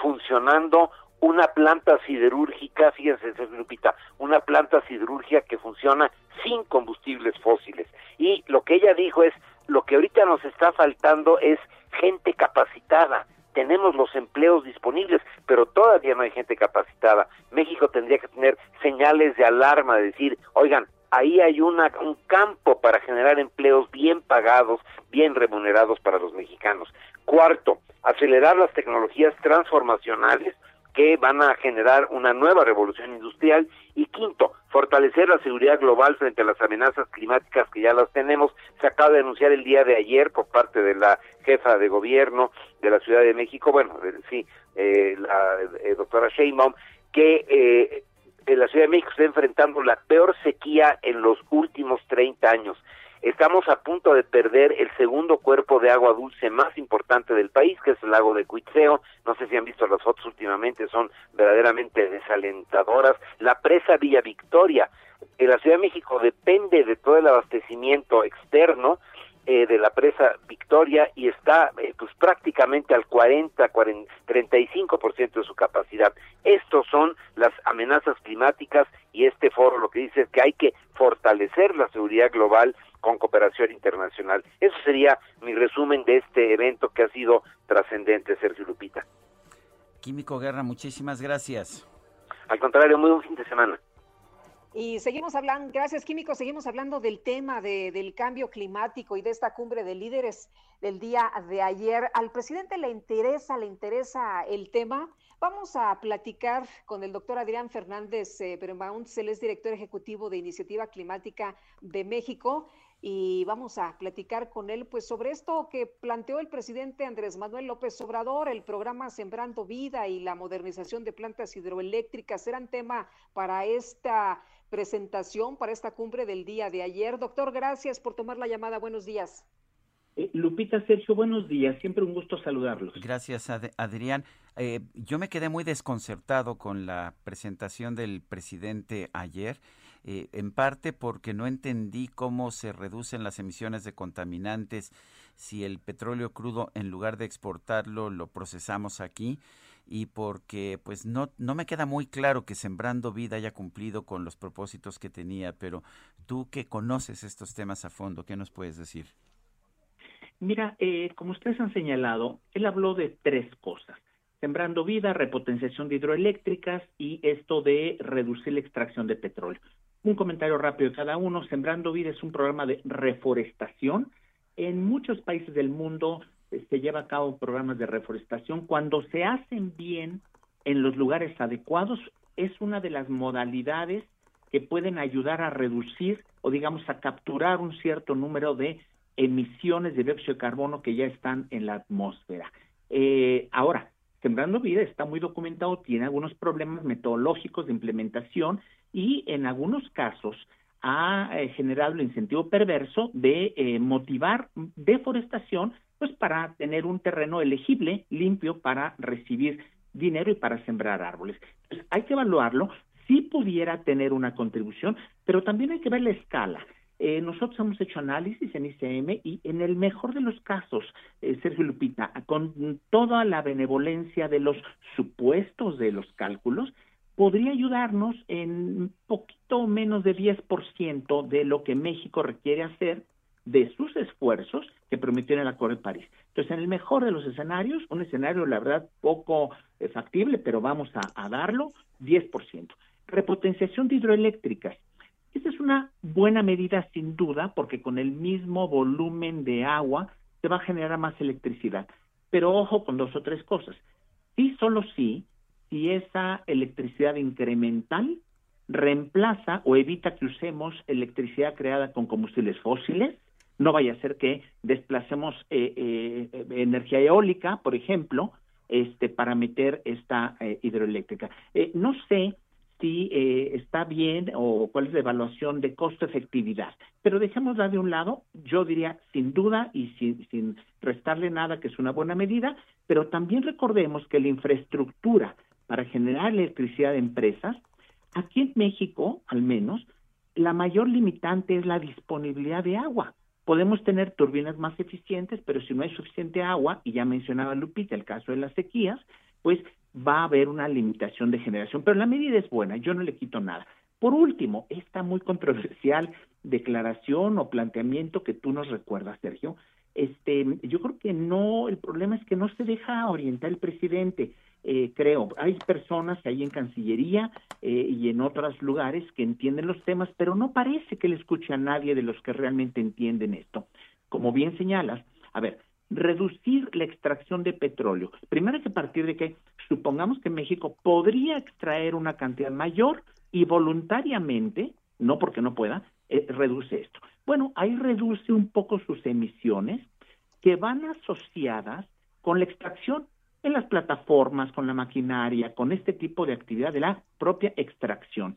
Speaker 26: funcionando una planta siderúrgica, fíjense, Lupita, una planta siderúrgica que funciona sin combustibles fósiles. Y lo que ella dijo es, lo que ahorita nos está faltando es gente capacitada, tenemos los empleos disponibles, pero todavía no hay gente capacitada. México tendría que tener señales de alarma, de decir, oigan, ahí hay una, un campo para generar empleos bien pagados, bien remunerados para los mexicanos. Cuarto, acelerar las tecnologías transformacionales que van a generar una nueva revolución industrial. Y quinto, fortalecer la seguridad global frente a las amenazas climáticas que ya las tenemos. Se acaba de anunciar el día de ayer por parte de la jefa de gobierno de la Ciudad de México, bueno, sí, eh, la eh, doctora Sheinbaum, que eh, la Ciudad de México está enfrentando la peor sequía en los últimos 30 años. Estamos a punto de perder el segundo cuerpo de agua dulce más importante del país, que es el lago de Cuitzeo. No sé si han visto las fotos últimamente, son verdaderamente desalentadoras. La presa Villa Victoria. En la Ciudad de México depende de todo el abastecimiento externo eh, de la presa Victoria y está eh, pues prácticamente al 40, 40 35% de su capacidad. Estos son las amenazas climáticas y este foro lo que dice es que hay que fortalecer la seguridad global con cooperación internacional. Eso sería mi resumen de este evento que ha sido trascendente, Sergio Lupita.
Speaker 1: Químico Guerra, muchísimas gracias.
Speaker 26: Al contrario, muy buen fin de semana.
Speaker 2: Y seguimos hablando, gracias Químico, seguimos hablando del tema de, del cambio climático y de esta cumbre de líderes del día de ayer. Al presidente le interesa, le interesa el tema. Vamos a platicar con el doctor Adrián Fernández eh, él es director ejecutivo de Iniciativa Climática de México. Y vamos a platicar con él pues sobre esto que planteó el presidente Andrés Manuel López Obrador, el programa Sembrando Vida y la modernización de plantas hidroeléctricas serán tema para esta presentación, para esta cumbre del día de ayer. Doctor, gracias por tomar la llamada. Buenos días.
Speaker 27: Eh, Lupita, Sergio, buenos días. Siempre un gusto saludarlos.
Speaker 1: Gracias, Adrián. Eh, yo me quedé muy desconcertado con la presentación del presidente ayer. Eh, en parte porque no entendí cómo se reducen las emisiones de contaminantes si el petróleo crudo en lugar de exportarlo lo procesamos aquí y porque pues no no me queda muy claro que sembrando vida haya cumplido con los propósitos que tenía, pero tú que conoces estos temas a fondo, ¿qué nos puedes decir?
Speaker 27: Mira, eh, como ustedes han señalado, él habló de tres cosas. Sembrando vida, repotenciación de hidroeléctricas y esto de reducir la extracción de petróleo. Un comentario rápido de cada uno. Sembrando Vida es un programa de reforestación. En muchos países del mundo eh, se lleva a cabo programas de reforestación. Cuando se hacen bien en los lugares adecuados, es una de las modalidades que pueden ayudar a reducir o digamos a capturar un cierto número de emisiones de dióxido de carbono que ya están en la atmósfera. Eh, ahora, Sembrando Vida está muy documentado, tiene algunos problemas metodológicos de implementación y en algunos casos ha eh, generado el incentivo perverso de eh, motivar deforestación pues para tener un terreno elegible, limpio para recibir dinero y para sembrar árboles. Entonces, hay que evaluarlo, si pudiera tener una contribución, pero también hay que ver la escala. Eh, nosotros hemos hecho análisis en ICM y en el mejor de los casos, Sergio Lupita, con toda la benevolencia de los supuestos de los cálculos, podría ayudarnos en poquito menos de 10% de lo que México requiere hacer de sus esfuerzos que en el Acuerdo de París. Entonces, en el mejor de los escenarios, un escenario, la verdad, poco eh, factible, pero vamos a, a darlo, 10%. Repotenciación de hidroeléctricas. Esa es una buena medida sin duda, porque con el mismo volumen de agua se va a generar más electricidad. Pero ojo con dos o tres cosas. Sí, solo sí, si esa electricidad incremental reemplaza o evita que usemos electricidad creada con combustibles fósiles, no vaya a ser que desplacemos eh, eh, energía eólica, por ejemplo, este, para meter esta eh, hidroeléctrica. no sé si eh, está bien o cuál es la evaluación de costo-efectividad. Pero dejémosla de un lado, yo diría sin duda y sin, sin restarle nada que es una buena medida, pero también recordemos que la infraestructura para generar electricidad de empresas, aquí en México al menos, la mayor limitante es la disponibilidad de agua. Podemos tener turbinas más eficientes, pero si no hay suficiente agua, y ya mencionaba Lupita el caso de las sequías, pues va a haber una limitación de generación, pero la medida es buena, yo no le quito nada. Por último, esta muy controversial declaración o planteamiento que tú nos recuerdas, Sergio, este, yo creo que no, el problema es que no se deja orientar el presidente. Eh, creo, hay personas ahí en Cancillería eh, y en otros lugares que entienden los temas, pero no parece que le escuche a nadie de los que realmente entienden esto. Como bien señalas, a ver, reducir la extracción de petróleo. Primero hay que partir de que supongamos que México podría extraer una cantidad mayor y voluntariamente, no porque no pueda, eh, reduce esto. Bueno, ahí reduce un poco sus emisiones que van asociadas con la extracción en las plataformas, con la maquinaria, con este tipo de actividad de la propia extracción.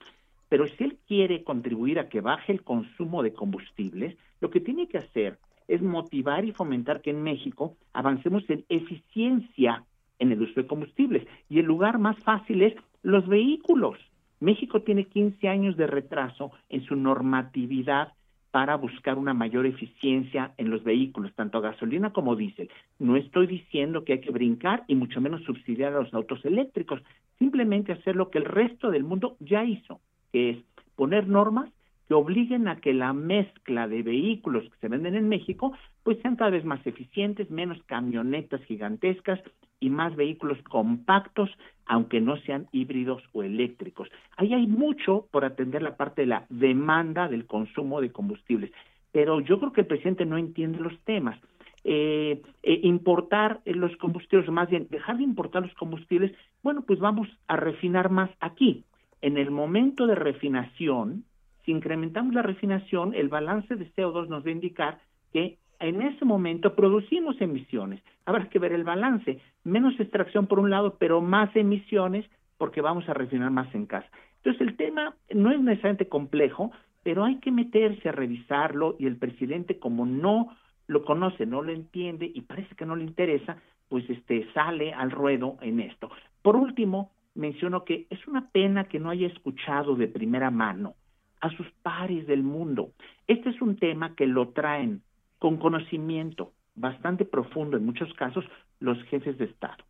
Speaker 27: Pero si él quiere contribuir a que baje el consumo de combustibles, lo que tiene que hacer es motivar y fomentar que en México avancemos en eficiencia en el uso de combustibles. Y el lugar más fácil es los vehículos. México tiene 15 años de retraso en su normatividad para buscar una mayor eficiencia en los vehículos, tanto a gasolina como diésel. No estoy diciendo que hay que brincar y mucho menos subsidiar a los autos eléctricos, simplemente hacer lo que el resto del mundo ya hizo, que es poner normas que obliguen a que la mezcla de vehículos que se venden en México pues sean cada vez más eficientes, menos camionetas gigantescas y más vehículos compactos, aunque no sean híbridos o eléctricos. Ahí hay mucho por atender la parte de la demanda del consumo de combustibles, pero yo creo que el presidente no entiende los temas. Eh, eh, importar los combustibles, más bien dejar de importar los combustibles, bueno, pues vamos a refinar más aquí. En el momento de refinación, si incrementamos la refinación, el balance de CO2 nos va a indicar que en ese momento producimos emisiones. Habrá que ver el balance. Menos extracción por un lado, pero más emisiones porque vamos a refinar más en casa. Entonces el tema no es necesariamente complejo, pero hay que meterse a revisarlo y el presidente como no lo conoce, no lo entiende y parece que no le interesa, pues este sale al ruedo en esto. Por último, menciono que es una pena que no haya escuchado de primera mano a sus pares del mundo. Este es un tema que lo traen con conocimiento bastante profundo en muchos casos los jefes de Estado.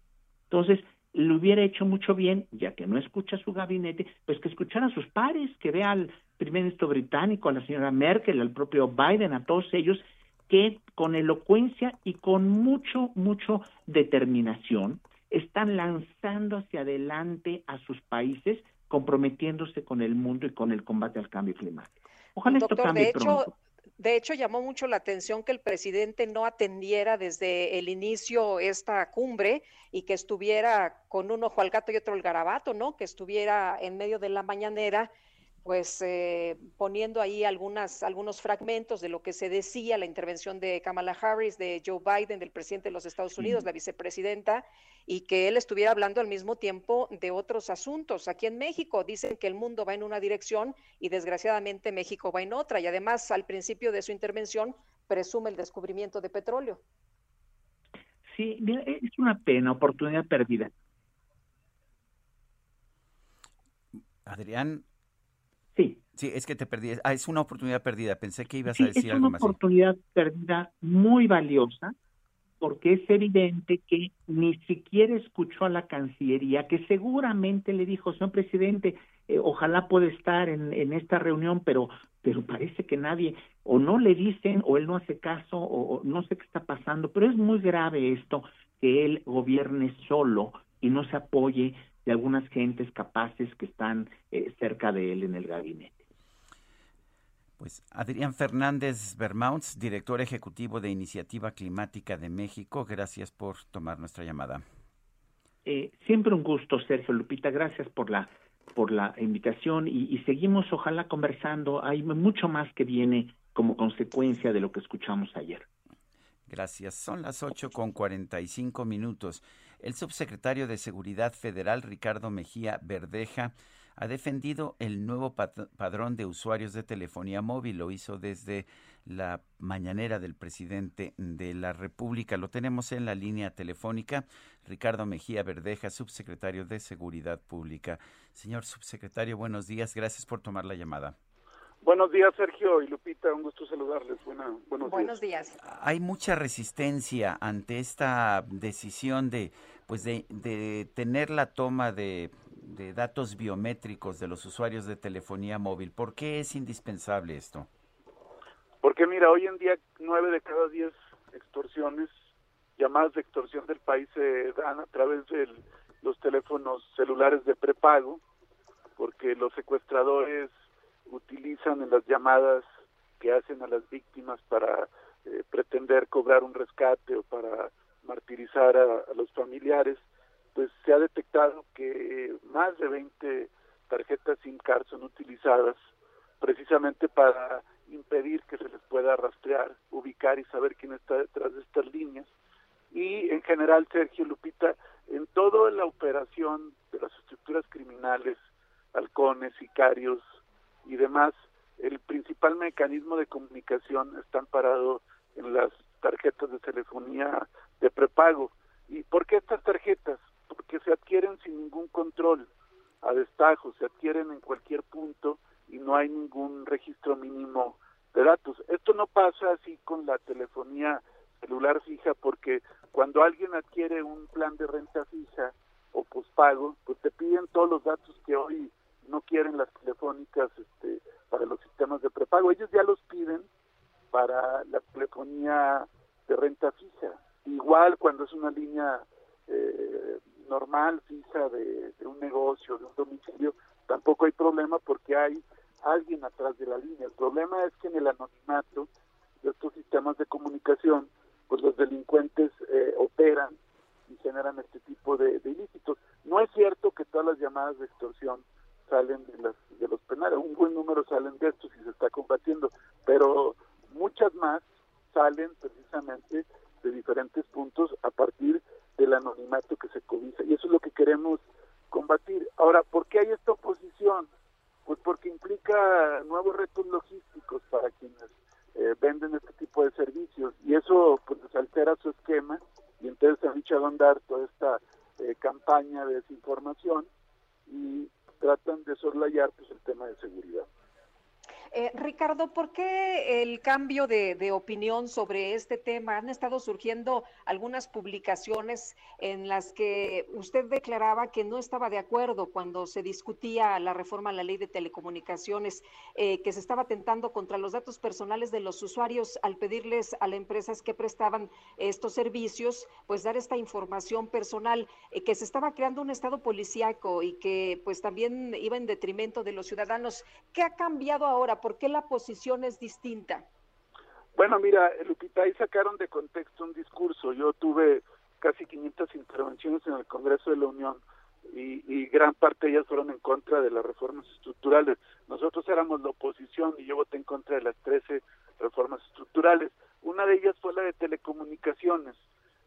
Speaker 27: Entonces, le hubiera hecho mucho bien, ya que no escucha su gabinete, pues que escuchara a sus pares, que vea al primer ministro británico, a la señora Merkel, al propio Biden, a todos ellos, que con elocuencia y con mucho, mucho determinación están lanzando hacia adelante a sus países, comprometiéndose con el mundo y con el combate al cambio climático. Ojalá esto cambie
Speaker 2: de hecho,
Speaker 27: pronto.
Speaker 2: De hecho, llamó mucho la atención que el presidente no atendiera desde el inicio esta cumbre y que estuviera con un ojo al gato y otro al garabato, ¿no? Que estuviera en medio de la mañanera pues eh, poniendo ahí algunas, algunos fragmentos de lo que se decía, la intervención de Kamala Harris, de Joe Biden, del presidente de los Estados Unidos, la vicepresidenta, y que él estuviera hablando al mismo tiempo de otros asuntos. Aquí en México dicen que el mundo va en una dirección y desgraciadamente México va en otra. Y además, al principio de su intervención, presume el descubrimiento de petróleo.
Speaker 27: Sí, mira, es una pena, oportunidad perdida.
Speaker 1: Adrián.
Speaker 27: Sí.
Speaker 1: Es que te perdí. Ah, es una oportunidad perdida. Pensé que ibas
Speaker 27: Sí,
Speaker 1: a decir
Speaker 27: es
Speaker 1: algo
Speaker 27: una
Speaker 1: más.
Speaker 27: oportunidad perdida muy valiosa porque es evidente que ni siquiera escuchó a la Cancillería, que seguramente le dijo, señor presidente, eh, ojalá pueda estar en, en esta reunión, pero, pero parece que nadie, o no le dicen, o él no hace caso, o, o no sé qué está pasando, pero es muy grave esto, que él gobierne solo y no se apoye de algunas gentes capaces que están eh, cerca de él en el gabinete.
Speaker 1: Pues Adrián Fernández Bermaunz, director ejecutivo de Iniciativa Climática de México, gracias por tomar nuestra llamada.
Speaker 27: Eh, siempre un gusto, Sergio Lupita. Gracias por la por la invitación y, y seguimos, ojalá, conversando. Hay mucho más que viene como consecuencia de lo que escuchamos ayer.
Speaker 1: Gracias. Son las 8 con 45 minutos. El subsecretario de Seguridad Federal, Ricardo Mejía Verdeja, ha defendido el nuevo pat- padrón de usuarios de telefonía móvil. Lo hizo desde la mañanera del presidente de la República. Lo tenemos en la línea telefónica. Ricardo Mejía Verdeja, subsecretario de Seguridad Pública. Señor subsecretario, buenos días. Gracias por tomar la llamada.
Speaker 28: Buenos días, Sergio y Lupita. Un gusto saludarles. Buena, buenos,
Speaker 2: Buenos días.
Speaker 1: Hay mucha resistencia ante esta decisión de, pues de, de tener la toma de, de datos biométricos de los usuarios de telefonía móvil. ¿Por qué es indispensable esto?
Speaker 28: Porque mira, hoy en día nueve de cada diez extorsiones, llamadas de extorsión del país se dan a través de los teléfonos celulares de prepago, porque los secuestradores utilizan en las llamadas que hacen a las víctimas para eh, pretender cobrar un rescate o para martirizar a, a los familiares, pues se ha detectado que más de 20 tarjetas SIM card son utilizadas precisamente para impedir que se les pueda rastrear, ubicar y saber quién está detrás de estas líneas. Y en general, Sergio Lupita, en toda la operación de las estructuras criminales, halcones, sicarios y demás, el principal mecanismo de comunicación está amparado en las tarjetas de telefonía de prepago. ¿Y por qué estas tarjetas? Porque se adquieren sin ningún control, a destajo, se adquieren en cualquier punto y no hay ningún registro mínimo de datos. Esto no pasa así con la telefonía celular fija porque cuando alguien adquiere un plan de renta fija o pospago, pues te piden todos los datos que hoy no quieren las telefónicas este, para los sistemas de prepago. Ellos ya los piden para la telefonía de renta fija. Igual cuando es una línea eh, normal, fija de, un negocio, de un domicilio, tampoco hay problema porque hay alguien atrás de la línea. El problema es que en el anonimato de estos sistemas de comunicación, pues los delincuentes eh, operan y generan este tipo de, de ilícitos. No es cierto que todas las llamadas de extorsión salen de, las, de los penales, un buen número salen de estos y se está combatiendo, pero muchas más salen precisamente de diferentes puntos a partir del anonimato que se cobija y eso es lo que queremos combatir. Ahora, ¿por qué hay esta oposición? Pues porque implica nuevos retos logísticos para quienes eh, venden este tipo de servicios y eso pues altera su esquema y entonces han echado a andar toda esta eh, campaña de desinformación y tratan de soslayar pues el tema de seguridad.
Speaker 2: Eh, Ricardo, ¿por qué el cambio de, opinión sobre este tema? Han estado surgiendo algunas publicaciones en las que usted declaraba que no estaba de acuerdo cuando se discutía la reforma a la ley de telecomunicaciones, eh, que se estaba atentando contra los datos personales de los usuarios al pedirles a las empresas que prestaban estos servicios, pues dar esta información personal, eh, que se estaba creando un estado policíaco y que pues también iba en detrimento de los ciudadanos. ¿Qué ha cambiado ahora? ¿Por qué la posición es distinta?
Speaker 28: Bueno, mira, Lupita, ahí sacaron de contexto un discurso. Yo tuve casi 500 intervenciones en el Congreso de la Unión y, gran parte de ellas fueron en contra de las reformas estructurales. Nosotros éramos la oposición y yo voté en contra de las 13 reformas estructurales. Una de ellas fue la de telecomunicaciones.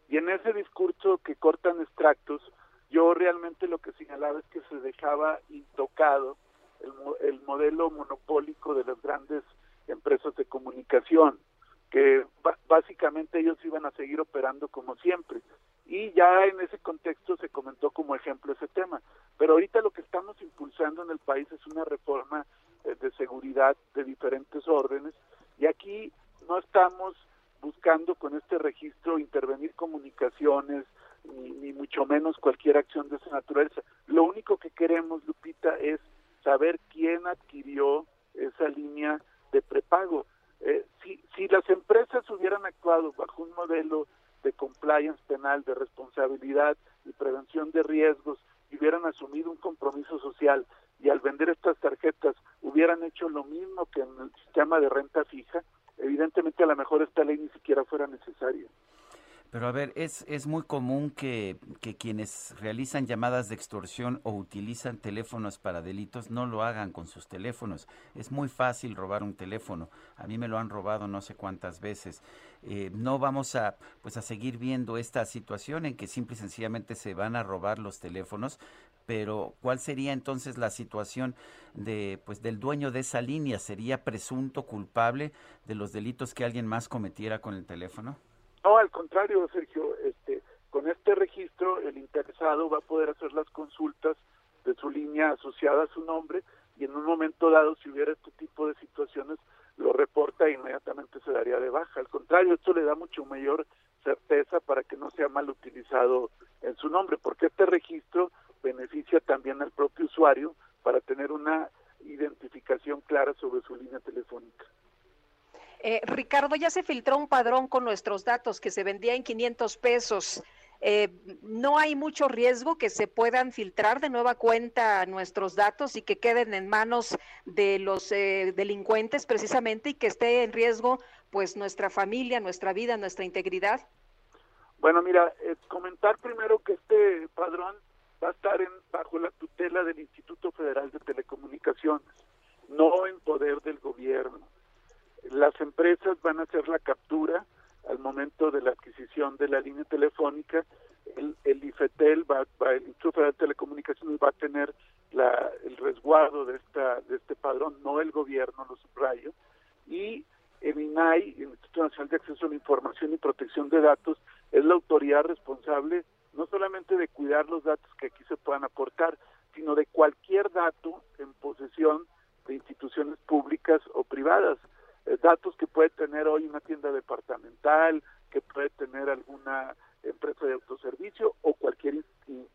Speaker 28: Y en ese discurso que cortan extractos, yo realmente lo que señalaba es que se dejaba intocado el, el modelo monopólico de las grandes empresas de comunicación, que básicamente ellos iban a seguir operando como siempre. Y ya en ese contexto se comentó como ejemplo ese tema. Pero ahorita lo que estamos impulsando en el país es una reforma eh, de seguridad de diferentes órdenes y aquí no estamos buscando con este registro intervenir comunicaciones, ni, ni mucho menos cualquier acción de esa naturaleza. Lo único que queremos, Lupita, es saber quién adquirió esa línea de prepago. Eh, si, si las empresas hubieran actuado bajo un modelo de compliance penal, de responsabilidad y prevención de riesgos, y hubieran asumido un compromiso social y al vender estas tarjetas hubieran hecho lo mismo que en el sistema de renta fija, evidentemente a lo mejor esta ley ni siquiera fuera necesaria.
Speaker 1: Pero a ver, es, es muy común que, que, quienes realizan llamadas de extorsión o utilizan teléfonos para delitos no lo hagan con sus teléfonos. Es muy fácil robar un teléfono. A mí me lo han robado no sé cuántas veces. Eh, no vamos a, pues a seguir viendo esta situación en que simple y sencillamente se van a robar los teléfonos. Pero ¿cuál sería entonces la situación de, pues, del dueño de esa línea? ¿Sería presunto culpable de los delitos que alguien más cometiera con el teléfono?
Speaker 28: No, al contrario, Sergio, este, con este registro el interesado va a poder hacer las consultas de su línea asociada a su nombre y en un momento dado, si hubiera este tipo de situaciones, lo reporta e inmediatamente se daría de baja. Al contrario, esto le da mucho mayor certeza para que no sea mal utilizado en su nombre, porque este registro beneficia también al propio usuario para tener una identificación clara sobre su línea telefónica.
Speaker 2: Eh, Ricardo, ya se filtró un padrón con nuestros datos que se vendía en 500 pesos. Eh, no hay mucho riesgo que se puedan filtrar de nueva cuenta nuestros datos y que queden en manos de los eh, delincuentes precisamente y que esté en riesgo pues nuestra familia, nuestra vida, nuestra integridad.
Speaker 28: Bueno, mira, comentar primero que este padrón va a estar en, bajo la tutela del Instituto Federal de Telecomunicaciones, no en poder del gobierno las empresas van a hacer la captura al momento de la adquisición de la línea telefónica. El, el IFETEL, va, el Instituto de Telecomunicaciones, va a tener la, el resguardo de, esta, de este padrón, no el gobierno, lo subrayo. Y el INAI, el Instituto Nacional de Acceso a la Información y Protección de Datos, es la autoridad responsable no solamente de cuidar los datos que aquí se puedan aportar, sino de cualquier dato en posesión de instituciones públicas o privadas. Eh, datos que puede tener hoy una tienda departamental, que puede tener alguna empresa de autoservicio o cualquier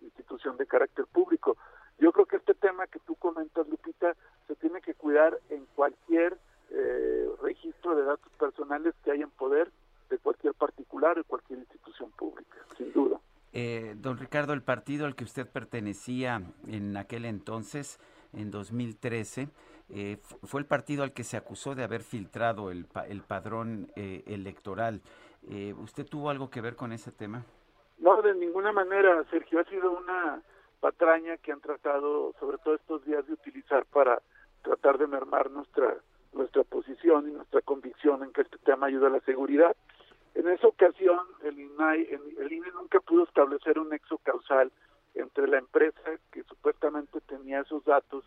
Speaker 28: institución de carácter público. Yo creo que este tema que tú comentas, Lupita, se tiene que cuidar en cualquier eh, registro de datos personales que haya en poder de cualquier particular o cualquier institución pública, sin duda.
Speaker 1: Eh, don Ricardo, el partido al que usted pertenecía en aquel entonces, en 2013, eh, fue el partido al que se acusó de haber filtrado el, el padrón eh, electoral. Eh, ¿Usted tuvo algo que ver con ese tema?
Speaker 28: No, de ninguna manera, Sergio. Ha sido una patraña que han tratado, sobre todo estos días, de utilizar para tratar de mermar nuestra nuestra posición y nuestra convicción en que este tema ayuda a la seguridad. En esa ocasión, el INAI, el INE nunca pudo establecer un nexo causal entre la empresa que supuestamente tenía esos datos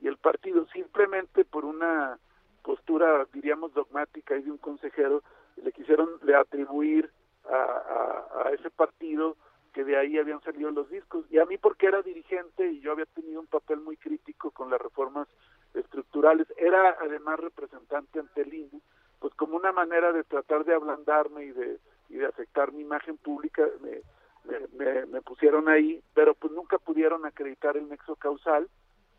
Speaker 28: y el partido, simplemente por una postura, diríamos, dogmática y de un consejero, le quisieron le atribuir a, a, ese partido que de ahí habían salido los discos. Y a mí porque era dirigente y yo había tenido un papel muy crítico con las reformas estructurales, era además representante ante el INE, pues como una manera de tratar de ablandarme y de, y de afectar mi imagen pública, me, me, me, pusieron ahí, pero pues nunca pudieron acreditar el nexo causal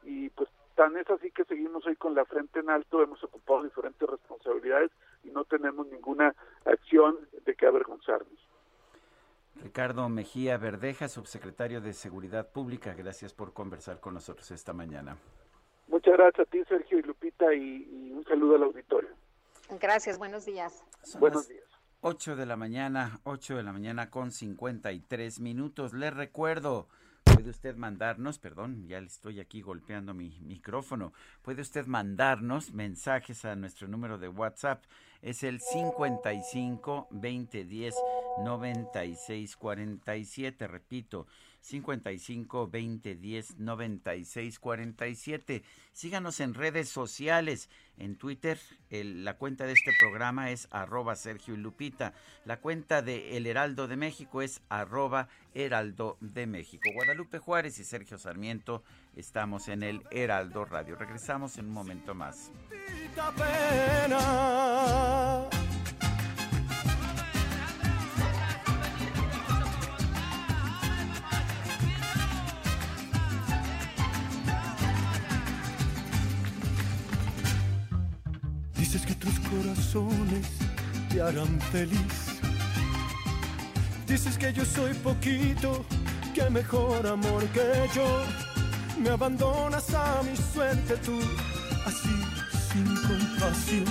Speaker 28: y pues tan es así que seguimos hoy con la frente en alto, hemos ocupado diferentes responsabilidades y no tenemos ninguna acción de que avergonzarnos.
Speaker 1: Ricardo Mejía Verdeja, subsecretario de Seguridad Pública, gracias por conversar con nosotros esta mañana.
Speaker 28: Muchas gracias a ti, Sergio y Lupita, y, un saludo al auditorio.
Speaker 2: Gracias, buenos días.
Speaker 28: buenos días.
Speaker 1: 8 de la mañana, 8 de la mañana con 53 minutos. Les recuerdo, puede usted mandarnos, perdón, ya le estoy aquí golpeando mi micrófono, puede usted mandarnos mensajes a nuestro número de WhatsApp. Es el 55 2010 9647, repito, 55 20 10 96 47. Síganos en redes sociales. En Twitter, la cuenta de este programa es arroba Sergio y Lupita. La cuenta de El Heraldo de México es arroba Heraldo de México. Guadalupe Juárez y Sergio Sarmiento estamos en el Heraldo Radio. Regresamos en un momento más.
Speaker 10: Te harán feliz. Dices que yo soy poquito, que mejor amor que yo. Me abandonas a mi suerte tú, así sin compasión,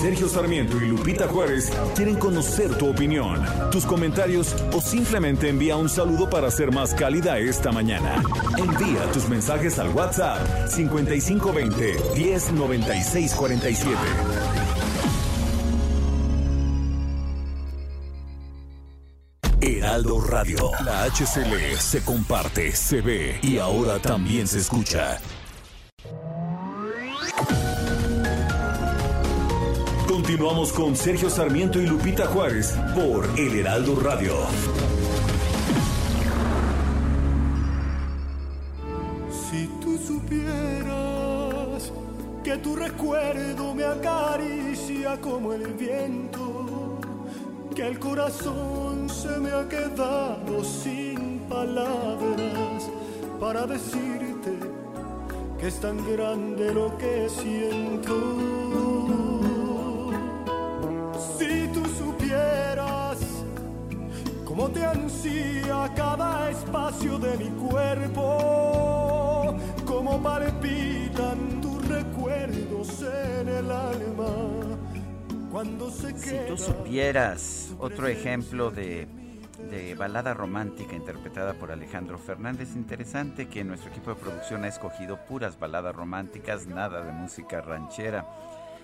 Speaker 3: Sergio Sarmiento y Lupita Juárez quieren conocer tu opinión, tus comentarios o simplemente envía un saludo para ser más cálida esta mañana. Envía tus mensajes al WhatsApp 5520 109647. Heraldo Radio, la HCL se comparte, se ve y ahora también se escucha. Continuamos con Sergio Sarmiento y Lupita Juárez por El Heraldo Radio.
Speaker 10: Si tú supieras que tu recuerdo me acaricia como el viento, que el corazón se me ha quedado sin palabras para decirte que es tan grande lo que siento como te ansía cada espacio de mi cuerpo, como palpitan tus recuerdos en el alma. Cuando se
Speaker 1: si tú supieras otro ejemplo de, de balada romántica interpretada por Alejandro Fernández, interesante que nuestro equipo de producción ha escogido puras baladas románticas, nada de música ranchera.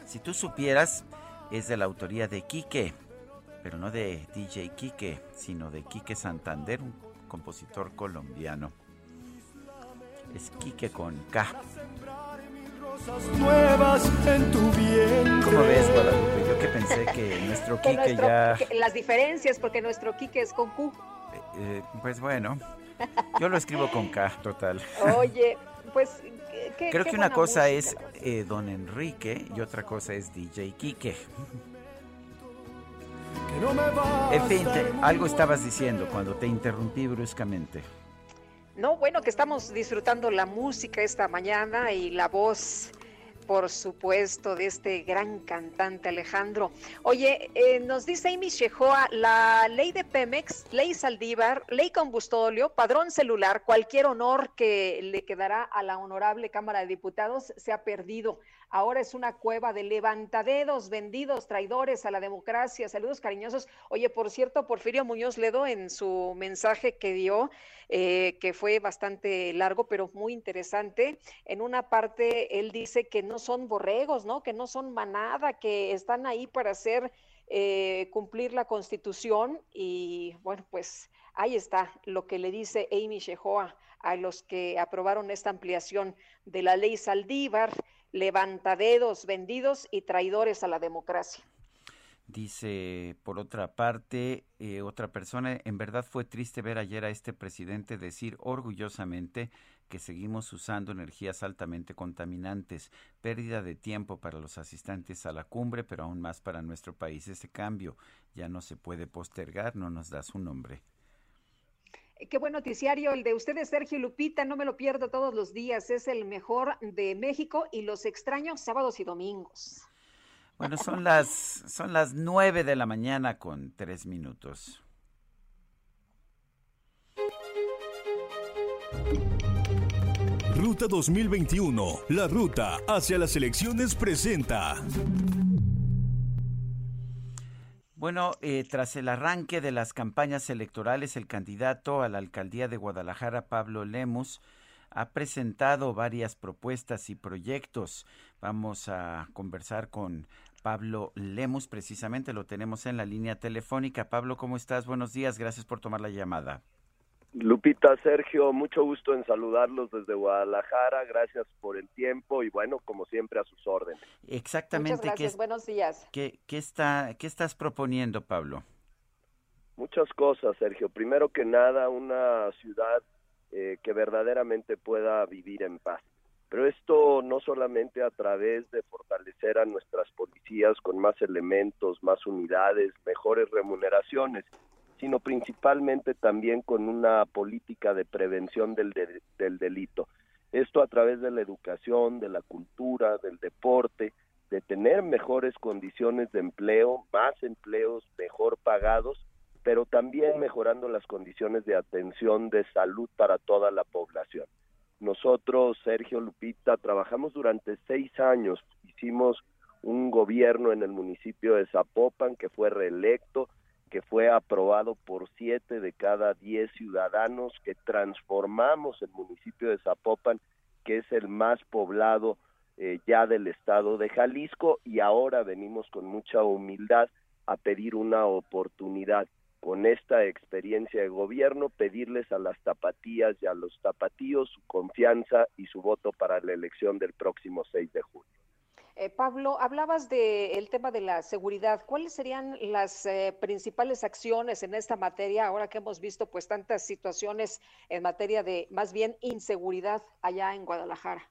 Speaker 1: Si tú supieras, es de la autoría de Quique, pero no de DJ Quique, sino de Quique Santander, un compositor colombiano. Es Quique con K. ¿Cómo ves, Guadalupe? Yo que pensé que nuestro Quique ya...
Speaker 2: las diferencias, porque nuestro Quique es con Q.
Speaker 1: Eh, eh, pues bueno, yo lo escribo con K, total.
Speaker 2: Oye, pues...
Speaker 1: Creo que una cosa es eh, Don Enrique y otra cosa es DJ Quique. En fin, algo estabas diciendo cuando te interrumpí bruscamente.
Speaker 2: No, bueno, que estamos disfrutando la música esta mañana y la voz por supuesto, de este gran cantante Alejandro. Oye, eh, nos dice Amy Shehoa, la ley de Pemex, ley Saldívar, ley combustóleo, padrón celular, cualquier honor que le quedará a la honorable Cámara de Diputados se ha perdido. Ahora es una cueva de levantadedos, vendidos, traidores a la democracia. Saludos cariñosos. Oye, por cierto, Porfirio Muñoz Ledo en su mensaje que dio, eh, que fue bastante largo, pero muy interesante, en una parte él dice que no son borregos, ¿no? Que no son manada, que están ahí para hacer eh, cumplir la constitución y bueno, pues ahí está lo que le dice Amy Shehoa a los que aprobaron esta ampliación de la ley Saldívar levantadedos, vendidos y traidores a la democracia.
Speaker 1: Dice, por otra parte, eh, otra persona, en verdad fue triste ver ayer a este presidente decir orgullosamente que seguimos usando energías altamente contaminantes, pérdida de tiempo para los asistentes a la cumbre, pero aún más para nuestro país. Ese cambio ya no se puede postergar, no nos da su nombre.
Speaker 2: Qué buen noticiario el de ustedes, Sergio Lupita, no me lo pierdo todos los días, es el mejor de México y los extraños sábados y domingos.
Speaker 1: Bueno, son las, son las nueve de la mañana con tres minutos.
Speaker 3: Ruta 2021, la ruta hacia las elecciones presenta.
Speaker 1: Bueno, eh, tras el arranque de las campañas electorales, el candidato a la alcaldía de Guadalajara, Pablo Lemus, ha presentado varias propuestas y proyectos. Vamos a conversar con Pablo Lemus, precisamente lo tenemos en la línea telefónica. Pablo, ¿cómo estás? Buenos días, gracias por tomar la llamada.
Speaker 29: Lupita, Sergio, mucho gusto en saludarlos desde Guadalajara. Gracias por el tiempo y bueno, como siempre, a sus órdenes.
Speaker 1: Exactamente.
Speaker 2: Muchas gracias. Buenos días.
Speaker 1: ¿qué, qué, está, ¿Qué estás proponiendo, Pablo?
Speaker 29: Muchas cosas, Sergio. Primero que nada, una ciudad eh, que verdaderamente pueda vivir en paz. Pero esto no solamente a través de fortalecer a nuestras policías con más elementos, más unidades, mejores remuneraciones, sino principalmente también con una política de prevención del, del delito. Esto a través de la educación, de la cultura, del deporte, de tener mejores condiciones de empleo, más empleos mejor pagados, pero también mejorando las condiciones de atención de salud para toda la población. Nosotros, Sergio Lupita, trabajamos durante seis años, hicimos un gobierno en el municipio de Zapopan que fue reelecto, que fue aprobado por siete de cada diez ciudadanos, que transformamos el municipio de Zapopan, que es el más poblado eh, ya del estado de Jalisco, y ahora venimos con mucha humildad a pedir una oportunidad con esta experiencia de gobierno, pedirles a las tapatías y a los tapatíos su confianza y su voto para la elección del próximo 6 de junio.
Speaker 2: Eh, Pablo, hablabas del tema de la seguridad. ¿Cuáles serían las eh, principales acciones en esta materia ahora que hemos visto pues tantas situaciones en materia de más bien inseguridad allá en Guadalajara?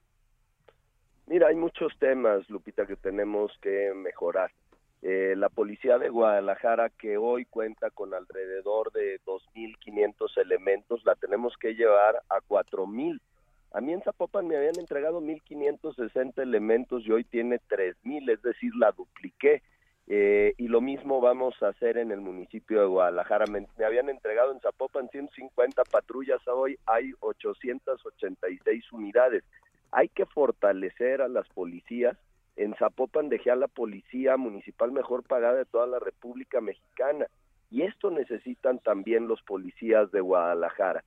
Speaker 29: Mira, hay muchos temas, Lupita, que tenemos que mejorar. Eh, la policía de Guadalajara, que hoy cuenta con alrededor de 2.500 elementos, la tenemos que llevar a 4.000 a mí en Zapopan me habían entregado 1.560 elementos y hoy tiene 3.000, es decir, la dupliqué. Eh, y lo mismo vamos a hacer en el municipio de Guadalajara. Me, me, habían entregado en Zapopan 150 patrullas, hoy hay 886 unidades. Hay que fortalecer a las policías. En Zapopan dejé a la policía municipal mejor pagada de toda la República Mexicana. Y esto necesitan también los policías de Guadalajara.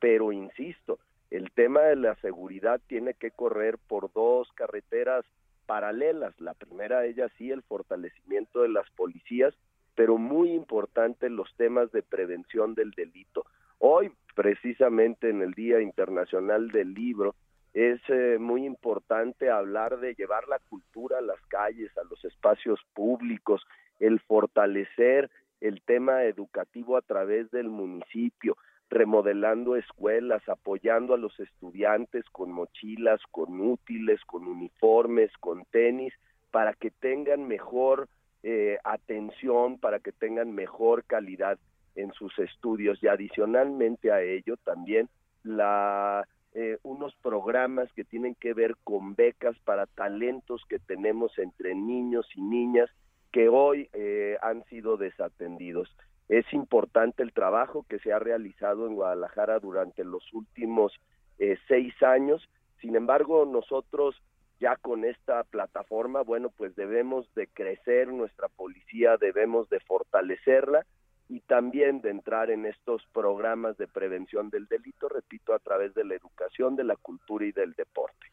Speaker 29: Pero insisto, el tema de la seguridad tiene que correr por dos carreteras paralelas. La primera de ellas sí, el fortalecimiento de las policías, pero muy importante los temas de prevención del delito. Hoy, precisamente en el Día Internacional del Libro, es eh, muy importante hablar de llevar la cultura a las calles, a los espacios públicos, el fortalecer el tema educativo a través del municipio, remodelando escuelas, apoyando a los estudiantes con mochilas, con útiles, con uniformes, con tenis, para que tengan mejor eh, atención, para que tengan mejor calidad en sus estudios y adicionalmente a ello también la eh, unos programas que tienen que ver con becas para talentos que tenemos entre niños y niñas que hoy eh, han sido desatendidos. Es importante el trabajo que se ha realizado en Guadalajara durante los últimos eh, seis años. Sin embargo, nosotros ya con esta plataforma, bueno, pues debemos de crecer nuestra policía, debemos de fortalecerla y también de entrar en estos programas de prevención del delito, repito, a través de la educación, de la cultura y del deporte.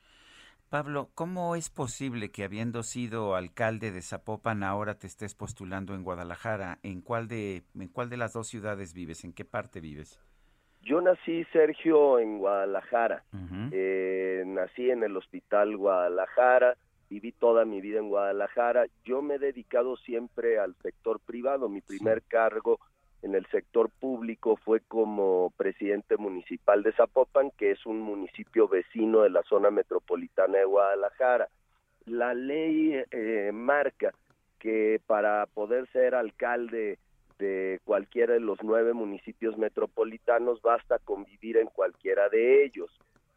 Speaker 1: Pablo, ¿cómo es posible que habiendo sido alcalde de Zapopan ahora te estés postulando en Guadalajara? ¿En cuál de, en cuál de las dos ciudades vives? ¿En qué parte vives?
Speaker 29: Yo nací, Sergio, en Guadalajara. eh, nací en el Hospital Guadalajara, viví toda mi vida en Guadalajara. Yo me he dedicado siempre al sector privado. Mi primer cargo en el sector público fue como presidente municipal de Zapopan, que es un municipio vecino de la zona metropolitana de Guadalajara. La ley eh, marca que para poder ser alcalde de cualquiera de los nueve municipios metropolitanos basta convivir en cualquiera de ellos.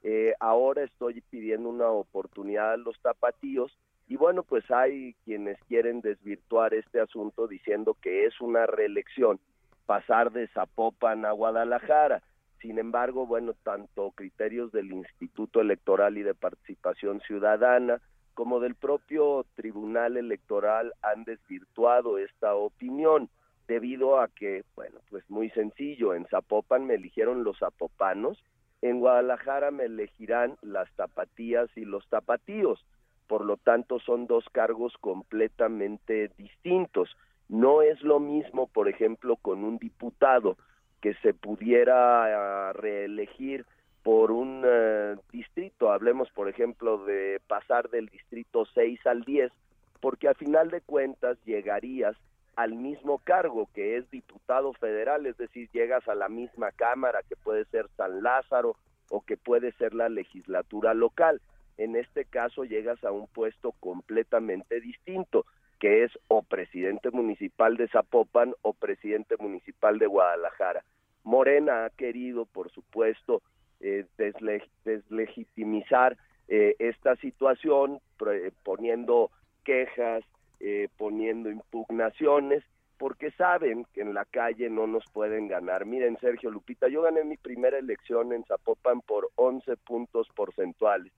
Speaker 29: Eh, ahora estoy pidiendo una oportunidad a los tapatíos y bueno, pues hay quienes quieren desvirtuar este asunto diciendo que es una reelección pasar de Zapopan a Guadalajara. Sin embargo, bueno, tanto criterios del Instituto Electoral y de Participación Ciudadana como del propio Tribunal Electoral han desvirtuado esta opinión debido a que, bueno, pues muy sencillo, en Zapopan me eligieron los zapopanos, en Guadalajara me elegirán las tapatías y los tapatíos, por lo tanto son dos cargos completamente distintos. No es lo mismo, por ejemplo, con un diputado que se pudiera uh, reelegir por un uh, distrito, hablemos por ejemplo de pasar del distrito 6 al 10, porque al final de cuentas llegarías al mismo cargo que es diputado federal, es decir, llegas a la misma Cámara que puede ser San Lázaro o que puede ser la legislatura local. En este caso llegas a un puesto completamente distinto, que es o presidente municipal de Zapopan o presidente municipal de Guadalajara. Morena ha querido, por supuesto, eh, deslegitimizar eh, esta situación poniendo quejas, eh, poniendo impugnaciones, porque saben que en la calle no nos pueden ganar. Miren, Sergio Lupita, yo gané mi primera elección en Zapopan por 11 puntos porcentuales.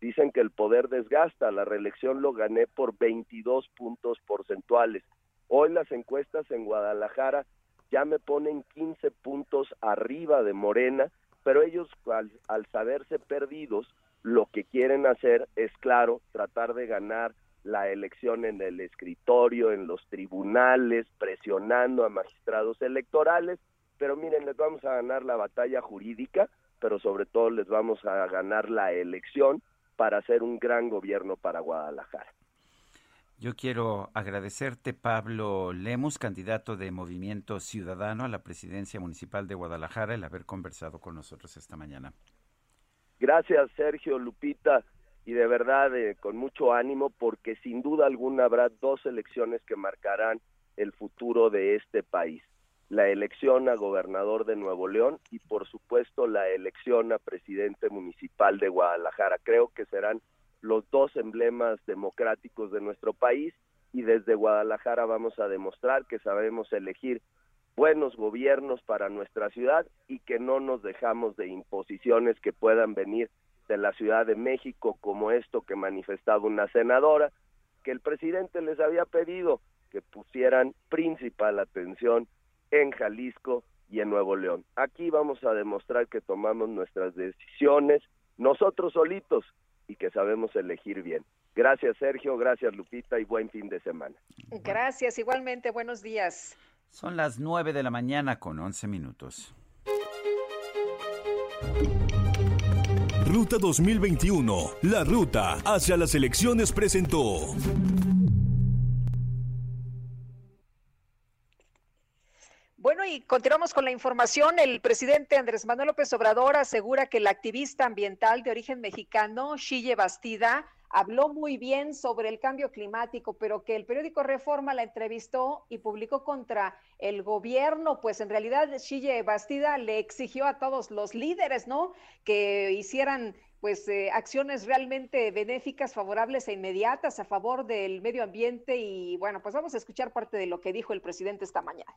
Speaker 29: Dicen que el poder desgasta, la reelección lo gané por 22 puntos porcentuales. Hoy las encuestas en Guadalajara ya me ponen 15 puntos arriba de Morena, pero ellos al, saberse perdidos, lo que quieren hacer es, claro, tratar de ganar la elección en el escritorio, en los tribunales, presionando a magistrados electorales, pero miren, les vamos a ganar la batalla jurídica, pero sobre todo les vamos a ganar la elección para hacer un gran gobierno para Guadalajara.
Speaker 1: Yo quiero agradecerte, Pablo Lemus, candidato de Movimiento Ciudadano a la presidencia municipal de Guadalajara, el haber conversado con nosotros esta mañana.
Speaker 29: Gracias, Sergio Lupita y de verdad eh, con mucho ánimo porque sin duda alguna habrá dos elecciones que marcarán el futuro de este país. La elección a gobernador de Nuevo León y por supuesto la elección a presidente municipal de Guadalajara. Creo que serán los dos emblemas democráticos de nuestro país y desde Guadalajara vamos a demostrar que sabemos elegir buenos gobiernos para nuestra ciudad y que no nos dejamos de imposiciones que puedan venir de la Ciudad de México, como esto que manifestaba una senadora, que el presidente les había pedido que pusieran principal atención en Jalisco y en Nuevo León. Aquí vamos a demostrar que tomamos nuestras decisiones nosotros solitos y que sabemos elegir bien. Gracias Sergio, gracias Lupita y buen fin de semana.
Speaker 2: Gracias, igualmente, buenos días.
Speaker 1: Son las nueve de la mañana con once minutos.
Speaker 3: Ruta 2021, la ruta hacia las elecciones presentó.
Speaker 2: Bueno, y continuamos con la información. El presidente Andrés Manuel López Obrador asegura que el activista ambiental de origen mexicano, Shille Bastida, habló muy bien sobre el cambio climático, pero que el periódico Reforma la entrevistó y publicó contra el gobierno, pues en realidad Chille Bastida le exigió a todos los líderes, ¿no? Que hicieran pues eh, acciones realmente benéficas, favorables e inmediatas a favor del medio ambiente y bueno, pues vamos a escuchar parte de lo que dijo el presidente esta mañana.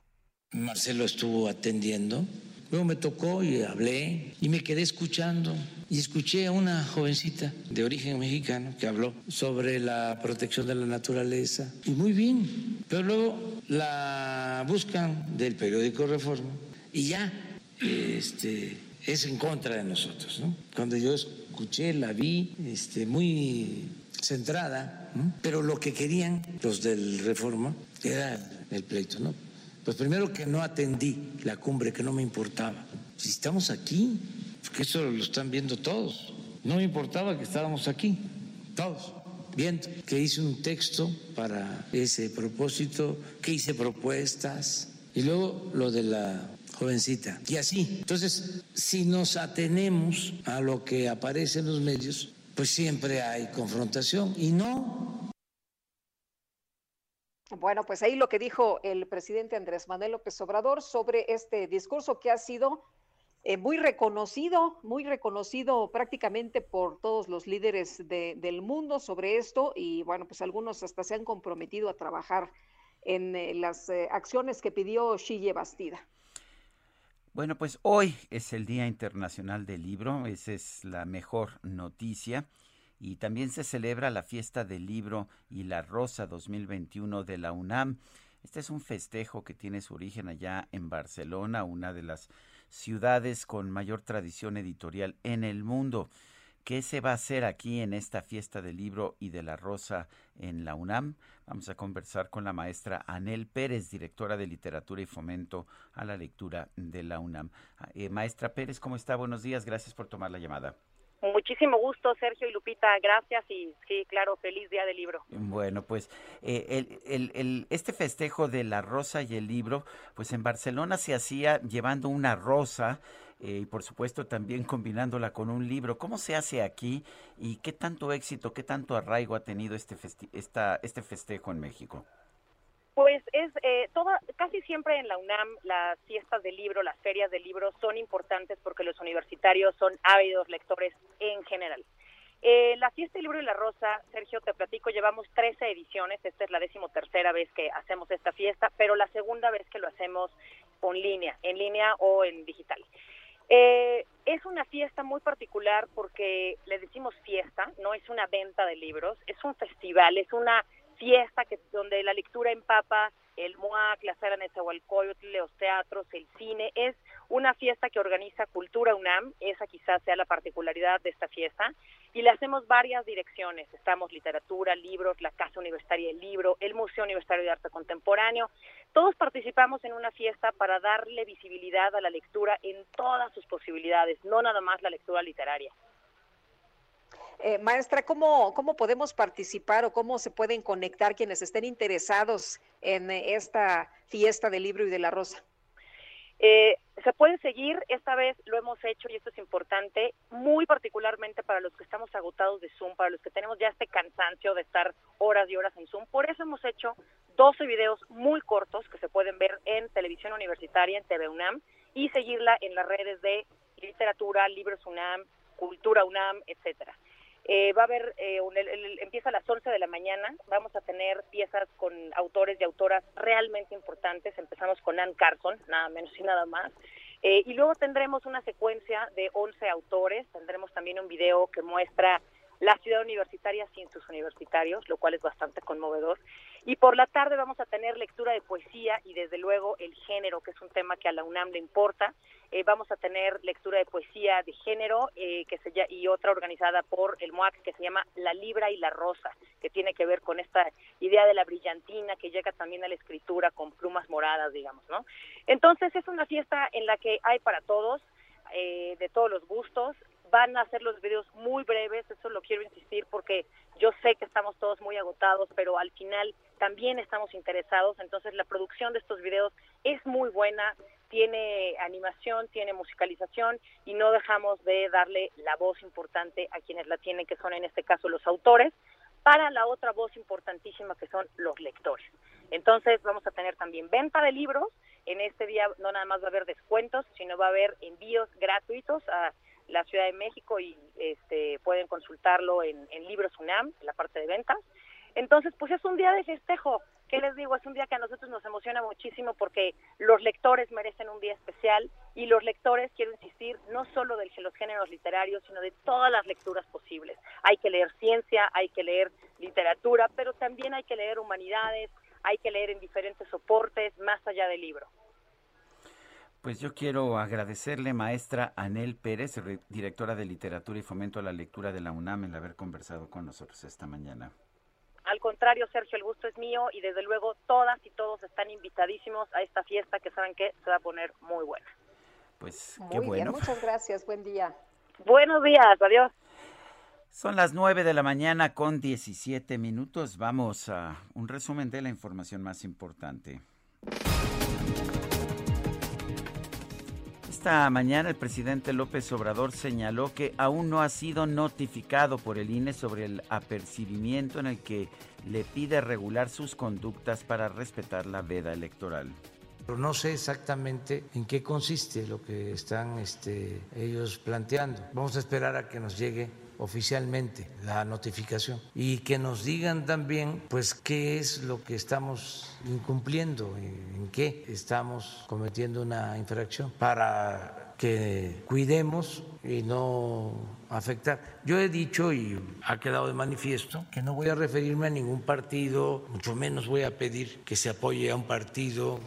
Speaker 30: Marcelo estuvo atendiendo Luego me tocó y hablé y me quedé escuchando y escuché a una jovencita de origen mexicano que habló sobre la protección de la naturaleza y muy bien, pero luego la buscan del periódico Reforma y ya este, es en contra de nosotros. ¿no? Cuando yo escuché, la vi este, muy centrada, pero lo que querían los del Reforma era el pleito, ¿no? Pues primero que no atendí la cumbre, que no me importaba. Si estamos aquí, porque eso lo están viendo todos. No me importaba que estábamos aquí, todos, viendo que hice un texto para ese propósito, que hice propuestas, y luego lo de la jovencita. Y así. Entonces, si nos atenemos a lo que aparece en los medios, pues siempre hay confrontación. Y no
Speaker 2: bueno, pues ahí lo que dijo el presidente Andrés Manuel López Obrador sobre este discurso que ha sido eh, muy reconocido, muy reconocido prácticamente por todos los líderes del mundo sobre esto y bueno, pues algunos hasta se han comprometido a trabajar en eh, las eh, acciones que pidió Shille Bastida.
Speaker 1: Bueno, pues hoy es el Día Internacional del Libro, esa es la mejor noticia y también se celebra la fiesta del libro y la rosa 2021 de la UNAM. Este es un festejo que tiene su origen allá en Barcelona, una de las ciudades con mayor tradición editorial en el mundo. ¿Qué se va a hacer aquí en esta fiesta del libro y de la rosa en la UNAM? Vamos a conversar con la maestra Anel Pérez, directora de literatura y fomento a la lectura de la UNAM. Eh, maestra Pérez, ¿cómo está? Buenos días, gracias por tomar la llamada.
Speaker 31: Muchísimo gusto, Sergio y Lupita. Gracias y sí, claro, feliz día del libro.
Speaker 1: Bueno, pues eh, el, el, este festejo de la rosa y el libro, pues en Barcelona se hacía llevando una rosa eh, y por supuesto también combinándola con un libro. ¿Cómo se hace aquí y qué tanto éxito, qué tanto arraigo ha tenido este, esta, este festejo en México?
Speaker 31: Pues es eh, toda, casi siempre en la UNAM las fiestas del libro, las ferias del libro son importantes porque los universitarios son ávidos lectores en general. Eh, la fiesta del libro y la rosa, Sergio, te platico, llevamos 13 ediciones, esta es la decimotercera vez que hacemos esta fiesta, pero la segunda vez que lo hacemos en línea, en línea o en digital. Eh, es una fiesta muy particular porque le decimos fiesta, no es una venta de libros, es un festival, es una fiesta que donde la lectura empapa el MUAC, la sala Nezahualcóyotl, los teatros, el cine, es una fiesta que organiza Cultura UNAM, esa quizás sea la particularidad de esta fiesta, y le hacemos varias direcciones, estamos literatura, libros, la Casa Universitaria del Libro, el Museo Universitario de Arte Contemporáneo, todos participamos en una fiesta para darle visibilidad a la lectura en todas sus posibilidades, no nada más la lectura literaria.
Speaker 2: Eh, maestra, ¿cómo, ¿cómo podemos participar o cómo se pueden conectar quienes estén interesados en eh, esta fiesta del libro y de la rosa?
Speaker 31: Eh, se pueden seguir, esta vez lo hemos hecho y esto es importante, muy particularmente para los que estamos agotados de Zoom, para los que tenemos ya este cansancio de estar horas y horas en Zoom. Por eso hemos hecho 12 videos muy cortos que se pueden ver en televisión universitaria, en TV UNAM, y seguirla en las redes de literatura, libros UNAM, cultura UNAM, etcétera. Eh, va a haber, eh, empieza a las 11 de la mañana, vamos a tener piezas con autores y autoras realmente importantes, empezamos con Anne Carson, nada menos y nada más, eh, y luego tendremos una secuencia de 11 autores, tendremos también un video que muestra la ciudad universitaria sin sus universitarios, lo cual es bastante conmovedor. Y por la tarde vamos a tener lectura de poesía y desde luego el género, que es un tema que a la UNAM le importa. Eh, vamos a tener lectura de poesía de género eh, que se, y otra organizada por el MOAC que se llama La Libra y la Rosa, que tiene que ver con esta idea de la brillantina que llega también a la escritura con plumas moradas, digamos, ¿no? Entonces es una fiesta en la que hay para todos, eh, de todos los gustos, van a hacer los videos muy breves, eso lo quiero insistir porque yo sé que estamos todos muy agotados, pero al final también estamos interesados, entonces la producción de estos videos es muy buena, tiene animación, tiene musicalización y no dejamos de darle la voz importante a quienes la tienen, que son en este caso los autores, para la otra voz importantísima que son los lectores. Entonces vamos a tener también venta de libros, en este día no nada más va a haber descuentos, sino va a haber envíos gratuitos a la Ciudad de México y este, pueden consultarlo en, en Libros UNAM, en la parte de ventas. Entonces, pues es un día de festejo. ¿Qué les digo? Es un día que a nosotros nos emociona muchísimo porque los lectores merecen un día especial y los lectores, quiero insistir, no solo de los géneros literarios, sino de todas las lecturas posibles. Hay que leer ciencia, hay que leer literatura, pero también hay que leer humanidades, hay que leer en diferentes soportes, más allá del libro.
Speaker 1: Pues yo quiero agradecerle, maestra Anel Pérez, directora de Literatura y Fomento a la Lectura de la UNAM, el haber conversado con nosotros esta mañana.
Speaker 31: Al contrario, Sergio, el gusto es mío y desde luego todas y todos están invitadísimos a esta fiesta que saben que se va a poner muy buena.
Speaker 1: Pues
Speaker 2: qué
Speaker 1: bueno.
Speaker 2: Bien, muchas gracias, buen día.
Speaker 31: Buenos días, adiós.
Speaker 1: Son las 9 de la mañana con 17 minutos. Vamos a un resumen de la información más importante. Esta mañana el presidente López Obrador señaló que aún no ha sido notificado por el INE sobre el apercibimiento en el que le pide regular sus conductas para respetar la veda electoral.
Speaker 30: No sé exactamente en qué consiste lo que están este, ellos planteando. Vamos a esperar a que nos llegue oficialmente la notificación y que nos digan también pues qué es lo que estamos incumpliendo, en qué estamos cometiendo una infracción para que cuidemos y no afectar. Yo he dicho y ha quedado de manifiesto que no voy a referirme a ningún partido, mucho menos voy a pedir que se apoye a un partido.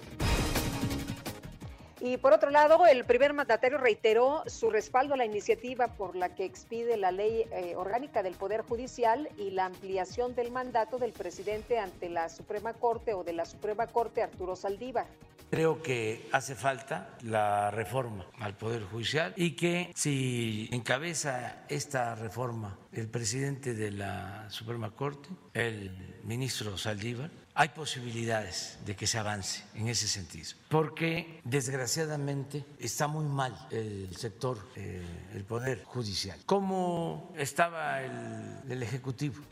Speaker 2: Y por otro lado, el primer mandatario reiteró su respaldo a la iniciativa por la que expide la ley eh, orgánica del Poder Judicial y la ampliación del mandato del presidente ante la Suprema Corte o de la Suprema Corte Arturo Saldívar.
Speaker 30: Creo que hace falta la reforma al Poder Judicial y que si encabeza esta reforma el presidente de la Suprema Corte, el ministro Saldívar, hay posibilidades de que se avance en ese sentido, porque desgraciadamente está muy mal el sector, eh, el Poder Judicial. ¿Cómo estaba el, el Ejecutivo?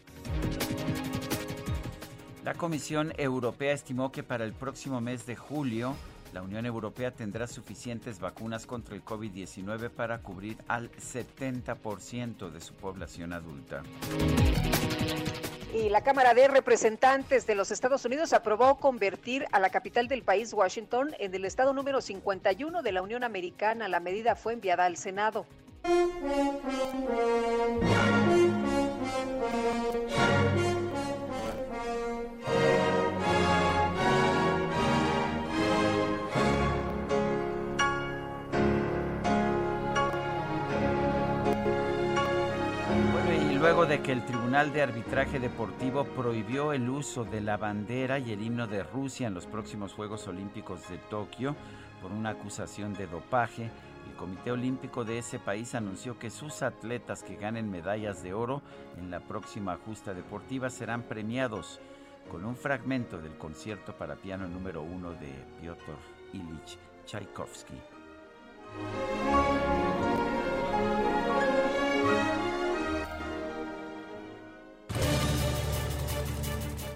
Speaker 1: La Comisión Europea estimó que para el próximo mes de julio la Unión Europea tendrá suficientes vacunas contra el COVID-19 para cubrir al 70% de su población adulta.
Speaker 2: Y la Cámara de Representantes de los Estados Unidos aprobó convertir a la capital del país, Washington, en el estado número 51 de la Unión Americana. La medida fue enviada al Senado.
Speaker 1: Luego de que el Tribunal de Arbitraje Deportivo prohibió el uso de la bandera y el himno de Rusia en los próximos Juegos Olímpicos de Tokio por una acusación de dopaje, el Comité Olímpico de ese país anunció que sus atletas que ganen medallas de oro en la próxima justa deportiva serán premiados con un fragmento del concierto para piano número uno de Piotr Ilich Tchaikovsky.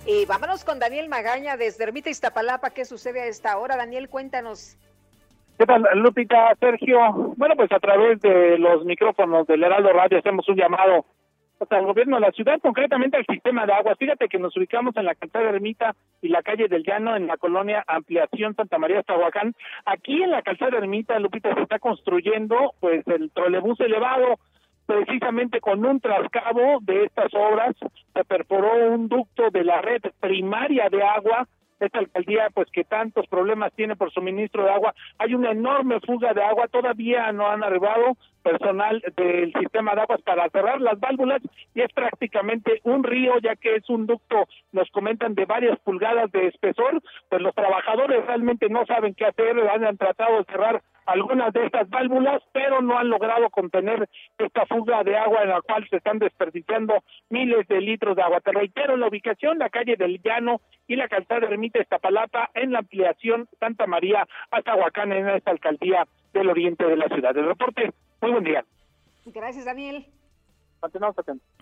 Speaker 2: Y vámonos con Daniel Magaña desde Ermita Iztapalapa. ¿Qué sucede a esta hora? Daniel, cuéntanos.
Speaker 15: ¿Qué tal, Lupita, Sergio? Bueno, pues a través de los micrófonos del Heraldo Radio hacemos un llamado al gobierno de la ciudad, concretamente al sistema de agua. Fíjate que nos ubicamos en la calzada Ermita y la calle del Llano, en la colonia Ampliación Santa María Tahuacán. Aquí en la calzada Ermita, Lupita, se está construyendo pues el trolebús elevado precisamente con un trascabo de estas obras se perforó un ducto de la red primaria de agua. Esta alcaldía pues que tantos problemas tiene por suministro de agua. Hay una enorme fuga de agua todavía no han arribado personal del sistema de aguas para cerrar las válvulas y es prácticamente un río ya que es un ducto nos comentan de varias pulgadas de espesor. Pues los trabajadores realmente no saben qué hacer han tratado de cerrar algunas de estas válvulas, pero no han logrado contener esta fuga de agua en la cual se están desperdiciando miles de litros de agua. Te reitero, la ubicación, la calle del Llano y la calzada Ermita Estapalapa en la ampliación Santa María hasta Huacán en esta alcaldía del oriente de la ciudad. El reporte, muy buen día.
Speaker 2: Gracias, Daniel.
Speaker 15: Continuamos atentos.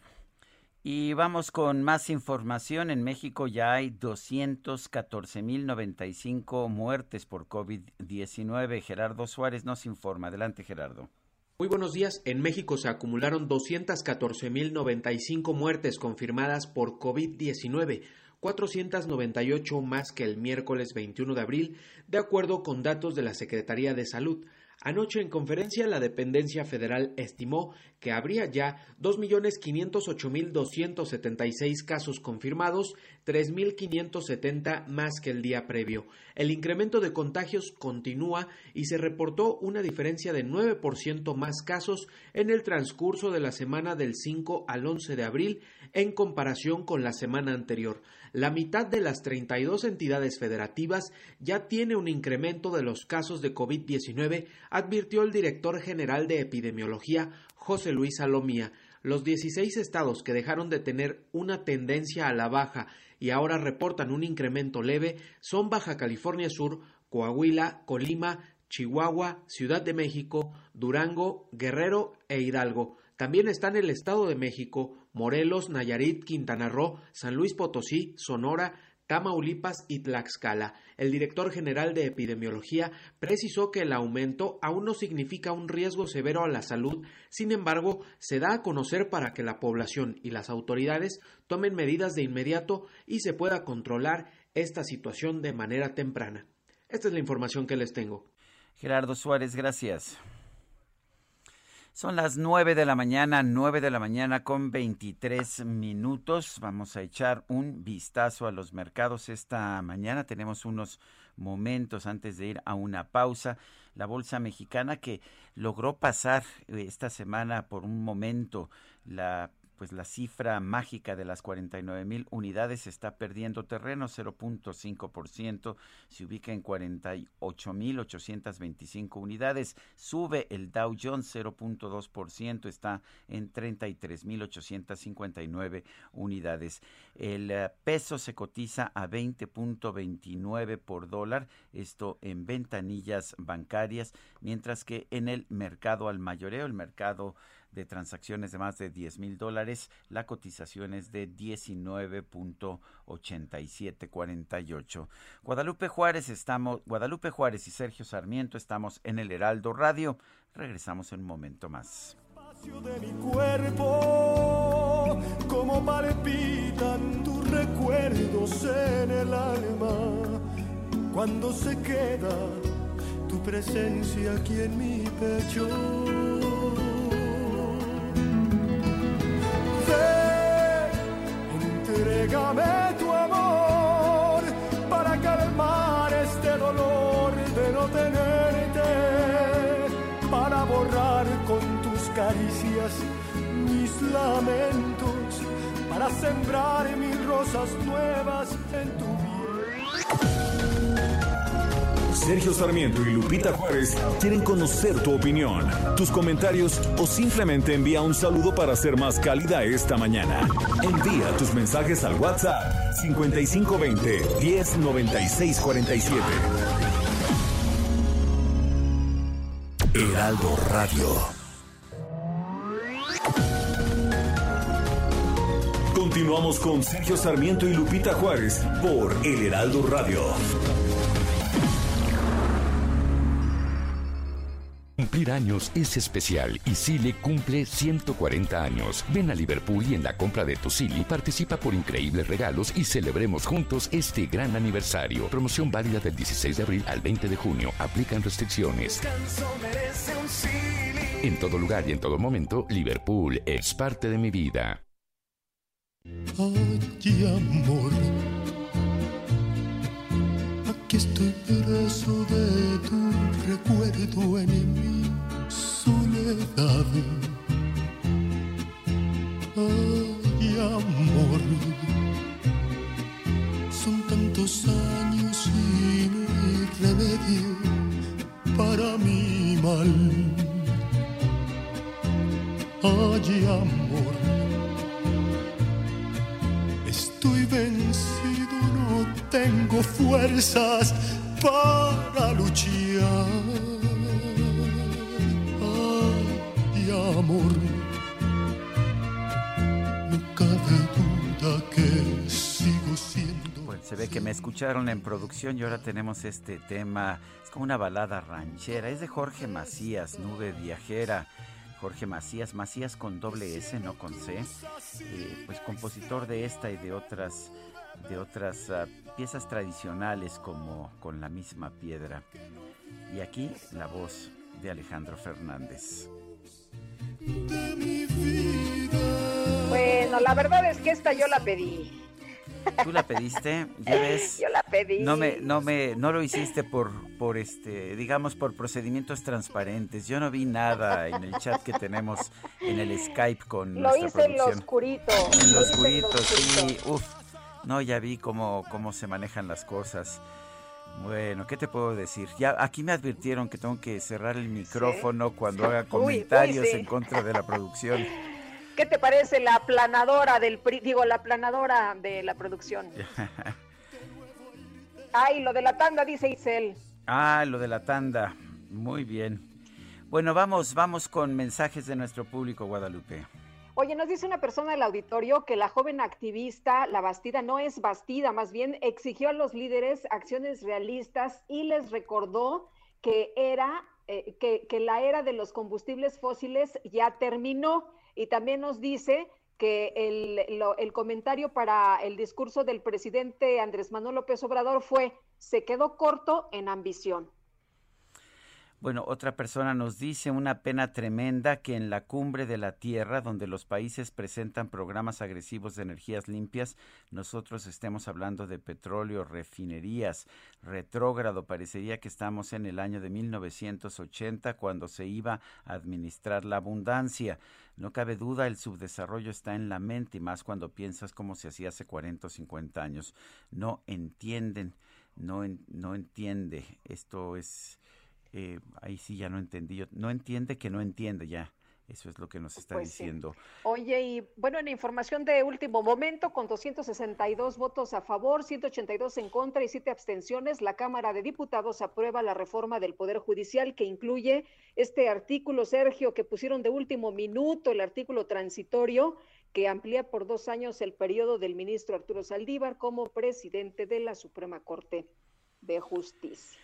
Speaker 1: Y vamos con más información. En México ya hay 214.095 muertes por COVID-19. Gerardo Suárez nos informa. Adelante, Gerardo.
Speaker 32: Muy buenos días. En México se acumularon 214.095 muertes confirmadas por COVID-19. 498 más que el miércoles 21 de abril, de acuerdo con datos de la Secretaría de Salud. Anoche en conferencia la dependencia federal estimó que habría ya 2.508.276 casos confirmados, 3.570 más que el día previo. El incremento de contagios continúa y se reportó una diferencia de 9% más casos en el transcurso de la semana del 5 al 11 de abril en comparación con la semana anterior. La mitad de las 32 entidades federativas ya tiene un incremento de los casos de COVID-19, advirtió el director general de epidemiología, José Luis Salomía. Los 16 estados que dejaron de tener una tendencia a la baja y ahora reportan un incremento leve son Baja California Sur, Coahuila, Colima, Chihuahua, Ciudad de México, Durango, Guerrero e Hidalgo. También están el Estado de México, Morelos, Nayarit, Quintana Roo, San Luis Potosí, Sonora, Tamaulipas y Tlaxcala. El director general de epidemiología precisó que el aumento aún no significa un riesgo severo a la salud, sin embargo, se da a conocer para que la población y las autoridades tomen medidas de inmediato y se pueda controlar esta situación de manera temprana. Esta es la información que les tengo.
Speaker 1: Gerardo Suárez, gracias. Son las nueve de la mañana, nueve de la mañana con 23 minutos. Vamos a echar un vistazo a los mercados esta mañana. Tenemos unos momentos antes de ir a una pausa. La bolsa mexicana que logró pasar esta semana por un momento la pues la cifra mágica de las 49 mil unidades está perdiendo terreno, 0.5%, se ubica en 48 mil 825 unidades, sube el Dow Jones 0.2%, está en 33 mil 859 unidades. El eh, peso se cotiza a 20.29 por dólar, esto en ventanillas bancarias, mientras que en el mercado al mayoreo, el mercado de transacciones de más de 10 mil dólares, la cotización es de 19.8748. Guadalupe Juárez estamos, Guadalupe Juárez y Sergio Sarmiento estamos en el Heraldo Radio. Regresamos en un momento más.
Speaker 9: De mi cuerpo, como palpitan tus recuerdos en el alma, cuando se queda tu presencia aquí en mi pecho. Entrégame tu amor para calmar este dolor de no tenerte, para borrar con tus caricias mis lamentos, para sembrar mil rosas nuevas en tu
Speaker 3: Sergio Sarmiento y Lupita Juárez quieren conocer tu opinión, tus comentarios o simplemente envía un saludo para ser más cálida esta mañana. Envía tus mensajes al WhatsApp 5520 109647. Heraldo Radio. Continuamos con Sergio Sarmiento y Lupita Juárez por El Heraldo Radio.
Speaker 16: Cumplir años es especial y Sile cumple 140 años. Ven a Liverpool y en la compra de tu Sili participa por increíbles regalos y celebremos juntos este gran aniversario. Promoción válida del 16 de abril al 20 de junio. Aplican restricciones. En todo lugar y en todo momento, Liverpool es parte de mi vida.
Speaker 10: Ay, amor, que estoy preso de tu recuerdo en mi soledad. Ay, amor, son tantos años y no hay remedio para mi mal.
Speaker 9: Ay, amor, estoy vencido tengo fuerzas para luchar. Ay, amor, no cabe duda que sigo siendo.
Speaker 1: Pues se ve que me escucharon en producción y ahora tenemos este tema. Es como una balada ranchera. Es de Jorge Macías, Nube Viajera. Jorge Macías, Macías con doble S, no con C, eh, pues compositor de esta y de otras, de otras uh, piezas tradicionales como Con la misma piedra. Y aquí la voz de Alejandro Fernández.
Speaker 2: Bueno, la verdad es que esta yo la pedí.
Speaker 1: ¿Tú la pediste? ¿Ya ves?
Speaker 2: Yo la pedí.
Speaker 1: No me, no me, no lo hiciste por, por este, digamos, por procedimientos transparentes. Yo no vi nada en el chat que tenemos en el Skype con
Speaker 2: Lo hice
Speaker 1: producción.
Speaker 2: en lo oscurito.
Speaker 1: En lo
Speaker 2: Lo
Speaker 1: oscurito, sí. Uf. No, ya vi cómo, cómo se manejan las cosas. Bueno, ¿qué te puedo decir? Ya aquí me advirtieron que tengo que cerrar el micrófono cuando haga
Speaker 2: Uy, uy,
Speaker 1: comentarios
Speaker 2: sí.
Speaker 1: en contra de la producción.
Speaker 2: ¿Qué te parece la aplanadora del pri- digo la aplanadora de la producción? Ay, lo de la tanda dice Isel.
Speaker 1: Ah, lo de la tanda. Muy bien. Bueno, vamos, vamos con mensajes de nuestro público, Guadalupe.
Speaker 2: Oye, nos dice una persona del auditorio que la joven activista, la Bastida, no es Bastida, más bien exigió a los líderes acciones realistas y les recordó que era eh, que, que la era de los combustibles fósiles ya terminó y también nos dice que el, el comentario para el discurso del presidente Andrés Manuel López Obrador fue se quedó corto en ambición.
Speaker 1: Bueno, otra persona nos dice una pena tremenda que en la cumbre de la Tierra, donde los países presentan programas agresivos de energías limpias, nosotros estemos hablando de petróleo, refinerías, retrógrado. Parecería que estamos en el año de 1980 cuando se iba a administrar la abundancia. No cabe duda, el subdesarrollo está en la mente y más cuando piensas cómo se hacía hace 40 o 50 años. No entienden, no, no entiende. Esto es eh, ahí sí ya no entendí. yo. No entiende que no entiende ya. Eso es lo que nos está
Speaker 2: Pues sí.
Speaker 1: diciendo.
Speaker 2: Oye, y bueno, en información de último momento, con 262 votos a favor, 182 en contra y 7 abstenciones, la Cámara de Diputados aprueba la reforma del Poder Judicial que incluye este artículo, Sergio, que pusieron de último minuto, el artículo transitorio que amplía por dos años el periodo del ministro Arturo Saldívar como presidente de la Suprema Corte de Justicia.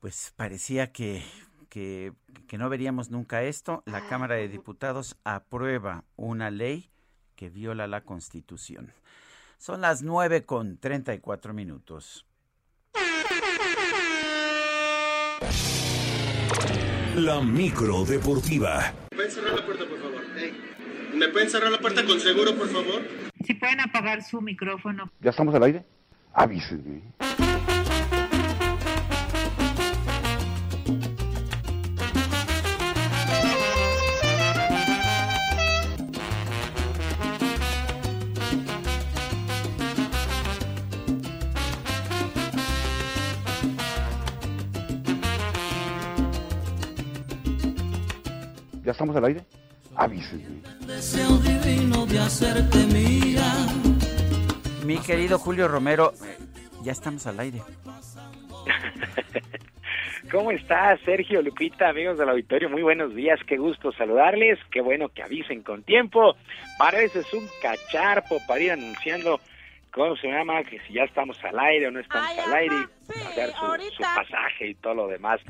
Speaker 1: Pues parecía que, que, que no veríamos nunca esto. La Cámara de Diputados aprueba una ley que viola la Constitución. Son las nueve con 34 minutos.
Speaker 3: La micro deportiva.
Speaker 33: ¿Me pueden cerrar la puerta, por favor? ¿Me pueden cerrar la puerta con seguro, por favor?
Speaker 21: Si pueden apagar su micrófono.
Speaker 34: ¿Ya estamos al aire? Avísenme. ¿Ya estamos al aire? Avísenme.
Speaker 1: Mi querido Julio Romero, eh, ya estamos al aire.
Speaker 35: ¿Cómo estás, Sergio, Lupita, amigos del auditorio? Muy buenos días, qué gusto saludarles, qué bueno que avisen con tiempo. Para eso es un cacharpo para ir anunciando cómo se llama, que si ya estamos al aire o no estamos al aire, hacer su, su pasaje y todo lo demás.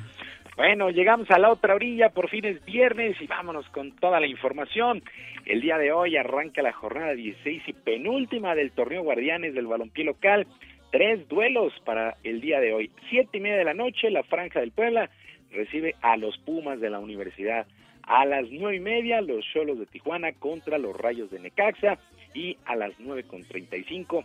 Speaker 35: Bueno, llegamos a la otra orilla, por fin es viernes y vámonos con toda la información. El día de hoy arranca la jornada 16 y penúltima del torneo Guardianes del Balompié Local. Tres duelos para el día de hoy. Siete y media de la noche, la Franja del Puebla recibe a los Pumas de la Universidad. A las nueve y media, los Cholos de Tijuana contra los Rayos de Necaxa. Y a las nueve con treinta y cinco,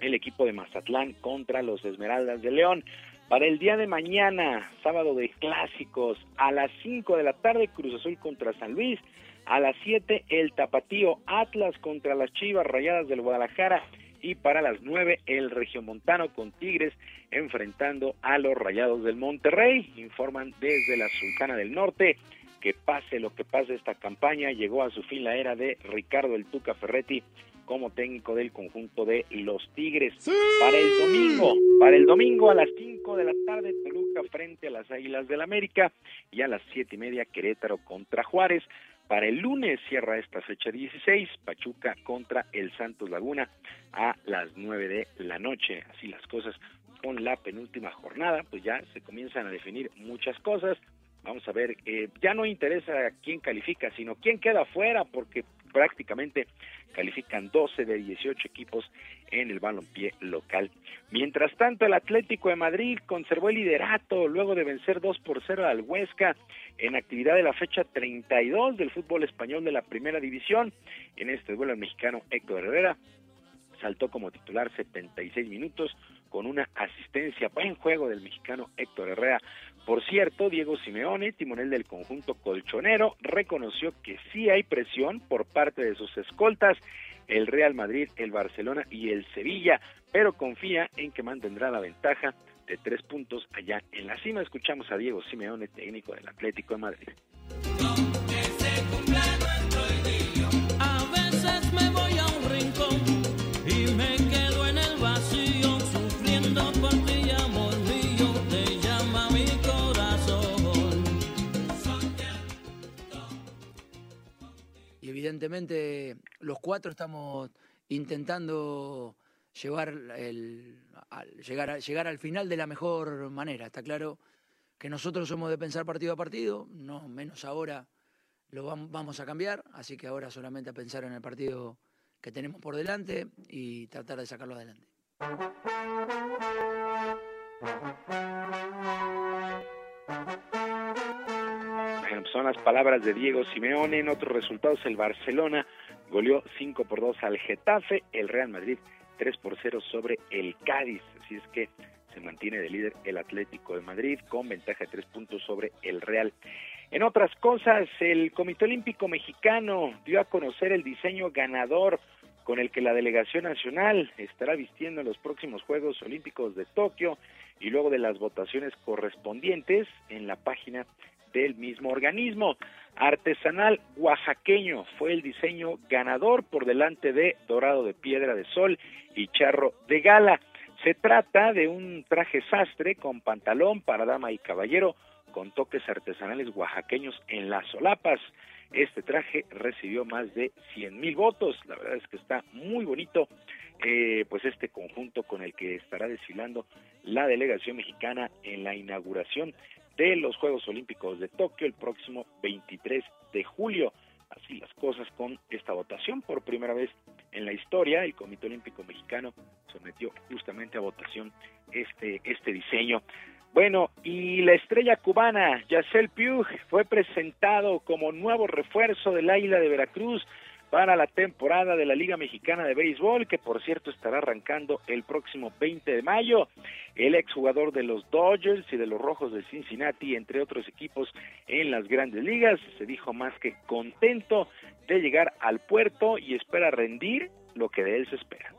Speaker 35: el equipo de Mazatlán contra los Esmeraldas de León. Para el día de mañana, sábado de clásicos, a las 5 de la tarde, Cruz Azul contra San Luis. A las 7, el Tapatío Atlas contra las Chivas Rayadas del Guadalajara. Y para las 9, el Regiomontano con Tigres enfrentando a los Rayados del Monterrey. Informan desde la Sultana del Norte que pase lo que pase esta campaña, llegó a su fin la era de Ricardo el Tuca Ferretti como técnico del conjunto de los Tigres. Para el domingo, para el domingo a las 5 de la tarde, Toluca frente a las Águilas del América y a las siete y media Querétaro contra Juárez. Para el lunes cierra esta fecha 16, Pachuca contra el Santos Laguna a las 9 de la noche. Así las cosas con la penúltima jornada, pues ya se comienzan a definir muchas cosas. Vamos a ver, eh, ya no interesa quién califica, sino quién queda fuera, porque prácticamente califican 12 de 18 equipos en el balompié local. Mientras tanto, el Atlético de Madrid conservó el liderato luego de vencer 2 por 0 al Huesca en actividad de la fecha 32 del fútbol español de la primera división. En este duelo el mexicano Héctor Herrera saltó como titular 76 minutos con una asistencia buen juego del mexicano Héctor Herrera. Por cierto, Diego Simeone, timonel del conjunto colchonero, reconoció que sí hay presión por parte de sus escoltas, el Real Madrid, el Barcelona y el Sevilla, pero confía en que mantendrá la ventaja de tres puntos allá en la cima. Escuchamos a Diego Simeone, técnico del Atlético de Madrid.
Speaker 36: Evidentemente los cuatro estamos intentando llevar el, llegar, llegar al final de la mejor manera. Está claro que nosotros somos de pensar partido a partido, no menos ahora lo vamos a cambiar, así que ahora solamente a pensar en el partido que tenemos por delante y tratar de sacarlo adelante
Speaker 35: son las palabras de Diego Simeone. En otros resultados, el Barcelona goleó 5 por 2 al Getafe, el Real Madrid 3 por 0 sobre el Cádiz. Así es que se mantiene de líder el Atlético de Madrid con ventaja de 3 puntos sobre el Real. En otras cosas, el Comité Olímpico Mexicano dio a conocer el diseño ganador con el que la delegación nacional estará vistiendo en los próximos Juegos Olímpicos de Tokio y luego de las votaciones correspondientes en la página del mismo organismo. Artesanal oaxaqueño fue el diseño ganador por delante de Dorado de Piedra de Sol y Charro de Gala. Se trata de un traje sastre con pantalón para dama y caballero con toques artesanales oaxaqueños en las solapas. Este traje recibió más de 100 mil votos. La verdad es que está muy bonito. Eh, pues este conjunto con el que estará desfilando la delegación mexicana en la inauguración de los Juegos Olímpicos de Tokio el próximo 23 de julio. Así las cosas con esta votación. Por primera vez en la historia, el Comité Olímpico Mexicano sometió justamente a votación este, este diseño. Bueno, y la estrella cubana, Yacel Piug, fue presentado como nuevo refuerzo del Águila de Veracruz para la temporada de la Liga Mexicana de Béisbol, que por cierto estará arrancando el próximo 20 de mayo. El exjugador de los Dodgers y de los Rojos de Cincinnati, entre otros equipos en las grandes ligas, se dijo más que contento de llegar al puerto y espera rendir lo que de él se espera.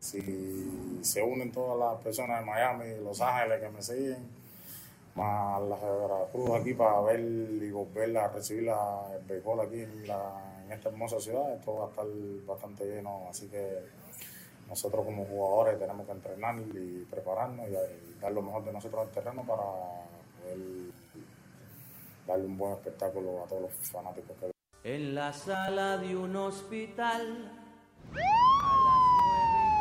Speaker 37: Sí se unen todas las personas de Miami, Los Ángeles que me siguen, más la Cruz aquí para ver y volver a recibir la, el béisbol aquí en esta hermosa ciudad. Esto va a estar bastante lleno, así que nosotros como jugadores tenemos que entrenar y prepararnos y, dar lo mejor de nosotros al terreno para poder darle un buen espectáculo a todos los fanáticos que
Speaker 38: En la sala de un hospital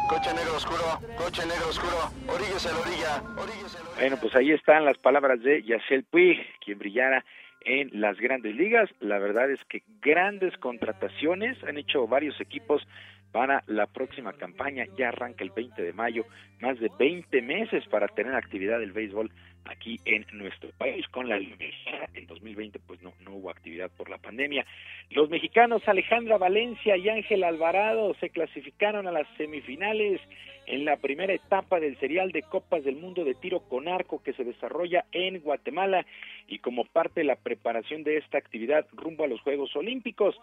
Speaker 39: Coche negro oscuro, coche negro oscuro, oríguese a la orilla, a la orilla.
Speaker 35: Bueno, pues ahí están las palabras de Yacel Puig, quien brillara en las grandes ligas. La verdad es que grandes contrataciones han hecho varios equipos para la próxima campaña. Ya arranca el 20 de mayo, más de 20 meses para tener actividad del béisbol aquí en nuestro país con la Liga. En 2020 pues no, no hubo actividad por la pandemia. Los mexicanos Alejandra Valencia y Ángel Alvarado se clasificaron a las semifinales en la primera etapa del serial de Copas del Mundo de Tiro con Arco que se desarrolla en Guatemala y como parte de la preparación de esta actividad rumbo a los Juegos Olímpicos.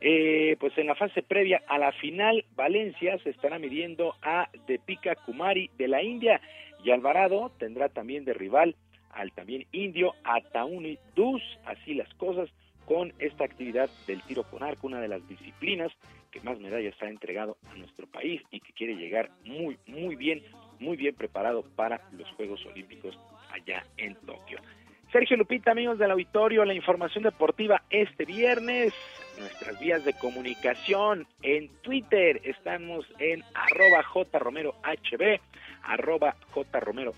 Speaker 35: Eh, pues en la fase previa a la final, Valencia se estará midiendo a Deepika Kumari de la India Y Alvarado tendrá también de rival al también indio Atauni Dus, así las cosas con esta actividad del tiro con arco, una de las disciplinas que más medallas ha entregado a nuestro país y que quiere llegar muy, muy bien, muy bien preparado para los Juegos Olímpicos allá en Tokio. Sergio Lupita, amigos del auditorio, la información deportiva este viernes, nuestras vías de comunicación en Twitter, estamos en arroba jromerohb, arroba jromerohb,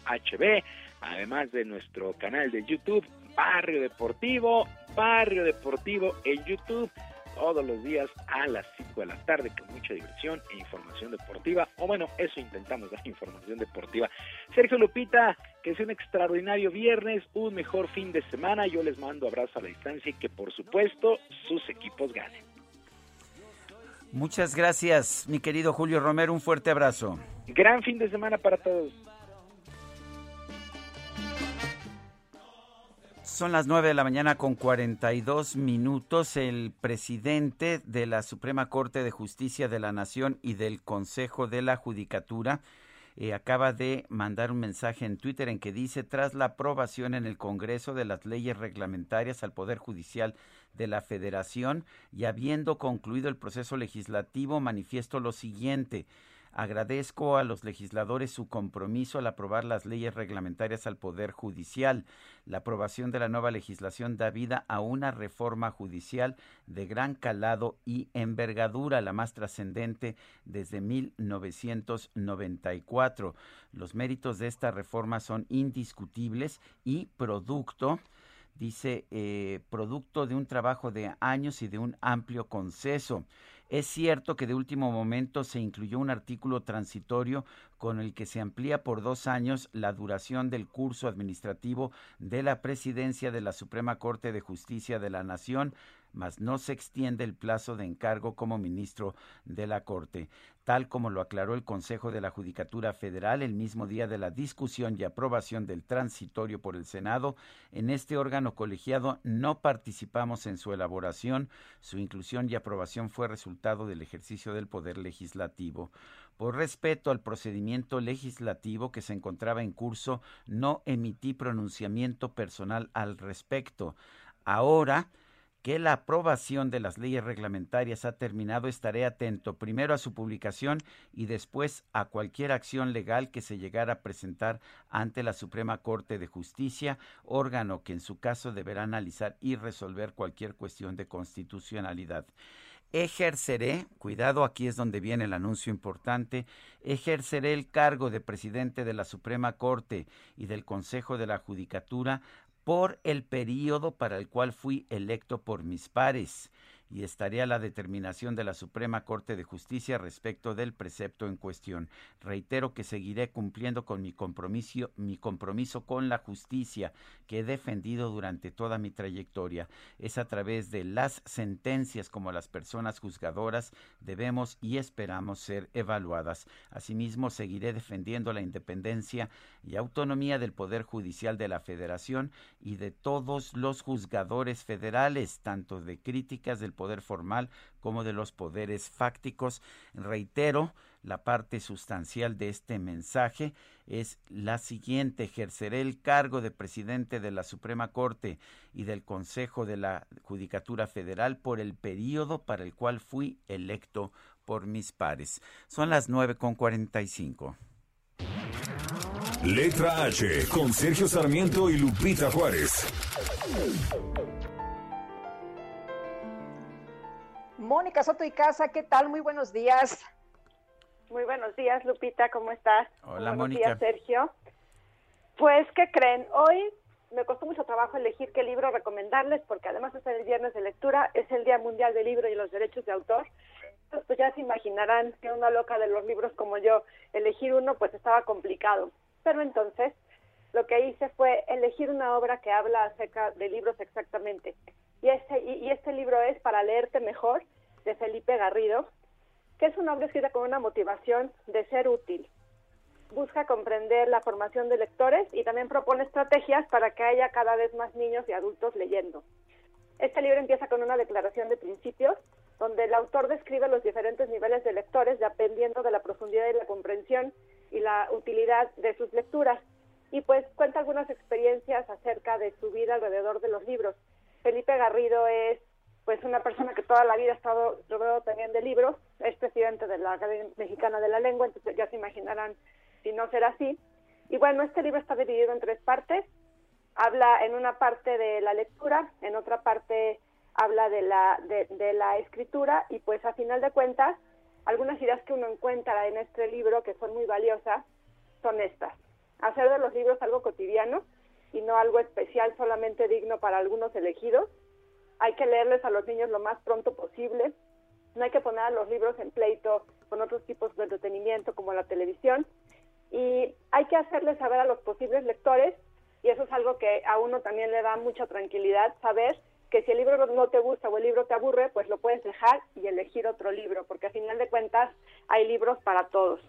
Speaker 35: además de nuestro canal de YouTube, Barrio Deportivo, Barrio Deportivo en YouTube todos los días a las 5 de la tarde con mucha diversión e información deportiva. O bueno, eso intentamos dar información deportiva. Sergio Lupita, que es un extraordinario viernes, un mejor fin de semana. Yo les mando abrazo a la distancia y que por supuesto sus equipos ganen.
Speaker 1: Muchas gracias, mi querido Julio Romero. Un fuerte abrazo.
Speaker 35: Gran fin de semana para todos.
Speaker 1: Son las 9 de la mañana con 42 minutos. El presidente de la Suprema Corte de Justicia de la Nación y del Consejo de la Judicatura eh, acaba de mandar un mensaje en Twitter en que dice, tras la aprobación en el Congreso de las leyes reglamentarias al Poder Judicial de la Federación y habiendo concluido el proceso legislativo, manifiesto lo siguiente. Agradezco a los legisladores su compromiso al aprobar las leyes reglamentarias al Poder Judicial. La aprobación de la nueva legislación da vida a una reforma judicial de gran calado y envergadura, la más trascendente desde 1994. Los méritos de esta reforma son indiscutibles y producto dice, eh, producto de un trabajo de años y de un amplio consenso. Es cierto que de último momento se incluyó un artículo transitorio con el que se amplía por dos años la duración del curso administrativo de la presidencia de la Suprema Corte de Justicia de la Nación mas no se extiende el plazo de encargo como ministro de la Corte, tal como lo aclaró el Consejo de la Judicatura Federal el mismo día de la discusión y aprobación del transitorio por el Senado. En este órgano colegiado no participamos en su elaboración, su inclusión y aprobación fue resultado del ejercicio del poder legislativo. Por respeto al procedimiento legislativo que se encontraba en curso, no emití pronunciamiento personal al respecto. Ahora, que la aprobación de las leyes reglamentarias ha terminado, estaré atento primero a su publicación y después a cualquier acción legal que se llegara a presentar ante la Suprema Corte de Justicia, órgano que en su caso deberá analizar y resolver cualquier cuestión de constitucionalidad. Ejerceré, cuidado, aquí es donde viene el anuncio importante, ejerceré el cargo de presidente de la Suprema Corte y del Consejo de la Judicatura por el periodo para el cual fui electo por mis pares y estaría la determinación de la Suprema Corte de Justicia respecto del precepto en cuestión. Reitero que seguiré cumpliendo con mi compromiso, mi compromiso con la justicia que he defendido durante toda mi trayectoria. Es a través de las sentencias como las personas juzgadoras debemos y esperamos ser evaluadas. Asimismo, seguiré defendiendo la independencia y autonomía del Poder Judicial de la Federación y de todos los juzgadores federales, tanto de críticas del poder formal como de los poderes fácticos. Reitero, la parte sustancial de este mensaje es la siguiente. Ejerceré el cargo de presidente de la Suprema Corte y del Consejo de la Judicatura Federal por el periodo para el cual fui electo por mis pares. Son las nueve con cuarenta y cinco.
Speaker 3: Letra H con Sergio Sarmiento y Lupita Juárez.
Speaker 2: Mónica Soto y Casa, ¿qué tal? Muy buenos días.
Speaker 40: Muy buenos días, Lupita, ¿cómo estás?
Speaker 1: Hola,
Speaker 40: buenos
Speaker 1: Mónica.
Speaker 40: días, Sergio. Pues, ¿qué creen? Hoy me costó mucho trabajo elegir qué libro recomendarles, porque además es el viernes de lectura, es el Día Mundial del Libro y los Derechos de Autor. Entonces, pues ya se imaginarán que una loca de los libros como yo, elegir uno, pues estaba complicado. Pero entonces, lo que hice fue elegir una obra que habla acerca de libros exactamente. Y este, y este libro es Para leerte mejor, de Felipe Garrido, que es una obra escrita con una motivación de ser útil. Busca comprender la formación de lectores y también propone estrategias para que haya cada vez más niños y adultos leyendo. Este libro empieza con una declaración de principios donde el autor describe los diferentes niveles de lectores dependiendo de la profundidad y la comprensión y la utilidad de sus lecturas. Y pues cuenta algunas experiencias acerca de su vida alrededor de los libros. Felipe Garrido es pues una persona que toda la vida ha estado rodeado también de libros, es presidente de la Academia Mexicana de la Lengua, entonces ya se imaginarán si no será así. Y bueno, este libro está dividido en tres partes. Habla en una parte de la lectura, en otra parte habla de la, de, de la escritura y pues a final de cuentas, algunas ideas que uno encuentra en este libro que son muy valiosas son estas. Hacer de los libros algo cotidiano y no algo especial solamente digno para algunos elegidos. Hay que leerles a los niños lo más pronto posible. No hay que poner a los libros en pleito con otros tipos de entretenimiento como la televisión. Y hay que hacerles saber a los posibles lectores, y eso es algo que a uno también le da mucha tranquilidad, saber que si el libro no te gusta o el libro te aburre, pues lo puedes dejar y elegir otro libro, porque a final de cuentas hay libros para todos.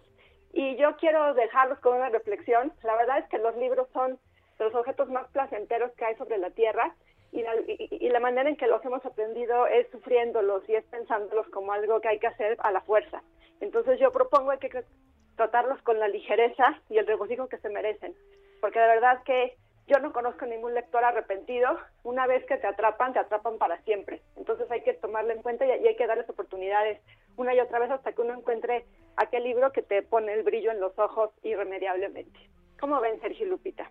Speaker 40: Y yo quiero dejarlos con una reflexión. La verdad es que los libros son de los objetos más placenteros que hay sobre la Tierra y la, y, y la manera en que los hemos aprendido es sufriéndolos y es pensándolos como algo que hay que hacer a la fuerza. Entonces yo propongo que tratarlos con la ligereza y el regocijo que se merecen, porque de verdad que yo no conozco ningún lector arrepentido. Una vez que te atrapan, te atrapan para siempre. Entonces hay que tomarlo en cuenta y, y hay que darles oportunidades una y otra vez hasta que uno encuentre aquel libro que te pone el brillo en los ojos irremediablemente. ¿Cómo ven, Sergio Lupita?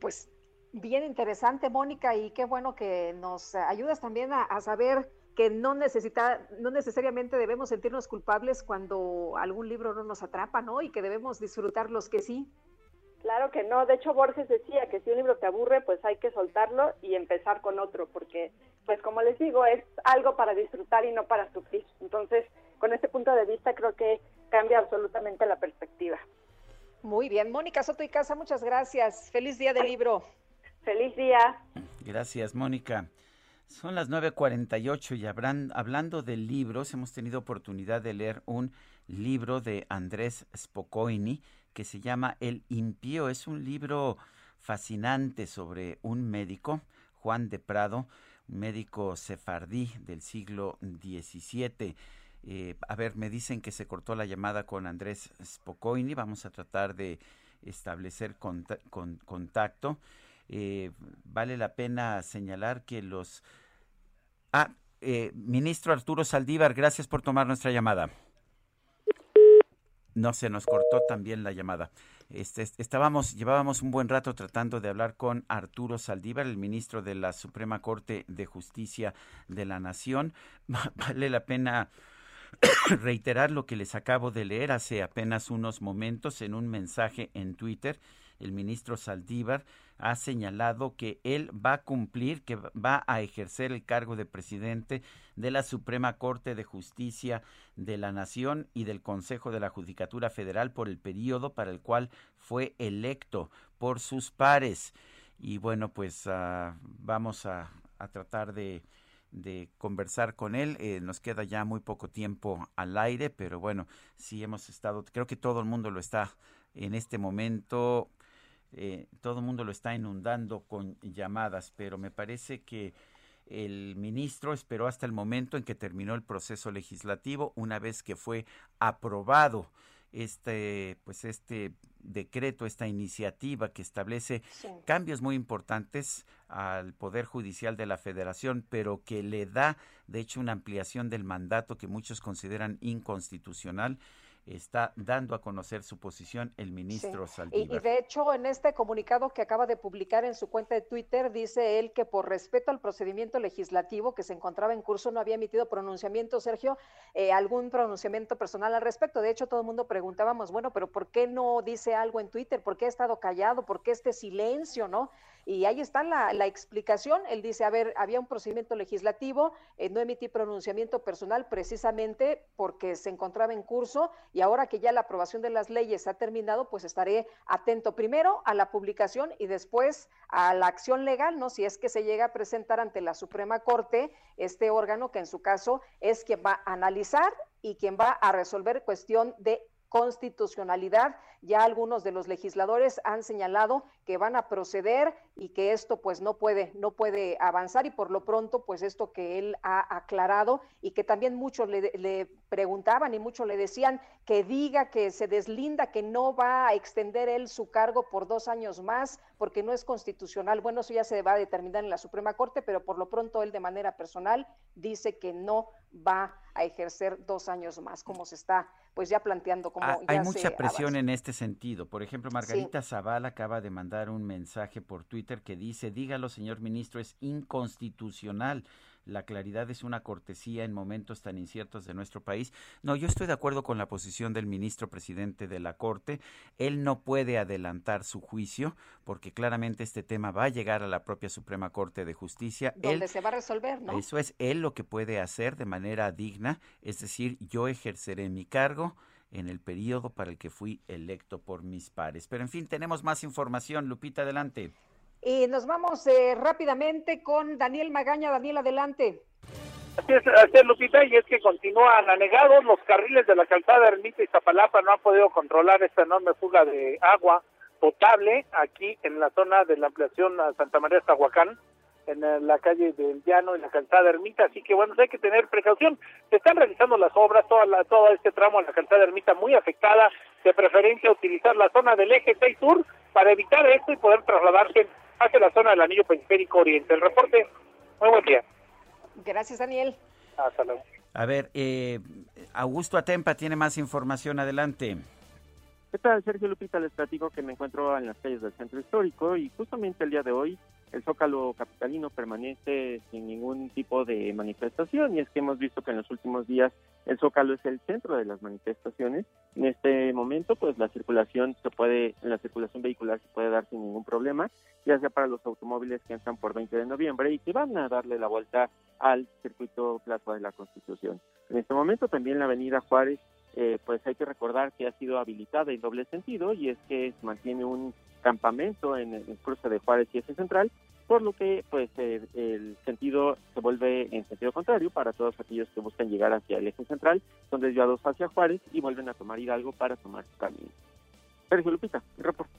Speaker 2: Pues bien interesante, Mónica, y qué bueno que nos ayudas también a, saber que no necesita, no necesariamente debemos sentirnos culpables cuando algún libro no nos atrapa, ¿no? Y que debemos disfrutar los que sí.
Speaker 40: Claro que no. De hecho, Borges decía que si un libro te aburre, pues hay que soltarlo y empezar con otro, porque, pues como les digo, es algo para disfrutar y no para sufrir. Entonces, con este punto de vista, creo que cambia absolutamente la perspectiva.
Speaker 2: Muy bien, Mónica Soto y Casa, muchas gracias. Feliz día del libro.
Speaker 40: Feliz día.
Speaker 1: Gracias, Mónica. Son las 9.48 y habrán, hablando de libros, hemos tenido oportunidad de leer un libro de Andrés Spokojny que se llama El Impío. Es un libro fascinante sobre un médico, Juan de Prado, un médico sefardí del siglo XVII. Eh, a ver, me dicen que se cortó la llamada con Andrés Spokojny. Vamos a tratar de establecer con, contacto. Eh, vale la pena señalar que los... Ah, eh, ministro Arturo Saldívar, gracias por tomar nuestra llamada. No se nos cortó también la llamada. Este, estábamos, llevábamos un buen rato tratando de hablar con Arturo Saldívar, el ministro de la Suprema Corte de Justicia de la Nación. Vale la pena reiterar lo que les acabo de leer hace apenas unos momentos en un mensaje en Twitter. El ministro Saldívar ha señalado que él va a cumplir, que va a ejercer el cargo de presidente de la Suprema Corte de Justicia de la Nación y del Consejo de la Judicatura Federal por el periodo para el cual fue electo por sus pares. Y bueno, pues uh, vamos a tratar de, de conversar con él. Eh, nos queda ya muy poco tiempo al aire, pero bueno, sí hemos estado, creo que todo el mundo lo está en este momento, eh, todo el mundo lo está inundando con llamadas, pero me parece que el ministro esperó hasta el momento en que terminó el proceso legislativo, una vez que fue aprobado este pues este decreto, esta iniciativa que establece sí. cambios muy importantes al Poder Judicial de la Federación, pero que le da, de hecho, una ampliación del mandato que muchos consideran inconstitucional está dando a conocer su posición el ministro
Speaker 2: sí.
Speaker 1: Saldívar.
Speaker 2: Y, y, de hecho, en este comunicado que acaba de publicar en su cuenta de Twitter, dice él que por respeto al procedimiento legislativo que se encontraba en curso no había emitido pronunciamiento, Sergio, eh, algún pronunciamiento personal al respecto. De hecho, todo el mundo preguntábamos, bueno, pero ¿por qué no dice algo en Twitter? ¿Por qué ha estado callado? ¿Por qué este silencio, no? Y ahí está la, explicación. Él dice, a ver, había un procedimiento legislativo, eh, no emití pronunciamiento personal precisamente porque se encontraba en curso y ahora que ya la aprobación de las leyes ha terminado, pues estaré atento primero a la publicación y después a la acción legal, ¿no? Si es que se llega a presentar ante la Suprema Corte este órgano que en su caso es quien va a analizar y quien va a resolver cuestión de constitucionalidad. Ya algunos de los legisladores han señalado que van a proceder y que esto pues no puede, no puede avanzar y por lo pronto pues esto que él ha aclarado y que también muchos le, le preguntaban y muchos le decían que diga que se deslinda, que no va a extender él su cargo por dos años más porque no es constitucional. Bueno, eso ya se va a determinar en la Suprema Corte, pero por lo pronto él de manera personal dice que no va a ejercer dos años más, como se está pues ya planteando. Como
Speaker 1: Ah,
Speaker 2: ya
Speaker 1: hay mucha presión
Speaker 2: avanza.
Speaker 1: en este sentido. Por ejemplo, Margarita Zavala acaba de mandar un mensaje por Twitter que dice, dígalo, señor ministro, es inconstitucional. La claridad es una cortesía en momentos tan inciertos de nuestro país. No, yo estoy de acuerdo con la posición del ministro presidente de la Corte. Él no puede adelantar su juicio porque claramente este tema va a llegar a la propia Suprema Corte de Justicia.
Speaker 2: Donde
Speaker 1: Él
Speaker 2: se va a resolver, ¿no?
Speaker 1: eso es él lo que puede hacer de manera digna, es decir, yo ejerceré mi cargo en el periodo para el que fui electo por mis pares. Pero en fin, tenemos más información. Lupita, adelante.
Speaker 2: Y nos vamos eh, rápidamente con Daniel Magaña. Daniel, adelante.
Speaker 15: Así es, así es, Lupita, y es que continúan anegados los carriles de la calzada Ermita y Zapalapa no han podido controlar esta enorme fuga de agua potable aquí en la zona de la ampliación a Santa María Zahuacán, en eh, la calle del Llano y la calzada Ermita, así que bueno, hay que tener precaución. Se están realizando las obras, toda la, todo este tramo de la calzada Ermita muy afectada, de preferencia utilizar la zona del eje 6 sur para evitar esto y poder trasladarse hacia la zona del anillo periférico oriente. El reporte, muy buen día.
Speaker 2: Gracias, Daniel.
Speaker 15: Hasta luego.
Speaker 1: A ver, eh, Augusto Atempa tiene más información. Adelante.
Speaker 41: ¿Qué tal, Sergio Lupita? Les platico que me encuentro en las calles del centro histórico y justamente el día de hoy el Zócalo Capitalino permanece sin ningún tipo de manifestación y es que hemos visto que en los últimos días el Zócalo es el centro de las manifestaciones. En este momento, pues la circulación se puede, la circulación vehicular se puede dar sin ningún problema, ya sea para los automóviles que entran por 20 de noviembre y que van a darle la vuelta al circuito Plaza de la Constitución. En este momento también la Avenida Juárez eh, pues hay que recordar que ha sido habilitada en doble sentido y es que mantiene un campamento en el cruce de Juárez y Eje Central, por lo que pues el, el sentido se vuelve en sentido contrario para todos aquellos que buscan llegar hacia el Eje Central, son desviados hacia Juárez y vuelven a tomar Hidalgo para tomar su camino. Sergio Lupita, reporte.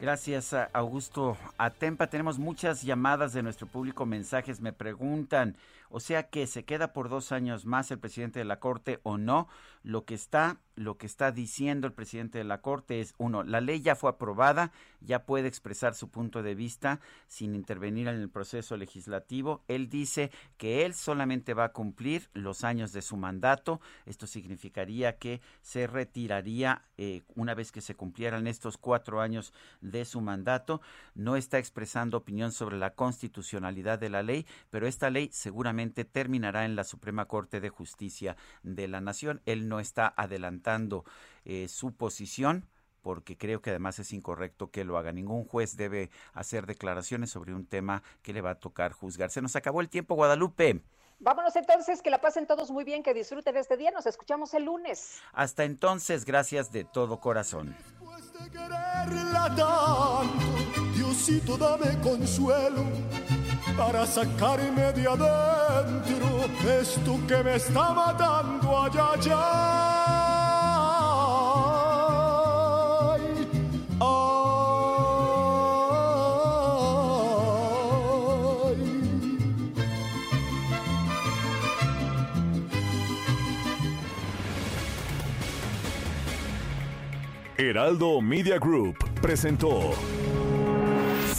Speaker 1: Gracias, Augusto Atempa. Tenemos muchas llamadas de nuestro público, mensajes. Me preguntan, o sea que se queda por dos años más el presidente de la Corte o no. Lo que está, lo que está diciendo el presidente de la Corte es uno, la ley ya fue aprobada, ya puede expresar su punto de vista sin intervenir en el proceso legislativo. Él dice que él solamente va a cumplir los años de su mandato. Esto significaría que se retiraría eh, una vez que se cumplieran estos cuatro años de su mandato. No está expresando opinión sobre la constitucionalidad de la ley, pero esta ley seguramente terminará en la Suprema Corte de Justicia de la Nación. Él no está adelantando eh, su posición porque creo que además es incorrecto que lo haga. Ningún juez debe hacer declaraciones sobre un tema que le va a tocar juzgar. Se nos acabó el tiempo, Guadalupe.
Speaker 2: Vámonos entonces, que la pasen todos muy bien, que disfruten este día. Nos escuchamos el lunes.
Speaker 1: Hasta entonces, gracias de todo corazón.
Speaker 10: quererla tanto, Diosito dame consuelo para sacarme de adentro esto que me está matando allá allá. Ay.
Speaker 3: Heraldo Media Group presentó